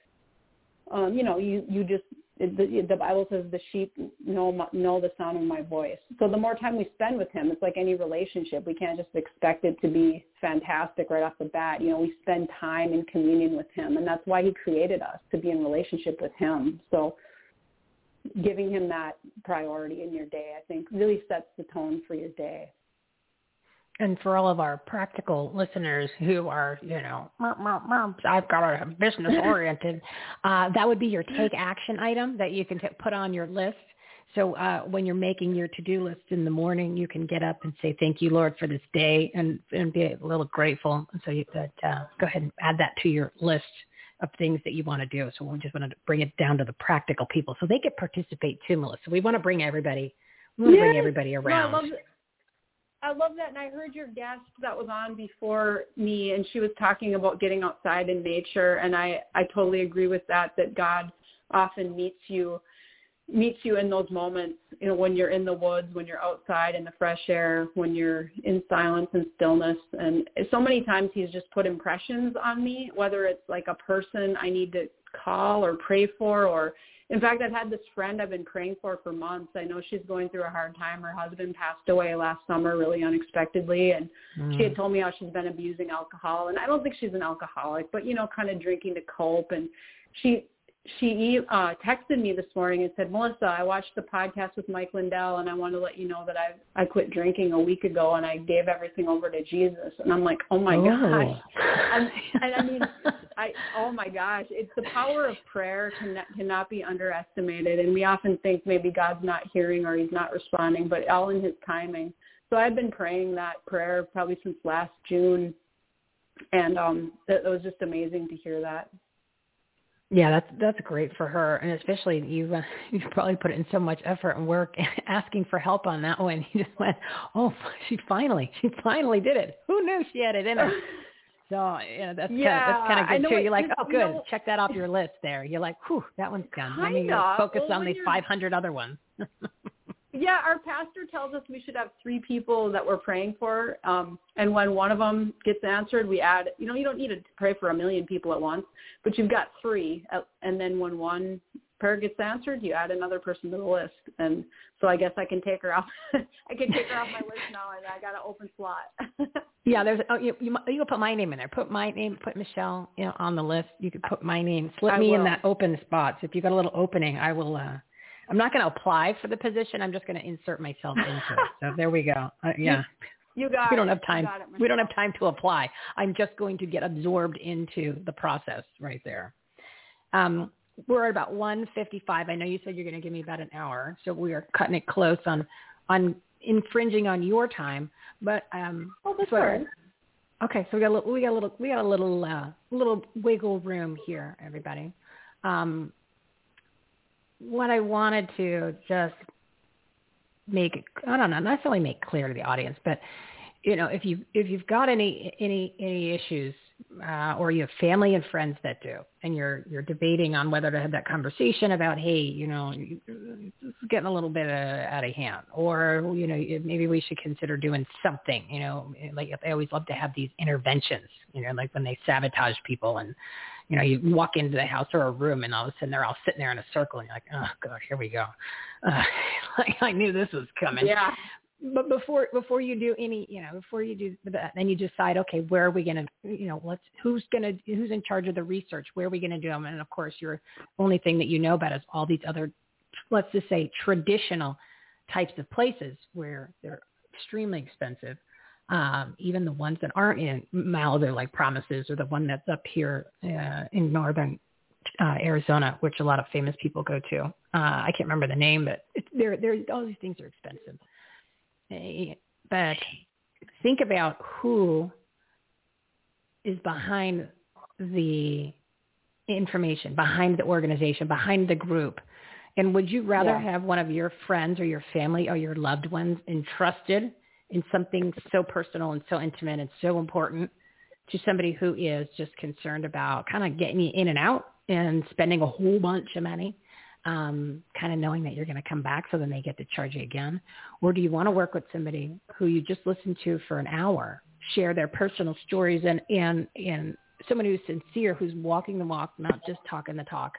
um, you know, you you just the, the Bible says the sheep know know the sound of my voice. So the more time we spend with Him, it's like any relationship. We can't just expect it to be fantastic right off the bat. You know, we spend time in communion with Him, and that's why He created us to be in relationship with Him. So giving Him that priority in your day, I think, really sets the tone for your day. And for all of our practical listeners who are, you know, "Merp, merp, merp, I've got a business <laughs> oriented, uh, that would be your take <laughs> action item that you can t- put on your list. So uh, when you're making your to-do list in the morning, you can get up and say, "Thank you, Lord, for this day," and and be a little grateful. And so you that uh, go ahead and add that to your list of things that you want to do. So we just want to bring it down to the practical people, so they can participate too, Melissa. We want to bring everybody. We want to bring Yes. everybody No, around. I love. I love that, and I heard your guest that was on before me, and she was talking about getting outside in nature, and I I totally agree with that. That God often meets you meets you in those moments, you know, when you're in the woods, when you're outside in the fresh air, when you're in silence and stillness. And so many times he's just put impressions on me, whether it's like a person I need to call or pray for or in fact, I've had this friend I've been praying for for months. I know she's going through a hard time. Her husband passed away last summer really unexpectedly and she had mm. told me how she's been abusing alcohol and I don't think she's an alcoholic, but you know, kind of drinking to cope and she she uh, texted me this morning and said, Melissa, I watched the podcast with Mike Lindell, and I want to let you know that I I quit drinking a week ago, and I gave everything over to Jesus. And I'm like, oh my Oh. gosh, and, and I mean, I oh my gosh, it's the power of prayer cannot cannot be underestimated. And we often think maybe God's not hearing or He's not responding, but all in His timing. So I've been praying that prayer probably since last June, and um, it, it was just amazing to hear that. Yeah, that's that's great for her, and especially you. Uh, <laughs> you probably put in so much effort and work <laughs> asking for help on that one. <laughs> You just went, oh, she finally, she finally did it. Who knew she had it in her? So yeah, that's kind of, that's kind of good know too. You're like, oh, good, know- check that off your list. There, you're like, whew, that one's done. Let me Kinda. focus on when the 500 other ones. Yeah, our pastor tells us we should have three people that we're praying for, um, and when one of them gets answered, we add. You know, you don't need to pray for a million people at once, but you've got three, uh, and then when one prayer gets answered, you add another person to the list, and so I guess I can take her off. <laughs> I can take her off my list now, and I got an open slot. <laughs> Yeah, there's oh, you you you can put my name in there. Put my name, put Michele, you know, on the list. You could put my name. Slip I me in that open spot. So if you got a little opening, I will. uh I'm not going to apply for the position. I'm just going to insert myself into it. So there we go. Uh, <laughs> yeah. you got. we don't it. have time. it, we don't have time to apply. I'm just going to get absorbed into the process right there. Um, we're at about 155. I know you said you're going to give me about an hour, so we are cutting it close on on infringing on your time. But um, Oh, that's so- all right. Okay, so we got a little, we got a little, we got a little, uh, little wiggle room here, everybody. Um, what I wanted to just make, I don't know, not necessarily make clear to the audience, but you know, if you if you've got any any any issues, uh, or you have family and friends that do, and you're you're debating on whether to have that conversation about, hey, you know, is getting a little bit uh, out of hand, or you know, maybe we should consider doing something. You know, like they always love to have these interventions. You know, like when they sabotage people and you know, you walk into the house or a room and all of a sudden they're all sitting there in a circle and you're like, oh gosh, here we go. Uh, <laughs> like I knew this was coming. Yeah. But before before you do any, you know, before you do that, then you decide, okay, where are we going to, you know, let's who's going to who's in charge of the research? Where are we going to do them? And of course, your only thing that you know about is all these other, let's just say, traditional types of places where they're extremely expensive um, even the ones that aren't in Malibu, like Promises, or the one that's up here uh, in northern uh, Arizona, which a lot of famous people go to. Uh, I can't remember the name, but it's, they're, they're, all these things are expensive. Eh, But think about who is behind the information, behind the organization, behind the group. And would you rather Yeah. have one of your friends or your family or your loved ones entrusted in something so personal and so intimate and so important to somebody who is just concerned about kind of getting you in and out and spending a whole bunch of money, um, kind of knowing that you're going to come back so then they get to charge you again? Or do you want to work with somebody who you just listen to for an hour, share their personal stories and, and, and someone who's sincere, who's walking the walk, not just talking the talk.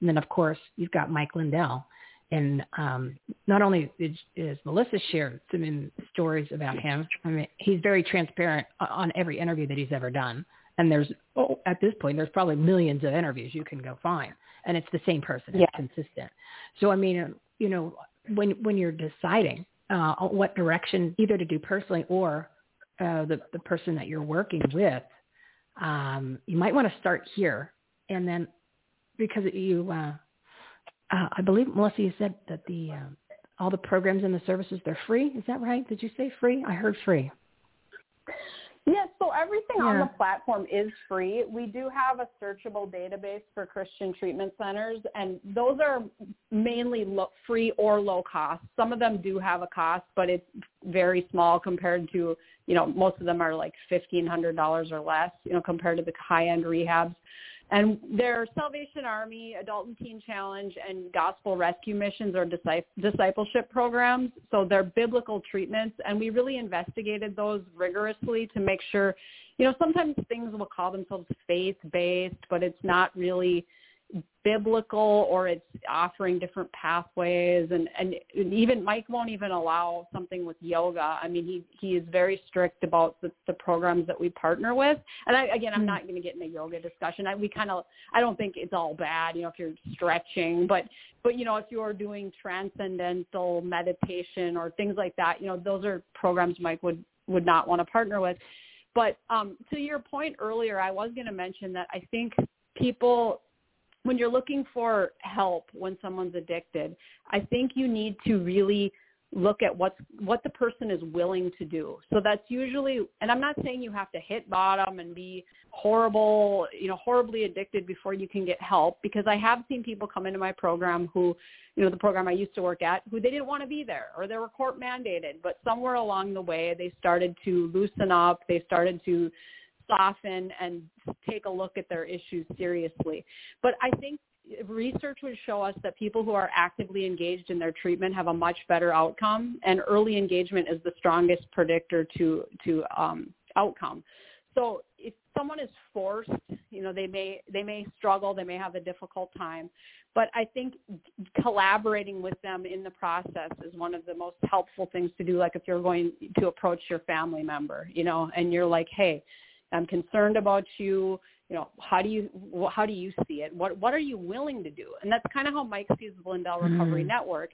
And then of course you've got Mike Lindell. And um, not only is, is Melissa shared some in- stories about him, I mean, he's very transparent on every interview that he's ever done. And there's, oh, at this point, there's probably millions of interviews you can go find. And it's the same person. Yeah. It's consistent. So, I mean, you know, when, when you're deciding uh, what direction either to do personally or uh, the, the person that you're working with, um, you might want to start here. And then because you, uh, uh, I believe Melissa, you said that the uh, all the programs and the services they're free. Is that right? Did you say free? I heard free. Yes, so everything on the platform is free. We do have a searchable database for Christian treatment centers, and those are mainly lo- free or low cost. Some of them do have a cost, but it's very small compared to, you know, most of them are like $1,500 or less, you know, compared to the high-end rehabs. And their Salvation Army, Adult and Teen Challenge, and Gospel Rescue Missions or disci- discipleship programs. So they're biblical treatments, and we really investigated those rigorously to make sure, you know, sometimes things will call themselves faith-based, but it's not really, biblical or it's offering different pathways and and even Mike won't even allow something with yoga. I mean he he is very strict about the, the programs that we partner with. And I again I'm not going to get in a yoga discussion. I we kind of I don't think it's all bad, you know, if you're stretching, but but you know if you're doing transcendental meditation or things like that, you know, those are programs Mike would would not want to partner with. But um, to your point earlier, I was going to mention that I think people when you're looking for help when someone's addicted, I think you need to really look at what's what the person is willing to do. So that's usually and I'm not saying you have to hit bottom and be horrible, you know, horribly addicted before you can get help because I have seen people come into my program who, you know, the program I used to work at, who they didn't want to be there or they were court mandated, but somewhere along the way they started to loosen up, they started to soften and take a look at their issues seriously. But I think research would show us that people who are actively engaged in their treatment have a much better outcome, and early engagement is the strongest predictor to to um, outcome. So if someone is forced, you know, they may they may struggle, they may have a difficult time, but I think collaborating with them in the process is one of the most helpful things to do. Like if you're going to approach your family member, you know, and you're like, hey, I'm concerned about you. You know, how do you how do you see it? What what are you willing to do? And that's kind of how Mike sees the Lindell Recovery Mm. Network.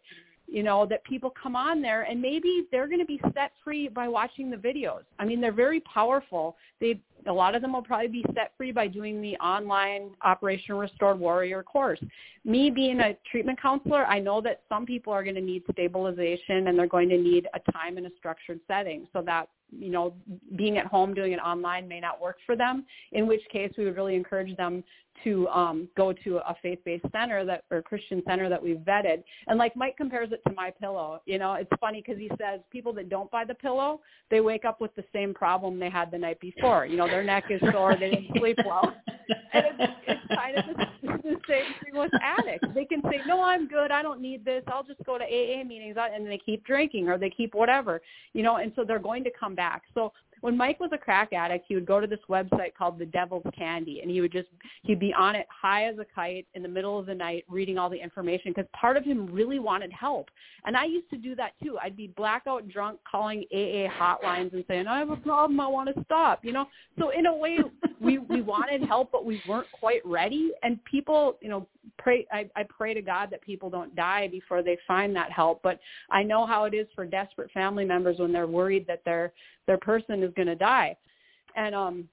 You know, that people come on there and maybe they're going to be set free by watching the videos. I mean, they're very powerful. They a lot of them will probably be set free by doing the online Operation Restored Warrior course. Me being a treatment counselor, I know that some people are going to need stabilization and they're going to need a time in a structured setting so that you know, being at home doing it online may not work for them, in which case we would really encourage them to um, go to a faith-based center that or Christian center that we've vetted. And like Mike compares it to My Pillow. You know, it's funny because he says people that don't buy the pillow, they wake up with the same problem they had the night before. You know, their neck is sore, they didn't sleep well. <laughs> And it's, it's kind of the, <laughs> the same thing with addicts. They can say, "No, I'm good. I don't need this. I'll just go to AA meetings," and they keep drinking or they keep whatever. You know, and so they're going to come back. So when Mike was a crack addict, he would go to this website called The Devil's Candy, and he would just he'd be on it high as a kite in the middle of the night, reading all the information because part of him really wanted help. And I used to do that too. I'd be blackout drunk, calling AA hotlines and saying, "I have a problem. I want to stop." You know, so in a way, we we wanted help, but we weren't quite ready. And people, you know, pray. I, I pray to God that people don't die before they find that help. But I know how it is for desperate family members when they're worried that their their person is going to die. And um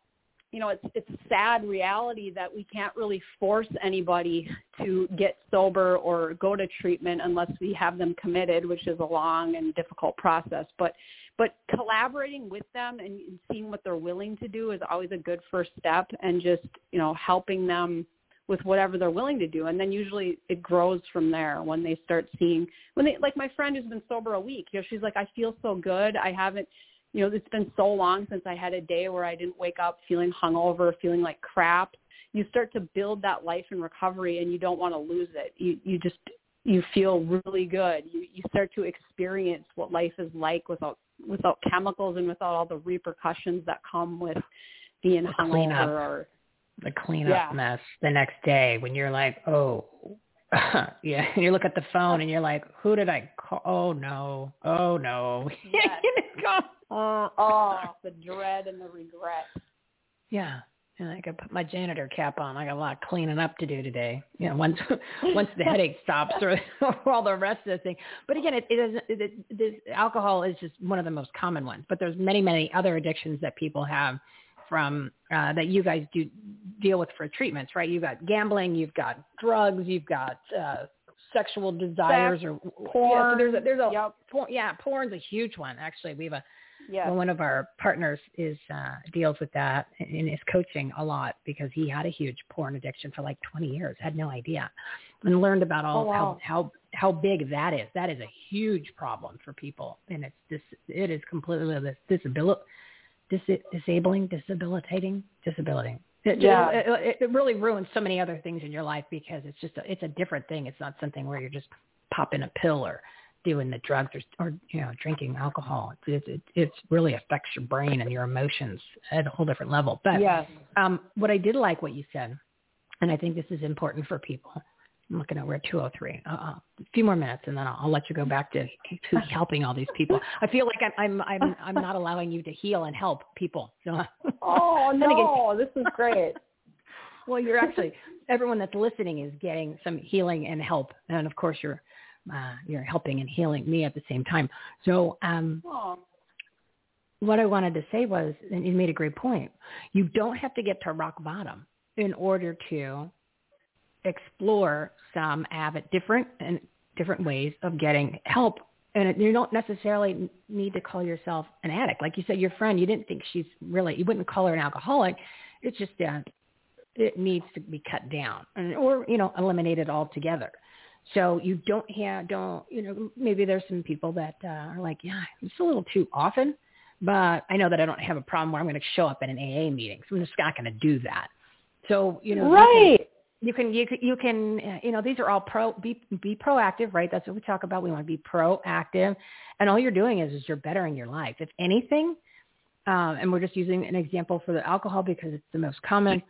you know, it's it's a sad reality that we can't really force anybody to get sober or go to treatment unless we have them committed, which is a long and difficult process. But but collaborating with them and seeing what they're willing to do is always a good first step and just, you know, helping them with whatever they're willing to do. And then usually it grows from there when they start seeing when they like my friend who's been sober a week you know she's like i feel so good. I haven't you know it's been so long since i had a day where i didn't wake up feeling hungover feeling like crap. You start to build that life in recovery and you don't want to lose it. You you just you feel really good. You you start to experience what life is like without without chemicals and without all the repercussions that come with being hungover or the cleanup Yeah. mess the next day when you're like, oh, <laughs> yeah. <laughs> You look at the phone and you're like, who did I call? Oh no, oh no. <laughs> uh, oh, the dread and the regret. yeah. And I could put my janitor cap on. I got a lot of cleaning up to do today. You know, once once the headache stops or, or all the rest of the thing. But again, it, it doesn't. It, it, this alcohol is just one of the most common ones. But there's many many other addictions that people have from uh, that you guys do deal with for treatments, right? You've got gambling, you've got drugs, you've got uh, sexual desires Sex, or porn. Yeah, so there's a, there's a Yep. porn, yeah, porn's a huge one. Actually, we have a Yes. one of our partners is uh, deals with that and is coaching a lot because he had a huge porn addiction for like 20 years, had no idea, and learned about all Oh, wow. how how how big that is. That is a huge problem for people, and it's dis, it is completely this disability, dis, disabling, disabilitating, disability. It, Yeah. it, it, it really ruins so many other things in your life because it's just a, it's a different thing. It's not something where you're just popping a pill or doing the drugs or, or you know drinking alcohol. It, it, it really affects your brain and your emotions at a whole different level. But Yes. um, what I did like what you said And I think this is important for people. I'm looking at we're at 203. Uh, a few more minutes, and then I'll, I'll let you go back to, to <laughs> helping all these people. I feel like I'm I'm I'm I'm not allowing you to heal and help people. So, <laughs> oh no, this is great. <laughs> well, you're actually everyone that's listening is getting some healing and help, and of course you're uh, you're helping and healing me at the same time. So, um, Oh, what I wanted to say was, and you made a great point. You don't have to get to rock bottom in order to explore some avid different and different ways of getting help. And you don't necessarily need to call yourself an addict. Like you said, your friend, you didn't think she's really, you wouldn't call her an alcoholic. It's just that it needs to be cut down and, or, you know, eliminated altogether. So you don't have, don't, you know, maybe there's some people that uh, are like, yeah, it's a little too often, but I know that I don't have a problem where I'm going to show up at an AA meeting. So I'm just not going to do that. So, you know, right. You can you can you can uh, you know these are all pro be be proactive right? That's what we talk about. We want to be proactive. And all you're doing is is you're bettering your life. If anything um, and we're just using an example for the alcohol because it's the most common.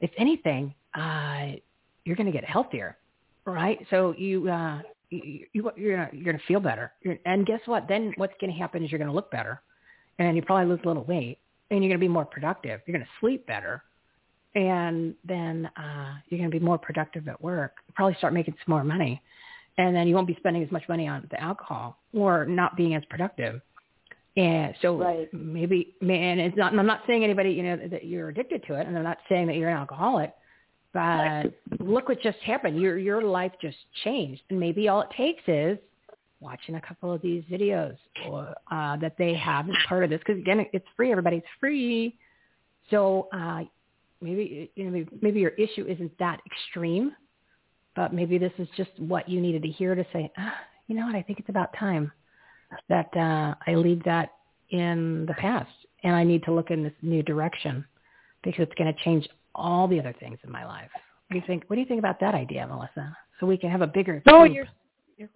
If anything uh, you're going to get healthier right? So you uh, you, you you're gonna you're gonna feel better. You're, and guess what? Then what's going to happen is you're going to look better. And you probably lose a little weight. And you're going to be more productive. You're going to sleep better and then uh, you're going to be more productive at work. Probably start making some more money, and then you won't be spending as much money on the alcohol or not being as productive. And so Right. maybe, man, it's not. I'm not saying anybody, you know, that you're addicted to it, and I'm not saying that you're an alcoholic. But look what just happened. Your your life just changed, and maybe all it takes is watching a couple of these videos or, uh, that they have as part of this. Because again, it's free. Everybody, it's free. So uh, maybe you know maybe, your issue isn't that extreme, but maybe this is just what you needed to hear to say, ah, you know what, I think it's about time that uh, I leave that in the past and I need to look in this new direction because it's going to change all the other things in my life. What do you think? What do you think about that idea, Melissa? So we can have a bigger. No, group. you're you're,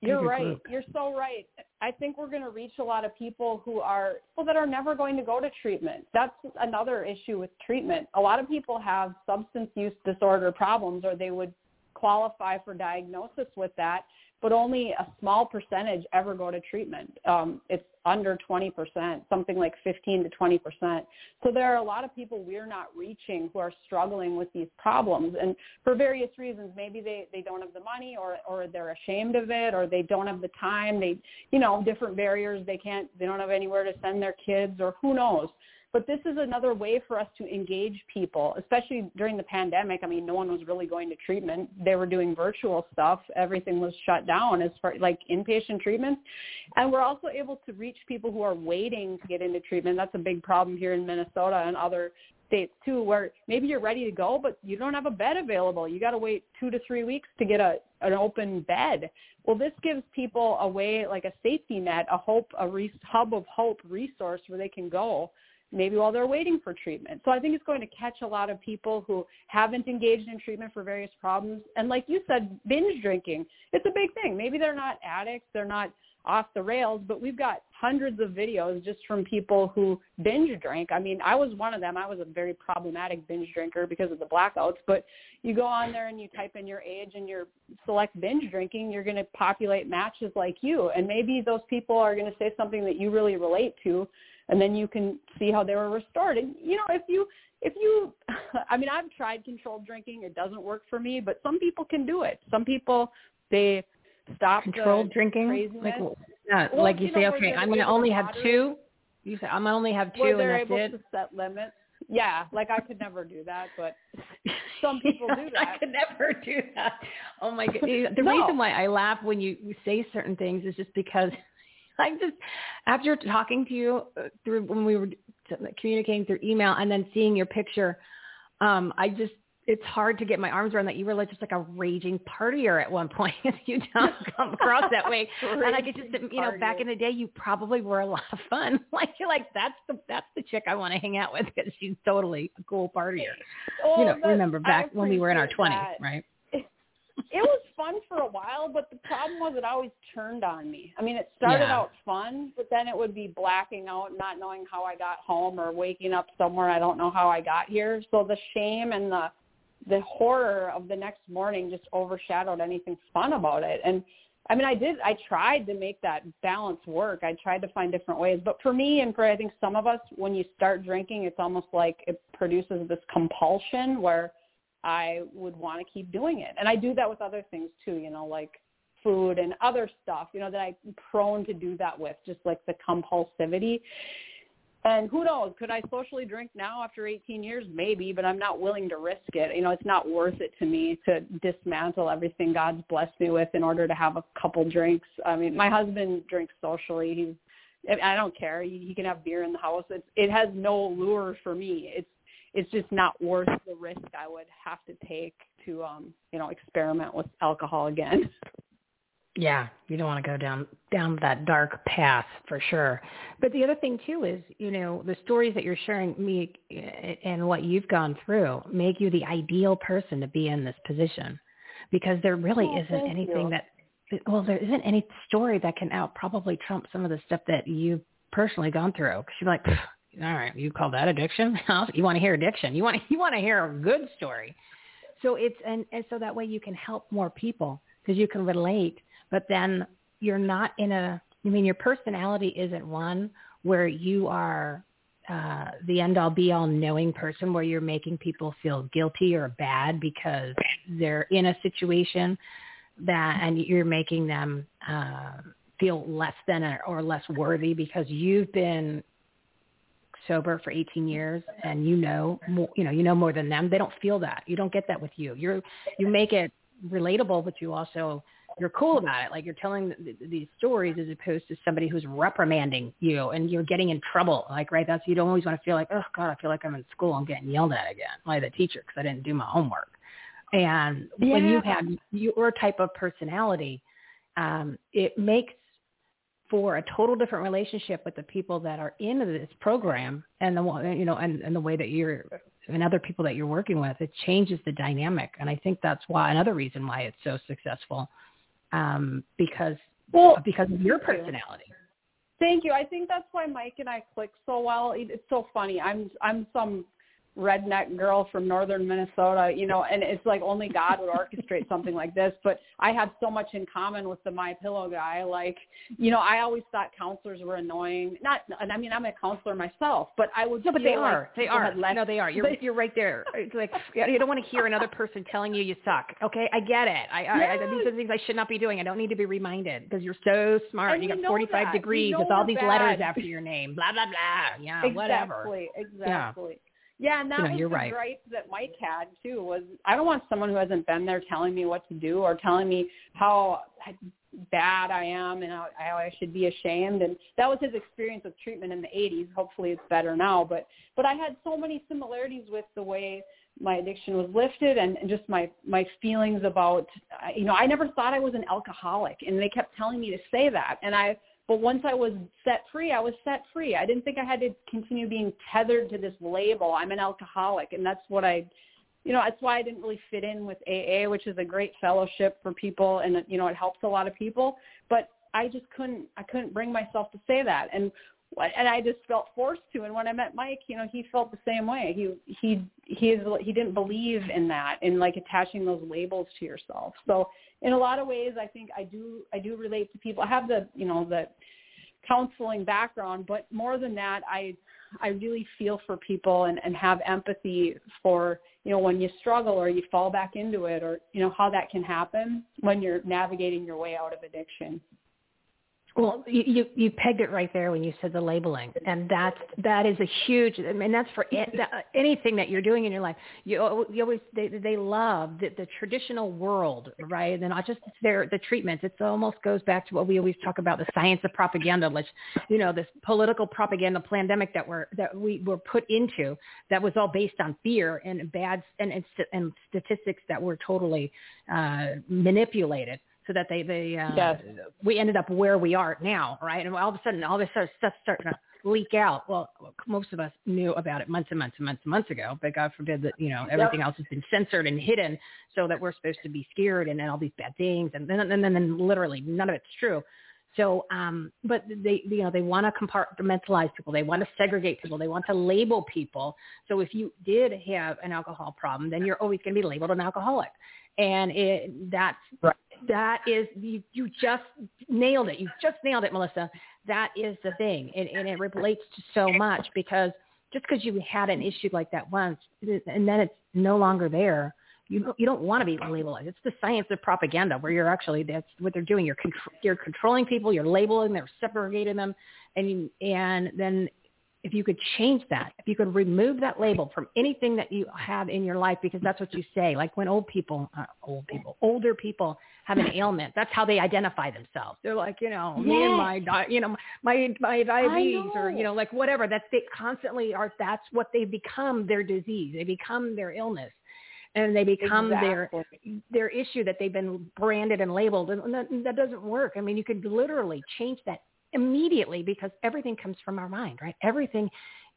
you're right. group. You're so right. I think we're going to reach a lot of people who are people that are never going to go to treatment. That's another issue with treatment. A lot of people have substance use disorder problems, or they would qualify for diagnosis with that, but only a small percentage ever go to treatment. Um, it's under 20%, something like 15 to 20%. So there are a lot of people we're not reaching who are struggling with these problems. And for various reasons, maybe they, they don't have the money or, or they're ashamed of it or they don't have the time. They, you know, different barriers. They can't, they don't have anywhere to send their kids or who knows. But this is another way for us to engage people, especially during the pandemic. I mean, no one was really going to treatment. They were doing virtual stuff. Everything was shut down as far like inpatient treatments. And we're also able to reach people who are waiting to get into treatment. That's a big problem here in Minnesota and other states too, where maybe you're ready to go, but you don't have a bed available. You got to wait two to three weeks to get a an open bed. Well, this gives people a way, like a safety net, a hope, a re- hub of hope resource where they can go maybe while they're waiting for treatment. So I think it's going to catch a lot of people who haven't engaged in treatment for various problems. And like you said, binge drinking, it's a big thing. Maybe they're not addicts, they're not off the rails, but we've got hundreds of videos just from people who binge drink. I mean, I was one of them. I was a very problematic binge drinker because of the blackouts, but you go on there and you type in your age and your select binge drinking, you're going to populate matches like you. And maybe those people are going to say something that you really relate to and then you can see how they were restored. And you know, if you if you <laughs> I mean, I've tried controlled drinking, it doesn't work for me, but some people can do it. Some people they stop controlled drinking, craziness. like not, Well, like you, you say, know, where okay, I'm going to only have two. You say I'm going to only have two, where and that's able it. to set limits. Yeah, like I could never do that, but <laughs> some people do that. I could never do that. Oh my god! <laughs> The No. reason why I laugh when you you say certain things is just because <laughs> I just after talking to you uh, through when we were communicating through email and then seeing your picture, um, I just it's hard to get my arms around that you were like just like a raging partier at one <laughs> point. you don't <laughs> come across that way, and I could just you know back in the day you probably were a lot of fun. Like you're like that's the that's the chick I want to hang out with because she's totally a cool partier. Well, you know, remember back when we were in our twenties, right? It was fun for a while, but the problem was it always turned on me. I mean, it started Yeah. out fun, but then it would be blacking out, not knowing how I got home or waking up somewhere I don't know how I got here. So the shame and the the horror of the next morning just overshadowed anything fun about it. And I mean, I did. I tried to make that balance work. I tried to find different ways. But for me, and for I think some of us, when you start drinking, it's almost like it produces this compulsion where I would want to keep doing it. And I do that with other things too. You know, like food and other stuff. You know, that I'm prone to do that with, just like the compulsivity. And who knows? Could I socially drink now after 18 years? Maybe, but I'm not willing to risk it. You know, it's not worth it to me to dismantle everything God's blessed me with in order to have a couple drinks. I mean, my husband drinks socially. He's, I don't care. He, he can have beer in the house. It's, it has no lure for me. It's, it's just not worth the risk I would have to take to, um, you know, experiment with alcohol again. Yeah, you don't want to go down down that dark path for sure. But the other thing too is, you know, the stories that you're sharing me and what you've gone through make you the ideal person to be in this position, because there really Oh, isn't anything you. that well, there isn't any story that can out probably trump some of the stuff that you've personally gone through. Because you're like, "Pfft, <laughs> all right, you call that addiction? <laughs> you want to hear addiction? You want to, <laughs> you want to hear a good story. So it's and, and so that way you can help more people because you can relate but then you're not in a I mean your personality isn't one where you are uh the end all be all knowing person where you're making people feel guilty or bad because they're in a situation that and you're making them uh feel less than or, or less worthy because you've been sober for 18 years and you know more, you know you know more than them they don't feel that. You don't get that with you. You're you make it relatable but you also you're cool about it. Like you're telling th- th- these stories as opposed to somebody who's reprimanding you and you're getting in trouble. Like right that's you don't always want to feel like oh god i feel like i'm in school. I'm getting yelled at again by the teacher because i didn't do my homework. And when you have your type of personality um it makes for a total different relationship with the people that are in this program and the you know and, and the way that you're and other people that you're working with it changes the dynamic and i think that's why another reason why it's so successful um because Well, because of your personality Thank you. I think that's why Mike and I click so well. It- It's so funny. I'm I'm some redneck girl from northern Minnesota, you know, and it's like only God would orchestrate <laughs> something like this. But I have so much in common with the My Pillow guy. Like, you know, I always thought counselors were annoying. Not, and I mean, I'm a counselor myself, but I would. no but they like are they are had less- no they are you're <laughs> you're right there it's like you don't want to hear another person telling you you suck okay i get it i, I, I these are the things i should not be doing i don't need to be reminded because you're so smart And you you got know 45 that. You degrees know with all these letters after your name blah blah blah yeah whatever Exactly, exactly. Yeah, and that You know, was you're the right. gripe that Mike had too. Was I don't want someone who hasn't been there telling me what to do or telling me how bad I am and how, how I should be ashamed. And that was his experience with treatment in the 80s. Hopefully, it's better now. But but I had so many similarities with the way my addiction was lifted and, and just my my feelings about you know I never thought I was an alcoholic and they kept telling me to say that and I but once I was set free, I was set free. I didn't think I had to continue being tethered to this label. I'm an alcoholic, and that's what I, you know, that's why I didn't really fit in with AA, which is a great fellowship for people, and you know, it helps a lot of people. But I just couldn't, I couldn't bring myself to say that, and and I just felt forced to. And when I met Mike, you know, he felt the same way. He he he is he didn't believe in that, in like attaching those labels to yourself. So in a lot of ways, I think I do I do relate to people. I have the you know the counseling background, but more than that, I I really feel for people and, and have empathy for you know when you struggle or you fall back into it or you know how that can happen when you're navigating your way out of addiction. Well, you, you you pegged it right there when you said the labeling, and that's that is a huge. I mean, that's for that- anything that you're doing in your life. You you always they they love the, the traditional world, right? And not just their the treatments. It almost goes back to what we always talk about the science of propaganda, which you know this political propaganda pandemic that we're that we were put into that was all based on fear and bad and and, and statistics that were totally uh, manipulated so that they they uh, Yes. we ended up where we are now, right? And all of a sudden, all this stuff starting to leak out. Well, most of us knew about it months and months and months and months ago, but God forbid that you know everything else has been censored and hidden, so that we're supposed to be scared and then all these bad things, and then and then, then literally none of it's true. So, um, but they, you know, they want to compartmentalize people. They want to segregate people. They want to label people. So if you did have an alcohol problem, then you're always going to be labeled an alcoholic. And it, that's, right. that is, you, you just nailed it. You just nailed it, Melissa. That is the thing. And, and it relates to so much because just because you had an issue like that once and then it's no longer there, you don't, you don't want to be labeled. It's the science of propaganda where you're actually that's what they're doing. You're contr- you're controlling people. You're labeling. They're separating them, and you, and then if you could change that, if you could remove that label from anything that you have in your life, because that's what you say. Like when old people, uh, old people, older people have an ailment, that's how they identify themselves. They're like, you know, yes. me and my, di- you know, my my diabetes, or you know, like whatever. That's they constantly are. That's what they become. Their disease. They become their illness and they become exactly. their their issue that they've been branded and labeled. And that, that doesn't work. I mean you could literally change that immediately because everything comes from our mind right? Everything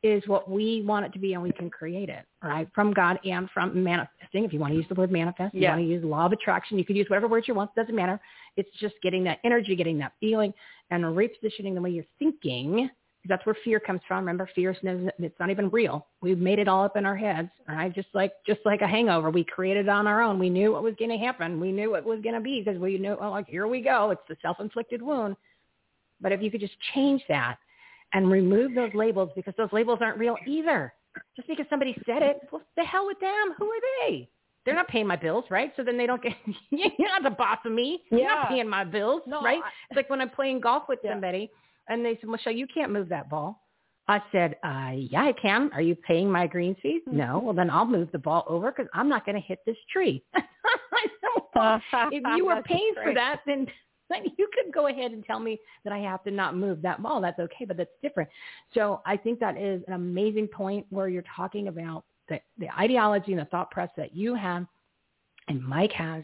is what we want it to be and we can create it right? From god and from manifesting. If you want to use the word manifest yeah. you want to use law of attraction you can use whatever words you want. It doesn't matter. It's just getting that energy getting that feeling and repositioning the way you're thinking that's where fear comes from. Remember, fear is it's not even real. We've made it all up in our heads, right? Just like just like a hangover, we created it on our own. We knew what was going to happen. We knew what was going to be because we knew, oh, like here we go. It's the self-inflicted wound. But if you could just change that and remove those labels because those labels aren't real either. Just because somebody said it, well, the hell with them. Who are they? They're not paying my bills, right? So then they don't get. <laughs> you're not the boss of me. Yeah. You're not paying my bills, no, right? I, it's like when I'm playing golf with yeah. somebody and they said, Michele, you can't move that ball. I said, uh, yeah, I can. Are you paying my green fees? Mm-hmm. No. Well, then I'll move the ball over because I'm not going to hit this tree. <laughs> <laughs> if you were paying for that, then <laughs> then you could go ahead and tell me that I have to not move that ball. That's okay, but that's different. So I think that is an amazing point where you're talking about the, the ideology and the thought process that you have and Mike has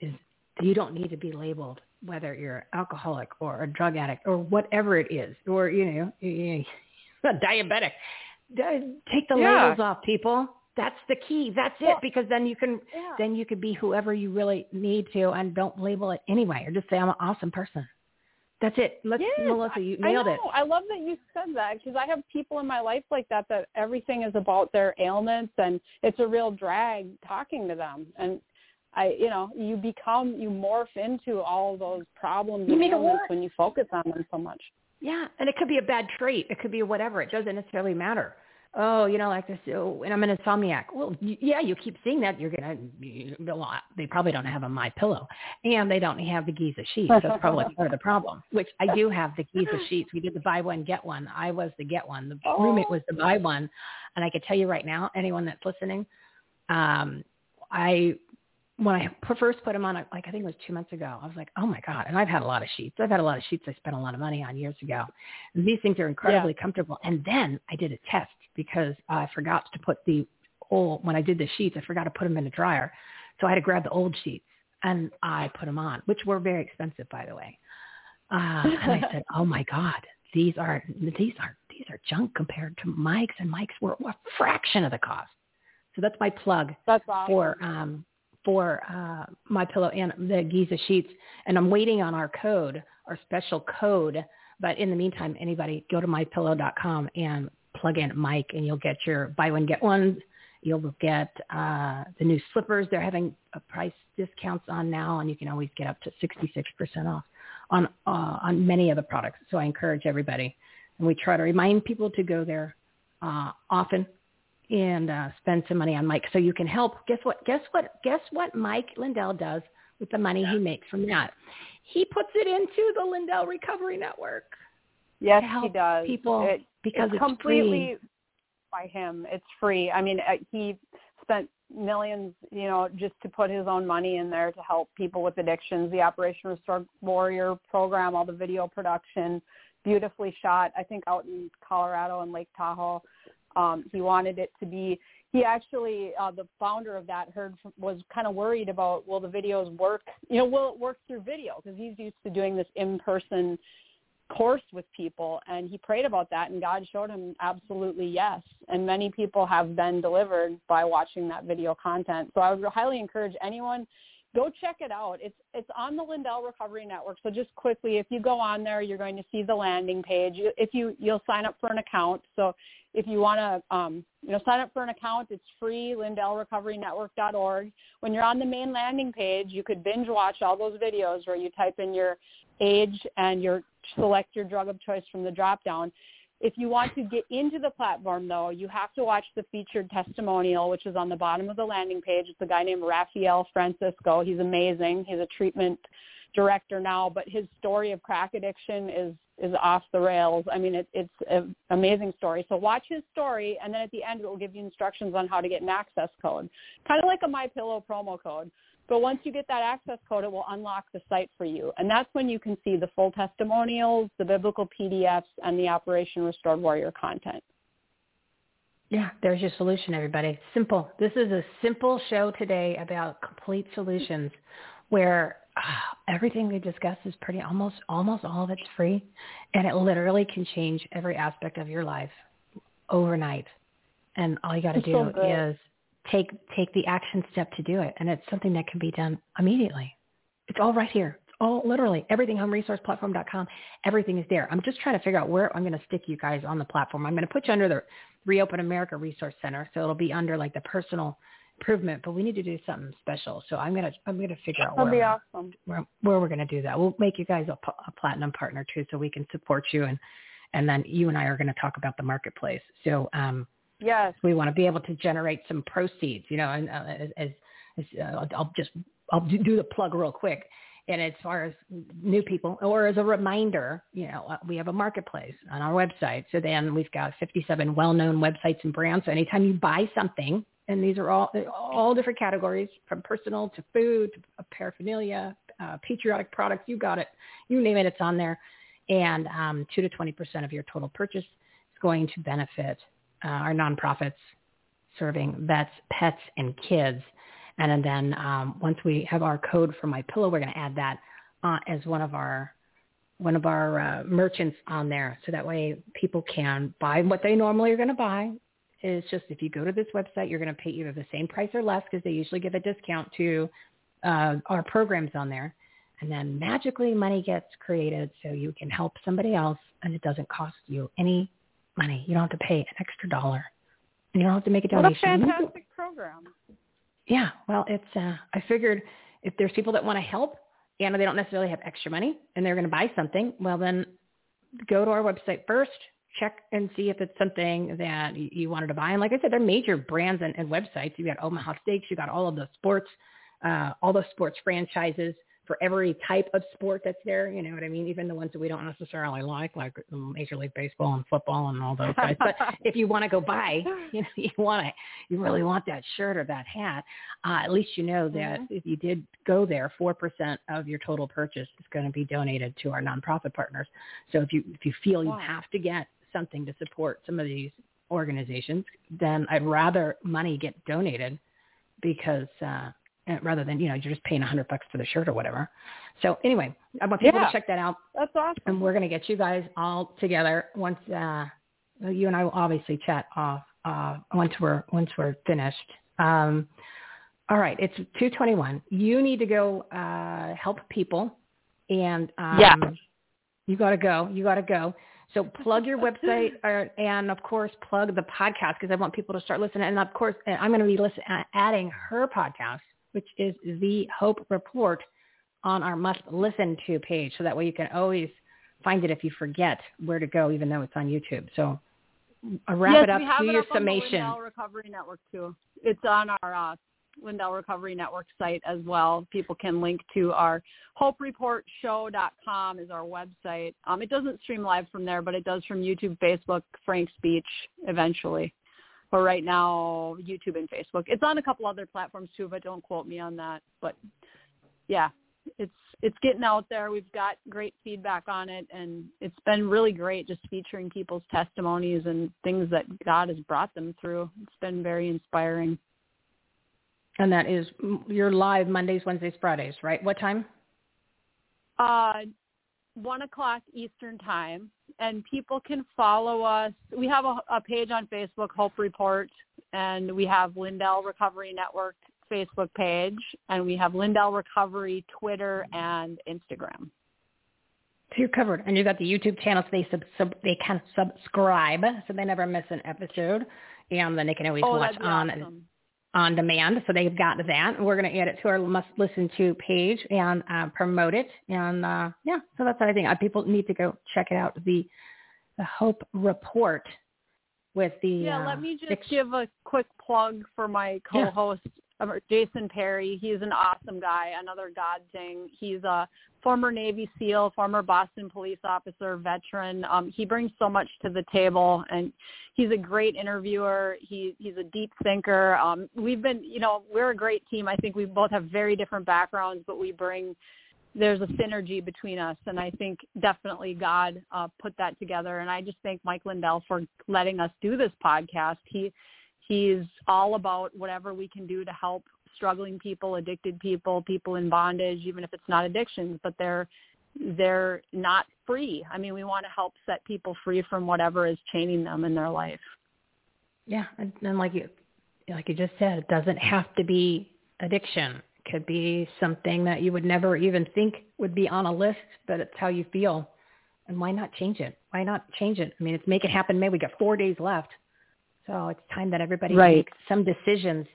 is you don't need to be labeled whether you're alcoholic or a drug addict or whatever it is, or you know, <laughs> a diabetic. Take the yeah. labels off, people. That's the key. That's it. Because then you can yeah. then you can be whoever you really need to, and don't label it anyway, or just say I'm an awesome person. That's it. Let's, yes, Melissa, you nailed I it. I love that you said that because I have people in my life like that that everything is about their ailments and it's a real drag talking to them. And I, you know, you become, you morph into all those problems you and ailments when you focus on them so much. Yeah, and it could be a bad trait. It could be whatever. It doesn't necessarily matter. Oh, you know, like this. Oh, and I'm an insomniac. Well, yeah, you keep seeing that. You're gonna. You, well, they probably don't have a My Pillow, and they don't have the Giza sheets. That's <laughs> probably part of the problem. Which I do have the Giza sheets. We did the buy one get one. I was the get one. The oh. roommate was the buy one, and I could tell you right now, anyone that's listening, um, I when I first put them on, like I think it was two months ago, I was like, oh my god! And I've had a lot of sheets. I've had a lot of sheets I spent a lot of money on years ago. And these things are incredibly yeah. comfortable. And then I did a test because I forgot to put the old when I did the sheets. I forgot to put them in the dryer, so I had to grab the old sheets and I put them on, which were very expensive, by the way. Uh, and I said, oh my god, these are these are these are junk compared to Mike's, and Mike's were a fraction of the cost. So that's my plug that's awesome. for um, for uh, My Pillow and the Giza sheets, and I'm waiting on our code, our special code. But in the meantime, anybody go to mypillow.com and plug in Mike, and you'll get your buy one get one. You'll get uh, the new slippers. They're having a price discounts on now, and you can always get up to 66% off on uh, on many of the products. So I encourage everybody, and we try to remind people to go there uh, often and uh, spend some money on Mike so you can help. Guess what? Guess what? Guess what Mike Lindell does with the money he makes from that? He puts it into the Lindell Recovery Network. Yes, he does. People it, because it's, completely free. by him. It's free. I mean, uh, he spent millions, you know, just to put his own money in there to help people with addictions. The Operation Restore Warrior program, all the video production, beautifully shot. I think out in Colorado and Lake Tahoe. Um, he wanted it to be. He actually, uh, the founder of that, heard was kind of worried about will the videos work? You know, will it work through video? Because he's used to doing this in-person course with people and he prayed about that and God showed him absolutely yes and many people have been delivered by watching that video content so I would highly encourage anyone go check it out. It's it's on the Lindell Recovery Network. So just quickly, if you go on there, you're going to see the landing page. If you you'll sign up for an account. So if you want to um, you know sign up for an account, it's free. LindellRecoveryNetwork.org. When you're on the main landing page, you could binge watch all those videos where you type in your age and your select your drug of choice from the drop down. If you want to get into the platform, though, you have to watch the featured testimonial, which is on the bottom of the landing page. It's a guy named Rafael Francisco. He's amazing. He's a treatment director now, but his story of crack addiction is is off the rails. I mean, it, it's an amazing story. So watch his story, and then at the end, it will give you instructions on how to get an access code, kind of like a My Pillow promo code. But once you get that access code, it will unlock the site for you. And that's when you can see the full testimonials, the biblical PDFs, and the Operation Restored Warrior content. Yeah, there's your solution, everybody. Simple. This is a simple show today about complete solutions where <sighs> everything we discuss is pretty almost almost all of it's free and it literally can change every aspect of your life overnight. And all you got to do so is take take the action step to do it and it's something that can be done immediately. It's all right here. It's all literally EverythingHomeResourcePlatform.com everything is there. I'm just trying to figure out where i'm going to stick you guys on the platform. I'm going to put you under the reopen america resource center so it'll be under like the personal improvement but we need to do something special so i'm going to i'm going to figure out That'd where, be we're- awesome. where, where we're going to do that we'll make you guys a platinum partner too so we can support you and and then you and i are going to talk about the marketplace so um Yes. we want to be able to generate some proceeds, you know, and uh, as, as, uh, I'll just, I'll do do the plug real quick. And as far as new people, or as a reminder, you know, uh, we have a marketplace on our website. So then we've got 57 well-known websites and brands. So anytime you buy something, and these are all all different categories, from personal to food to paraphernalia, uh, patriotic products, you got it, you name it, it's on there. And um, two to 20 percent of your total purchase is going to benefit uh, our nonprofits serving vets, pets, and kids. And then um, once we have our code for My Pillow, we're going to add that uh, as one of our one of our uh, merchants on there, so that way people can buy what they normally are going to buy. It's just if you go to this website, you're going to pay either the same price or less because they usually give a discount to uh, our programs on there. And then magically money gets created so you can help somebody else and it doesn't cost you any money. You don't have to pay an extra dollar. And you don't have to make a donation. What a fantastic program. Yeah, well, it's. Uh, I figured if there's people that want to help and they don't necessarily have extra money and they're going to buy something, well, then go to our website first, check and see if it's something that you wanted to buy. And like I said, they're major brands and, and websites. You got Omaha Steaks, you got all of the sports, uh, all the sports franchises for every type of sport that's there. You know what I mean? Even the ones that we don't necessarily like, like Major League Baseball and football and all those guys. But <laughs> if you want to go buy, you know, you want to, you really want that shirt or that hat, uh, at least you know that if you did go there, four percent of your total purchase is going to be donated to our nonprofit partners. So if you if you feel you have to get something to support some of these organizations, then I'd rather money get donated because uh, rather than you know you're just paying a hundred bucks for the shirt or whatever. So anyway, I want people Yeah. to check that out. That's awesome. And we're going to get you guys all together once uh, you and I will obviously chat off uh, once we're once we're finished. Um, all right, it's two twenty one. You need to go uh, help people, and um, Yeah. you got to go. You got to go. So plug your website or, and of course plug the podcast because I want people to start listening. And of course, uh, I'm going to be listen, uh, adding her podcast, which is the Hope Report, on our must listen to page. So that way you can always find it if you forget where to go, even though it's on YouTube. So uh, wrap yes, it up. we have Do it your up on the summation. Recovery Network too. It's on our uh, Lindell Recovery Network site as well. People can link to our HopeReportShow.com is our website. Um, it doesn't stream live from there, but it does from YouTube, Facebook, Frank Speech eventually. But right now, YouTube and Facebook. It's on a couple other platforms too, but don't quote me on that. But yeah, it's it's getting out there. We've got great feedback on it, and it's been really great just featuring people's testimonies and things that God has brought them through. It's been very inspiring. And that is you're live Mondays, Wednesdays, Fridays, right? What time? Uh, one o'clock Eastern time, and people can follow us. We have a, a page on Facebook, Hope Report, and we have Lindell Recovery Network Facebook page, and we have Lindell Recovery Twitter and Instagram. So you're covered, and you've got the YouTube channel, so they sub, sub they can subscribe, so they never miss an episode, and then they can always Oh, watch on awesome. On demand. So they've got that. We're going to add it to our must listen to page and uh, promote it. And uh, yeah, so that's what I think. Uh, people need to go check it out. The the Hope Report with the Yeah, uh, let me just give a quick plug for my co-host, um, Jason Perry. He's an awesome guy, another God thing. He's a former Navy SEAL, former Boston police officer, veteran. Um, he brings so much to the table, and he's a great interviewer. He he's a deep thinker. Um, we've been, you know, we're a great team. I think we both have very different backgrounds, but we bring there's a synergy between us and I think definitely God uh, put that together and I just thank Mike Lindell for letting us do this podcast. He he's all about whatever we can do to help struggling people, addicted people, people in bondage, even if it's not addictions, but they're they're not free. I mean, we want to help set people free from whatever is chaining them in their life. yeah, and, and like you like you just said, it doesn't have to be addiction. It could be something that you would never even think would be on a list, but it's how you feel. And why not change it? Why not change it? I mean, it's make it happen. Maybe we got four days left. So it's time that everybody Right. makes some decisions.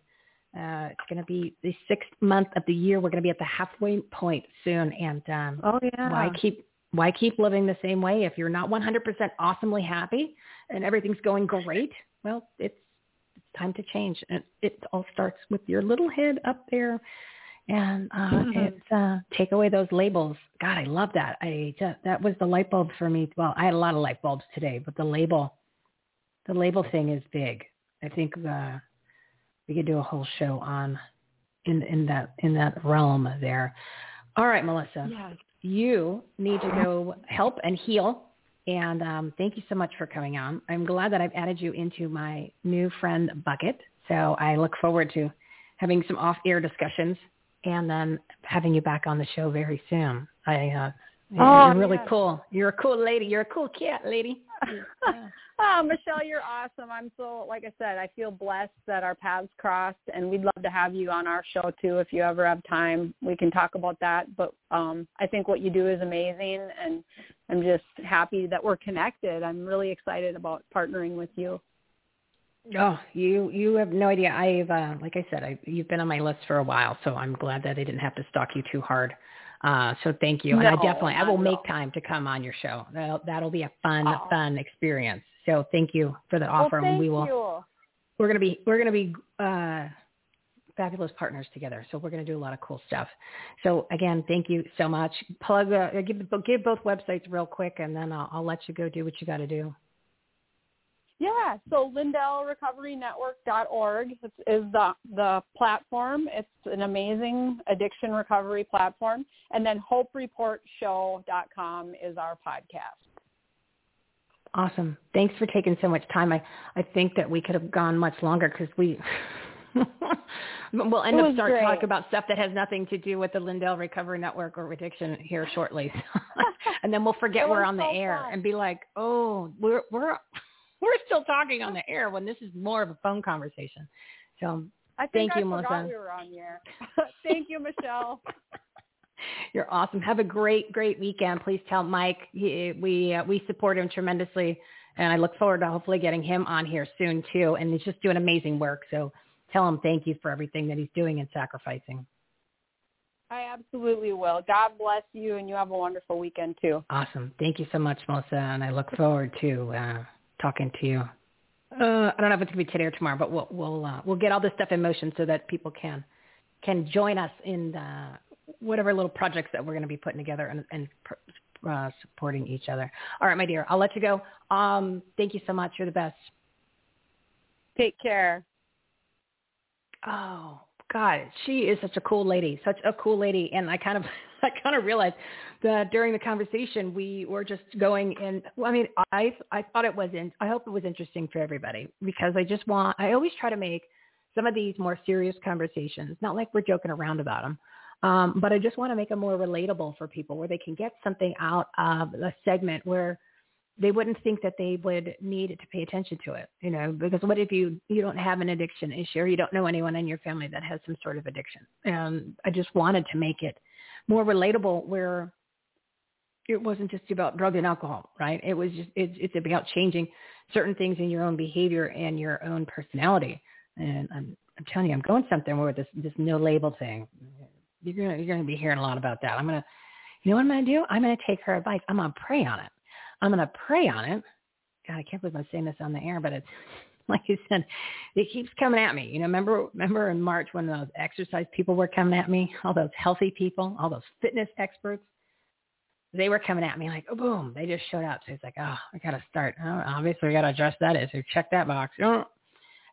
Uh, it's going to be the sixth month of the year. We're going to be at the halfway point soon. And um, Oh yeah. why keep why keep living the same way if you're not 100% awesomely happy and everything's going great? Well, it's it's time to change. And it all starts with your little head up there. And uh, Mhm. it's uh, take away those labels. God, I love that. I just, that was the light bulb for me. Well, I had a lot of light bulbs today, but the label, the label thing is big. I think uh, we could do a whole show on in in that in that realm there. All right, Melissa Yeah. you need to go help and heal. And um, thank you so much for coming on. I'm glad that I've added you into my new friend bucket. So I look forward to having some off-air discussions and then having you back on the show very soon. I, uh, Oh, you're really yeah. cool. You're a cool lady. You're a cool cat lady. <laughs> oh, Michele, you're awesome. I'm so, like I said, I feel blessed that our paths crossed, and we'd love to have you on our show too if you ever have time. We can talk about that. But um, I think what you do is amazing, and I'm just happy that we're connected. I'm really excited about partnering with you. Oh, you you have no idea. I've uh, like I said, I, you've been on my list for a while, so I'm glad that I didn't have to stalk you too hard. Uh, so thank you, and I definitely I will at make time to come on your show. That'll that'll be a fun Oh. fun experience. So thank you for the offer, well, and we will you. we're gonna be we're gonna be uh, fabulous partners together. So we're gonna do a lot of cool stuff. So again, thank you so much. Plug uh, give give both websites real quick, and then I'll, I'll let you go do what you got to do. Yeah, so LindellRecoveryNetwork.org is, is the the platform. It's an amazing addiction recovery platform, and then HopeReportShow.com is our podcast. Awesome. Thanks for taking so much time. I, I think that we could have gone much longer because we <laughs> we'll end up start great. talking about stuff that has nothing to do with the Lindell Recovery Network or addiction here shortly. <laughs> and then we'll forget we're on the air fun. and be like, oh, we're we're we're still talking on the air when this is more of a phone conversation. So I think Thank you, I Melissa. we were on the air. <laughs> Thank you, Michele. <laughs> You're awesome. Have a great, great weekend. Please tell Mike he, we uh, we support him tremendously, and I look forward to hopefully getting him on here soon too. And he's just doing amazing work. So tell him thank you for everything that he's doing and sacrificing. I absolutely will. God bless you, and you have a wonderful weekend too. Awesome. Thank you so much, Melissa, and I look forward to uh, talking to you. Uh, I don't know if it's gonna be today or tomorrow, but we'll we'll uh, we'll get all this stuff in motion so that people can can join us in the, whatever little projects that we're going to be putting together and, and uh, supporting each other. All right, my dear, I'll let you go. Um, thank you so much. You're the best. Take care. Oh God, she is such a cool lady, such a cool lady. And I kind of, <laughs> I kind of realized that during the conversation we were just going in. Well, I mean, I, I thought it was in. I hope it was interesting for everybody because I just want. I always try to make some of these more serious conversations, not like we're joking around about them. Um, but I just want to make them more relatable for people where they can get something out of a segment where they wouldn't think that they would need to pay attention to it, you know, because what if you you don't have an addiction issue or you don't know anyone in your family that has some sort of addiction? And I just wanted to make it more relatable where it wasn't just about drug and alcohol, right? It was just it's it's about changing certain things in your own behavior and your own personality. And I'm I'm telling you, I'm going something with this this no label thing. You're gonna you're gonna be hearing a lot about that. I'm gonna you know what I'm gonna do? I'm gonna take her advice. I'm gonna pray on it. I'm gonna pray on it. God, I can't believe I'm saying this on the air, but it's <laughs> like you said, it keeps coming at me. You know, remember remember in March when those exercise people were coming at me, all those healthy people, all those fitness experts they were coming at me like, oh, boom, they just showed up. So it's like, oh, I got to start. Oh, obviously, I got to address that issue. Check that box. Oh.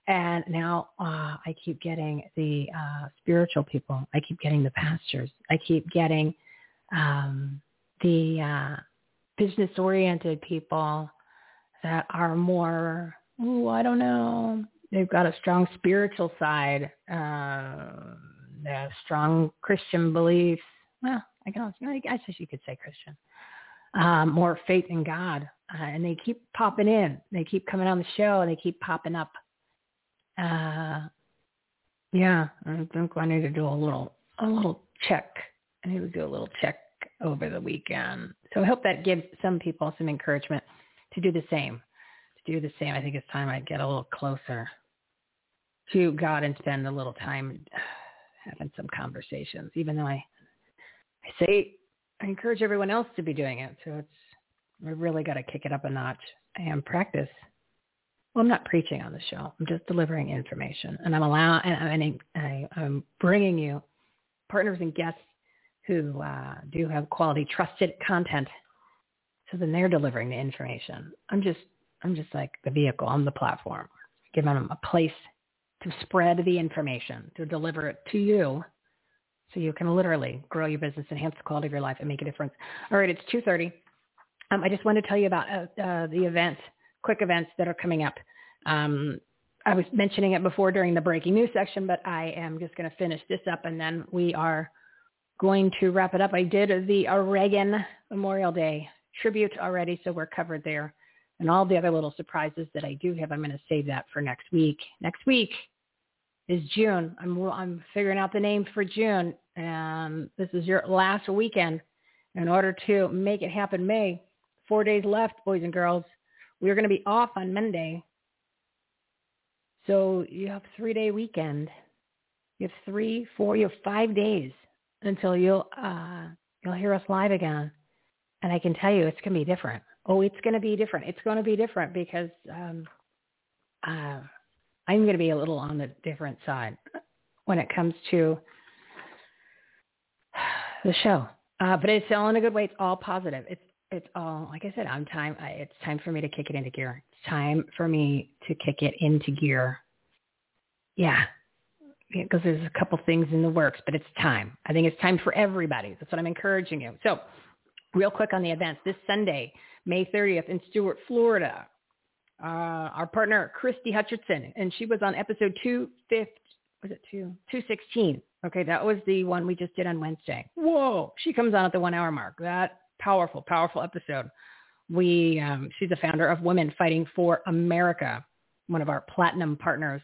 And now uh, I keep getting the uh, spiritual people. I keep getting the pastors. I keep getting um, the uh, business-oriented people that are more, oh, I don't know. They've got a strong spiritual side. Uh, they have strong Christian beliefs. Well, I guess, you know, I guess you could say Christian. Um, more faith in God. Uh, and they keep popping in. They keep coming on the show. They keep popping up. Uh, yeah, I think I need to do a little, a little check. I need to do a little check over the weekend. So I hope that gives some people some encouragement to do the same. To do the same. I think it's time I get a little closer to God and spend a little time having some conversations, even though I I say I encourage everyone else to be doing it. So it's we've really got to kick it up a notch and practice. Well, I'm not preaching on the show. I'm just delivering information, and I'm allowing and I'm bringing you partners and guests who uh, do have quality, trusted content. So then they're delivering the information. I'm just I'm just like the vehicle. I'm the platform, giving them a place to spread the information, to deliver it to you so you can literally grow your business, enhance the quality of your life, and make a difference. All right, it's 2.30. Um, I just want to tell you about uh, uh, the events, quick events that are coming up. Um, I was mentioning it before during the breaking news section, but I am just going to finish this up, and then we are going to wrap it up. I did the Reagan Memorial Day tribute already, so we're covered there. And all the other little surprises that I do have, I'm going to save that for next week. Next week, is June. I'm I'm figuring out the name for June, and this is your last weekend. In order to make it happen, May four days left, boys and girls. We're going to be off on Monday, so you have three day weekend. You have three, four, you have five days until you'll uh, you'll hear us live again. And I can tell you, it's going to be different. Oh, it's going to be different. It's going to be different because um, uh, I'm going to be a little on the different side when it comes to the show. Uh, but it's all in a good way. It's all positive. It's it's all like I said. I'm time. I, it's time for me to kick it into gear. It's time for me to kick it into gear. Yeah, because there's a couple things in the works, but it's time. I think it's time for everybody. That's what I'm encouraging you. So, real quick on the events. This Sunday, May 30th in Stuart, Florida, uh, our partner Christy Hutcherson, and she was on episode two fifty. Was it two two sixteen? Okay, that was the one we just did on Wednesday. Whoa, she comes on at the one hour mark. That powerful, powerful episode. We um, she's the founder of Women Fighting for America, one of our platinum partners.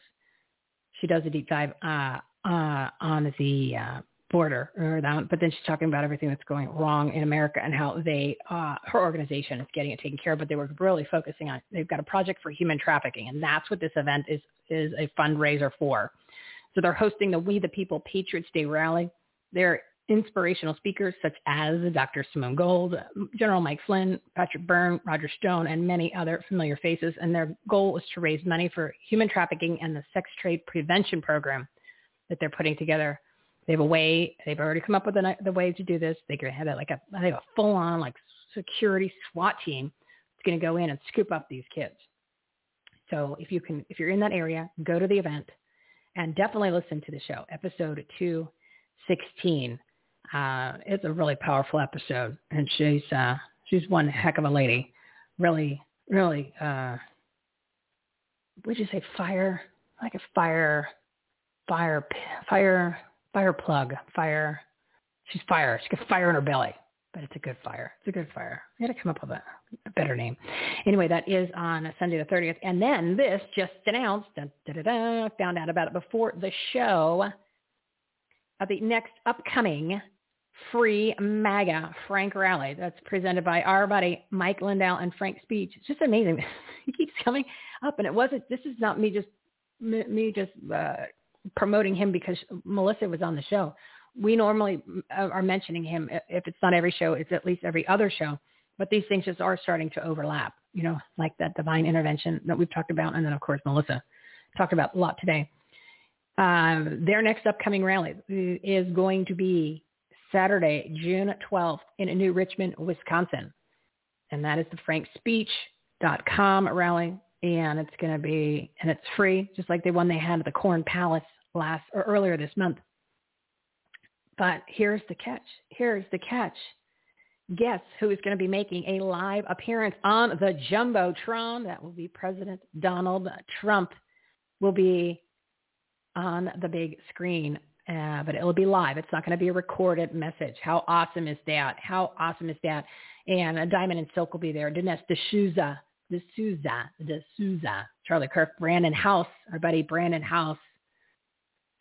She does a deep dive uh, uh, on the uh, border or that, but then she's talking about everything that's going wrong in America and how they, uh, her organization is getting it taken care of, but they were really focusing on, they've got a project for human trafficking. And that's what this event is, is a fundraiser for. So they're hosting the We the People Patriots Day rally. They're inspirational speakers such as Dr. Simone Gold, General Mike Flynn, Patrick Byrne, Roger Stone, and many other familiar faces. And their goal is to raise money for human trafficking and the sex trade prevention program that they're putting together they have a way. They've already come up with the, the way to do this. They could have like a they have a full on like security SWAT team that's going to go in and scoop up these kids. So if you can, if you're in that area, go to the event and definitely listen to the show, episode 216. Uh, it's a really powerful episode, and she's uh, she's one heck of a lady. Really, really. Uh, would you say fire? Like a fire, fire, fire fire plug, fire. She's fire. She got fire in her belly. but it's a good fire. It's a good fire. I got to come up with a, a, better name. Anyway, that is on Sunday the 30th. And then this just announced, found out about it before the show, the next upcoming free MAGA Frank rally that's presented by our buddy Mike Lindell and Frank Speech. It's just amazing. <laughs> he keeps coming up, and it wasn't. This is not me just me just uh, promoting him because Melissa was on the show. We normally uh, are mentioning him. If it's not every show, it's at least every other show. But these things just are starting to overlap. You know, like that divine intervention that we've talked about, and then of course Melissa talked about a lot today. Uh, their next upcoming rally is going to be Saturday, June 12th in New Richmond, Wisconsin. And that is the frankspeech.com rally. And it's going to be, and it's free, just like the one they had at the Corn Palace last or earlier this month. But here's the catch. Here's the catch. Guess who is going to be making a live appearance on the Jumbotron? That will be President Donald Trump will be on the big screen uh, but it'll be live. It's not going to be a recorded message. How awesome is that? How awesome is that? And uh, Diamond and Silk will be there. Dinesh D'Souza, D'Souza, D'Souza, Charlie Kirk, Brannon Howse, our buddy Brannon Howse,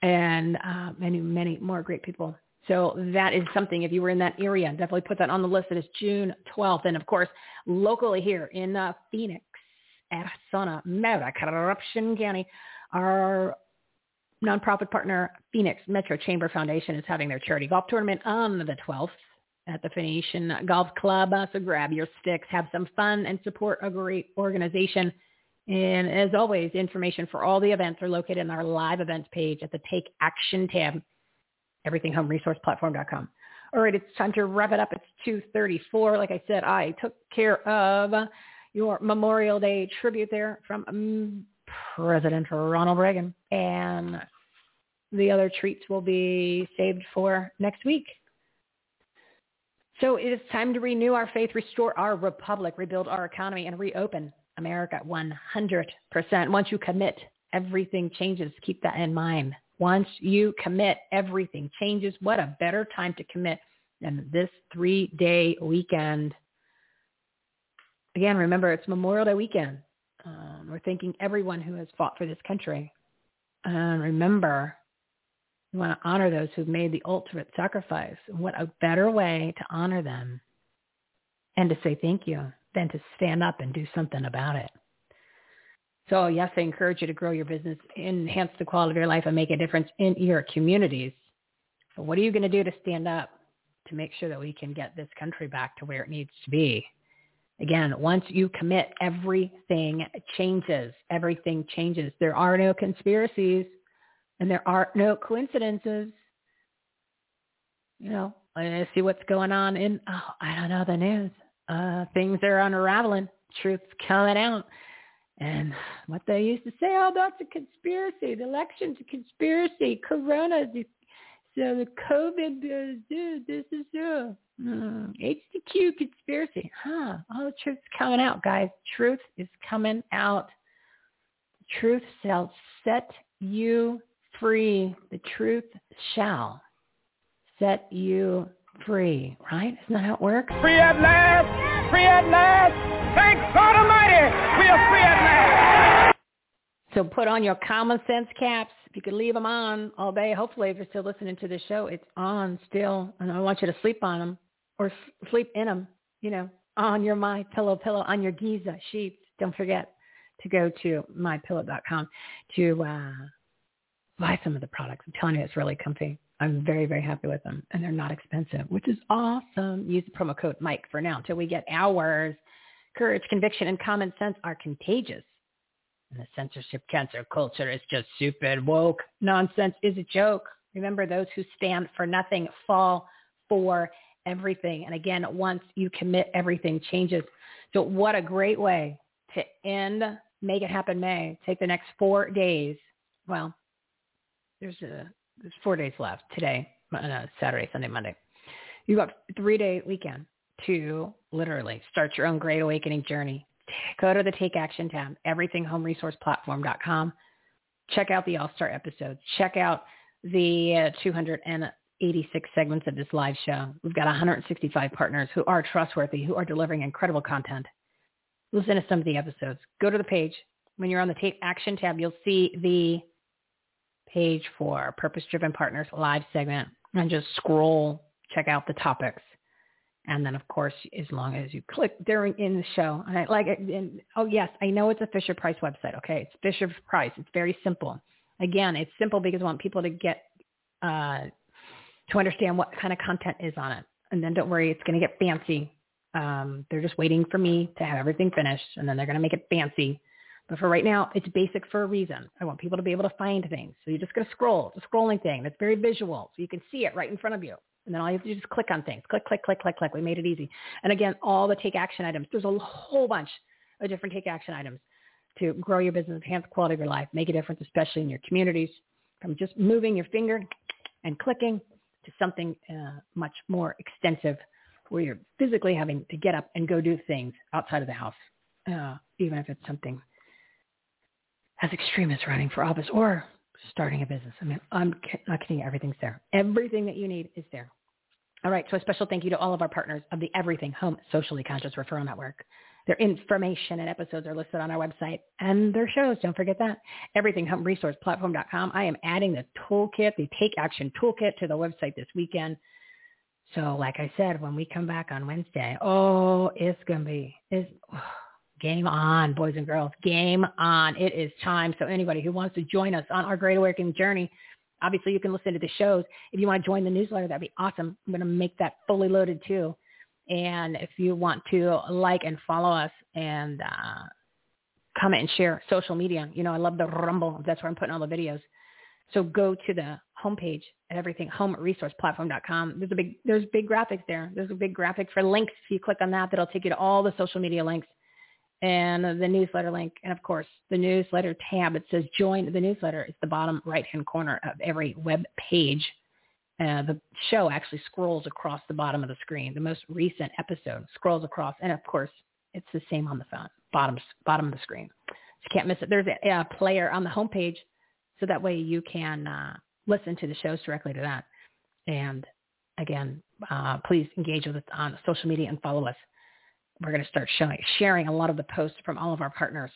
and uh, many, many more great people. So that is something, if you were in that area, definitely put that on the list. It is June 12th. And of course, locally here in uh, Phoenix, Arizona, Meta, Corruption County, our nonprofit partner Phoenix Metro Chamber Foundation is having their charity golf tournament on the 12th at the Phoenician Golf Club. So grab your sticks, have some fun, and support a great organization. And as always, information for all the events are located in our live events page at the Take Action tab, everythinghomeresourceplatform.com. All right, it's time to wrap it up. It's 2.34. Like I said, I took care of your Memorial Day tribute there from um, President Ronald Reagan. And the other treats will be saved for next week. So it is time to renew our faith, restore our republic, rebuild our economy, and reopen America 100%. Once you commit, everything changes. Keep that in mind. Once you commit, everything changes. What a better time to commit than this three-day weekend. Again, remember, it's Memorial Day weekend. Um, we're thanking everyone who has fought for this country. And remember, we want to honor those who've made the ultimate sacrifice. What a better way to honor them and to say thank you than to stand up and do something about it. So yes, I encourage you to grow your business, enhance the quality of your life, and make a difference in your communities. But what are you going to do to stand up to make sure that we can get this country back to where it needs to be? Again, once you commit, everything changes. Everything changes. There are no conspiracies and there are no coincidences. You know, I see what's going on in, oh, I don't know, the news. Uh, things are unraveling. Truth's coming out. And what they used to say, oh, that's a conspiracy. The election's a conspiracy. Corona, so the COVID, uh, this is uh, HCQ conspiracy. Huh. All the truth's coming out, guys. Truth is coming out. Truth shall set you free. The truth shall set you free. Right? Isn't that how it works? Free at last. Free at last. Thank God Almighty. We are free at last. So put on your common sense caps. If you could leave them on all day, hopefully if you're still listening to the show, it's on still. And I want you to sleep on them or sleep in them, you know, on your My Pillow pillow, on your Giza sheets. Don't forget to go to mypillow.com to uh, buy some of the products. I'm telling you, it's really comfy. I'm very, very happy with them, and they're not expensive, which is awesome. Use the promo code Mike for now until we get ours. Courage, conviction, and common sense are contagious. And the censorship cancer culture is just stupid, woke. Nonsense is a joke. Remember, those who stand for nothing fall for everything. And again, once you commit, everything changes. So what a great way to end Make It Happen May. Take the next four days. Well, there's a, there's four days left today, uh, Saturday, Sunday, Monday. You've got three day weekend to literally start your own great awakening journey. Go to the Take Action tab, everythinghomeresourceplatform.com. Check out the All-Star episodes. Check out the uh, 200 and 86 segments of this live show. We've got 165 partners who are trustworthy, who are delivering incredible content. Listen to some of the episodes. Go to the page. When you're on the Take Action tab, you'll see the page for Purpose Driven Partners live segment and just scroll, check out the topics. And then, of course, as long as you click during in the show, and I like it. And, oh yes, I know it's a Fisher Price website. Okay, it's Fisher Price. It's very simple. Again, it's simple because I want people to get uh, to understand what kind of content is on it. And then don't worry, it's going to get fancy. Um, they're just waiting for me to have everything finished, and then they're going to make it fancy. But for right now, it's basic for a reason. I want people to be able to find things. So you're just going to scroll. It's a scrolling thing that's very visual, so you can see it right in front of you. And then all you have to do is click on things. Click, click, click, click, click. We made it easy. And again, all the take action items. There's a whole bunch of different take action items to grow your business, enhance the quality of your life, make a difference, especially in your communities, from just moving your finger and clicking to something uh, much more extensive where you're physically having to get up and go do things outside of the house, uh, even if it's something as extreme as running for office or starting a business. I mean, I'm not kidding. Everything's there. Everything that you need is there. All right. So a special thank you to all of our partners of the Everything Home Socially Conscious Referral Network. Their information and episodes are listed on our website and their shows. Don't forget that. EverythingHomeResourcePlatform.com. I am adding the toolkit, the Take Action Toolkit to the website this weekend. So like I said, when we come back on Wednesday, oh, it's going to be, it's, oh, game on, boys and girls. Game on. It is time. So anybody who wants to join us on our Great Awakening journey, obviously you can listen to the shows. If you want to join the newsletter, that'd be awesome. I'm going to make that fully loaded too. And if you want to like and follow us and uh, comment and share social media, you know, I love the Rumble. That's where I'm putting all the videos. So go to the homepage at everything homeresourceplatform.com. There's a big there's big graphics there. There's a big graphic for links. If you click on that, that'll take you to all the social media links and the newsletter link. And of course, the newsletter tab. It says join the newsletter. It's the bottom right hand corner of every web page. Uh, the show actually scrolls across the bottom of the screen. The most recent episode scrolls across, and of course, it's the same on the phone, bottom bottom of the screen. So you can't miss it. There's a, a player on the homepage, so that way you can uh, listen to the shows directly to that. And again, uh, please engage with us on social media and follow us. We're going to start showing, sharing a lot of the posts from all of our partners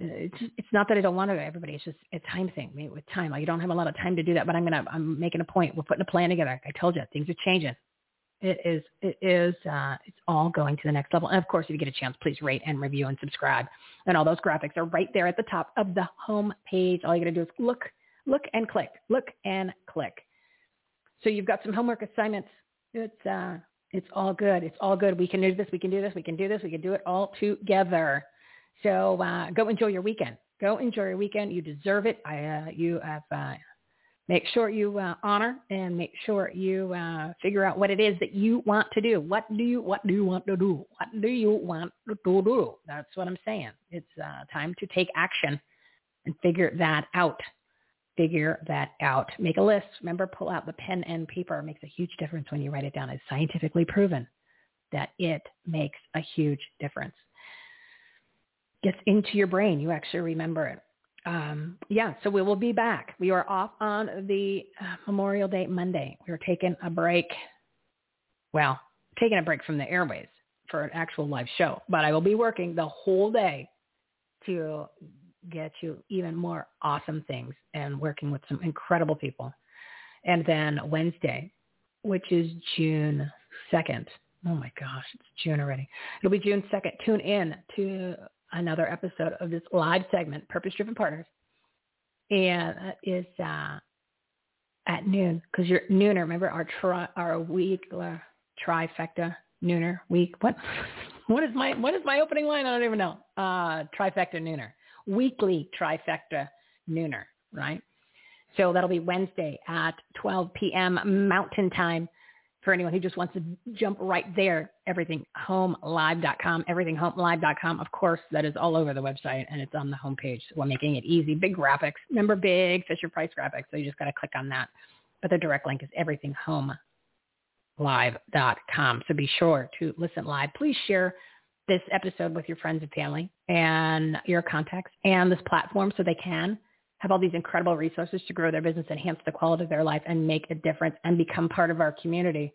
it's it's not that I don't want to everybody. It's just a time thing. I with time, like you don't have a lot of time to do that. But I'm gonna I'm making a point. We're putting a plan together. I told you things are changing. It is it is uh, it's all going to the next level. And of course, if you get a chance, please rate and review and subscribe. And all those graphics are right there at the top of the home page. All you got to do is look look and click, look and click. So you've got some homework assignments. It's uh it's all good. It's all good. We can do this. We can do this. We can do this. We can do it all together. So uh, go enjoy your weekend. Go enjoy your weekend. You deserve it. I, uh, you have, uh, make sure you uh, honor and make sure you uh, figure out what it is that you want to do. What do you what do you want to do? What do you want to do? That's what I'm saying. It's uh, time to take action and figure that out. Figure that out. Make a list. Remember, pull out the pen and paper. It makes a huge difference when you write it down. It's scientifically proven that it makes a huge difference gets into your brain. You actually remember it. Um, yeah, so we will be back. We are off on the uh, Memorial Day Monday. We are taking a break. Well, taking a break from the airways for an actual live show, but I will be working the whole day to get you even more awesome things and working with some incredible people. And then Wednesday, which is June 2nd. Oh my gosh, it's June already. It'll be June 2nd. Tune in to another episode of this live segment, Purpose Driven Partners. And that is uh, at noon because you're nooner. Remember our tri, our week uh, trifecta nooner week. What <laughs> what is my what is my opening line? I don't even know. Uh, trifecta nooner weekly trifecta nooner. Right. So that'll be Wednesday at 12 p.m. Mountain Time for anyone who just wants to jump right there, everythinghomelive.com, everythinghomelive.com. Of course, that is all over the website and it's on the homepage. So we're making it easy. Big graphics. Remember big Fisher Price graphics. So you just got to click on that. But the direct link is everythinghomelive.com. So be sure to listen live. Please share this episode with your friends and family and your contacts and this platform so they can have all these incredible resources to grow their business, enhance the quality of their life, and make a difference and become part of our community.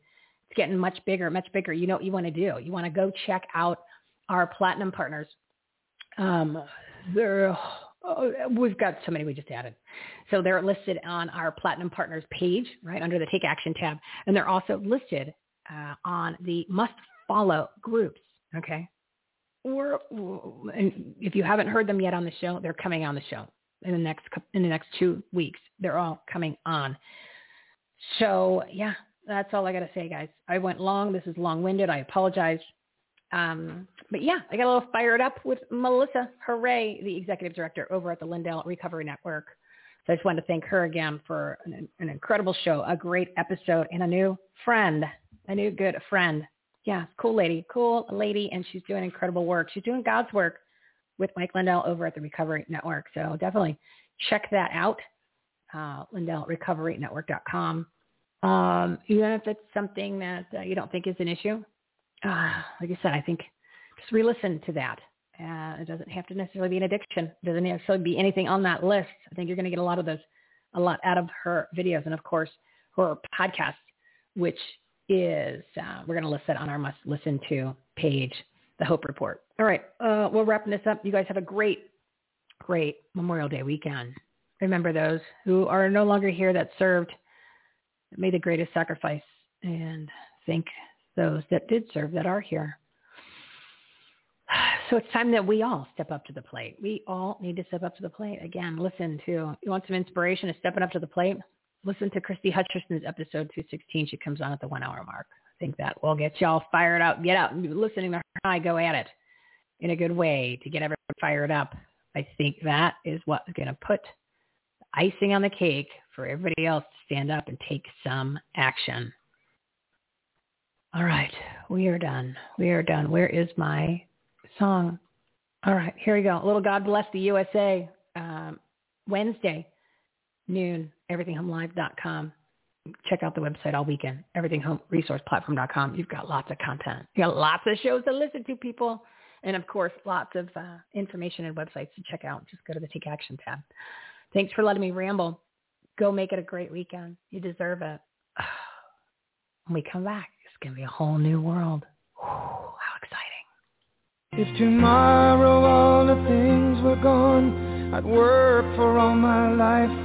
It's getting much bigger, much bigger. You know what you want to do. You want to go check out our platinum partners. Um, they're, oh, we've got so many we just added. So they're listed on our platinum partners page, right under the Take Action tab, and they're also listed uh, on the must follow groups. Okay. Or if you haven't heard them yet on the show, they're coming on the show in the next in the next two weeks. They're all coming on. So yeah, that's all I got to say, guys. I went long. This is long-winded. I apologize. Um, but yeah, I got a little fired up with Melissa Huray, the executive director over at the Lindell Recovery Network. So I just wanted to thank her again for an, an incredible show, a great episode, and a new friend, a new good friend. Yeah, cool lady, cool lady, and she's doing incredible work. She's doing God's work with Mike Lindell over at the Recovery Network. So definitely check that out, uh, LindellRecoveryNetwork.com. Um, even if it's something that uh, you don't think is an issue, uh, like I said, I think just re-listen to that. Uh, it doesn't have to necessarily be an addiction. It doesn't necessarily be anything on that list. I think you're going to get a lot of those, a lot out of her videos and of course her podcast, which is uh, we're going to list that on our must listen to page, the Hope Report. All right, uh, we're wrapping this up. You guys have a great, great Memorial Day weekend. Remember those who are no longer here that served, that made the greatest sacrifice, and thank those that did serve that are here. <sighs> So it's time that we all step up to the plate. We all need to step up to the plate. Again, listen to, you want some inspiration to stepping up to the plate? Listen to Christy Hutcherson's episode 216. She comes on at the one hour mark. I think that will get y'all fired up. Get out listening to her I go at it in a good way to get everyone fired up. I think that is what's going to put icing on the cake for everybody else to stand up and take some action. All right, we are done. We are done. Where is my song? All right, here we go. Little God Bless the USA. Um, Wednesday, noon, everythinghomelive.com. Check out the website all weekend, everythinghomeresourceplatform.com. You've got lots of content. You got lots of shows to listen to, people. And of course, lots of uh, information and websites to check out. Just go to the Take Action tab. Thanks for letting me ramble. Go make it a great weekend. You deserve it. <sighs> When we come back, it's going to be a whole new world. how exciting. If tomorrow all the things were gone, I'd work for all my life.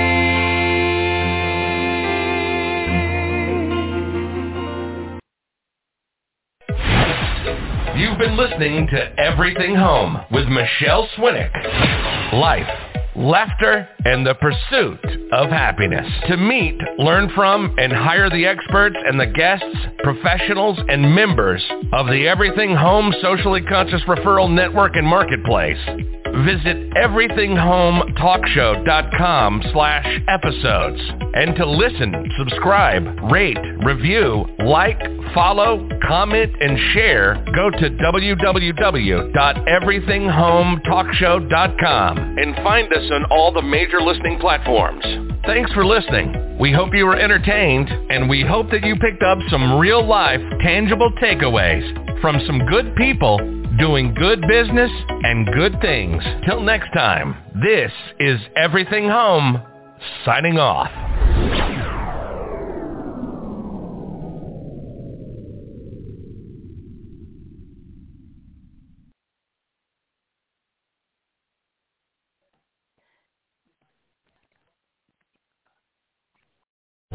You've been listening to Everything Home with Michele Swinick. Life, laughter, and the pursuit of happiness. To meet, learn from, and hire the experts and the guests, professionals, and members of the Everything Home Socially Conscious Referral Network and Marketplace, visit everythinghometalkshow.com slash episodes. And to listen, subscribe, rate, review, like, follow, comment, and share, go to www.everythinghometalkshow.com and find us on all the major listening platforms. Thanks for listening. We hope you were entertained, and we hope that you picked up some real-life, tangible takeaways from some good people doing good business and good things. Till next time, this is Everything Home, signing off.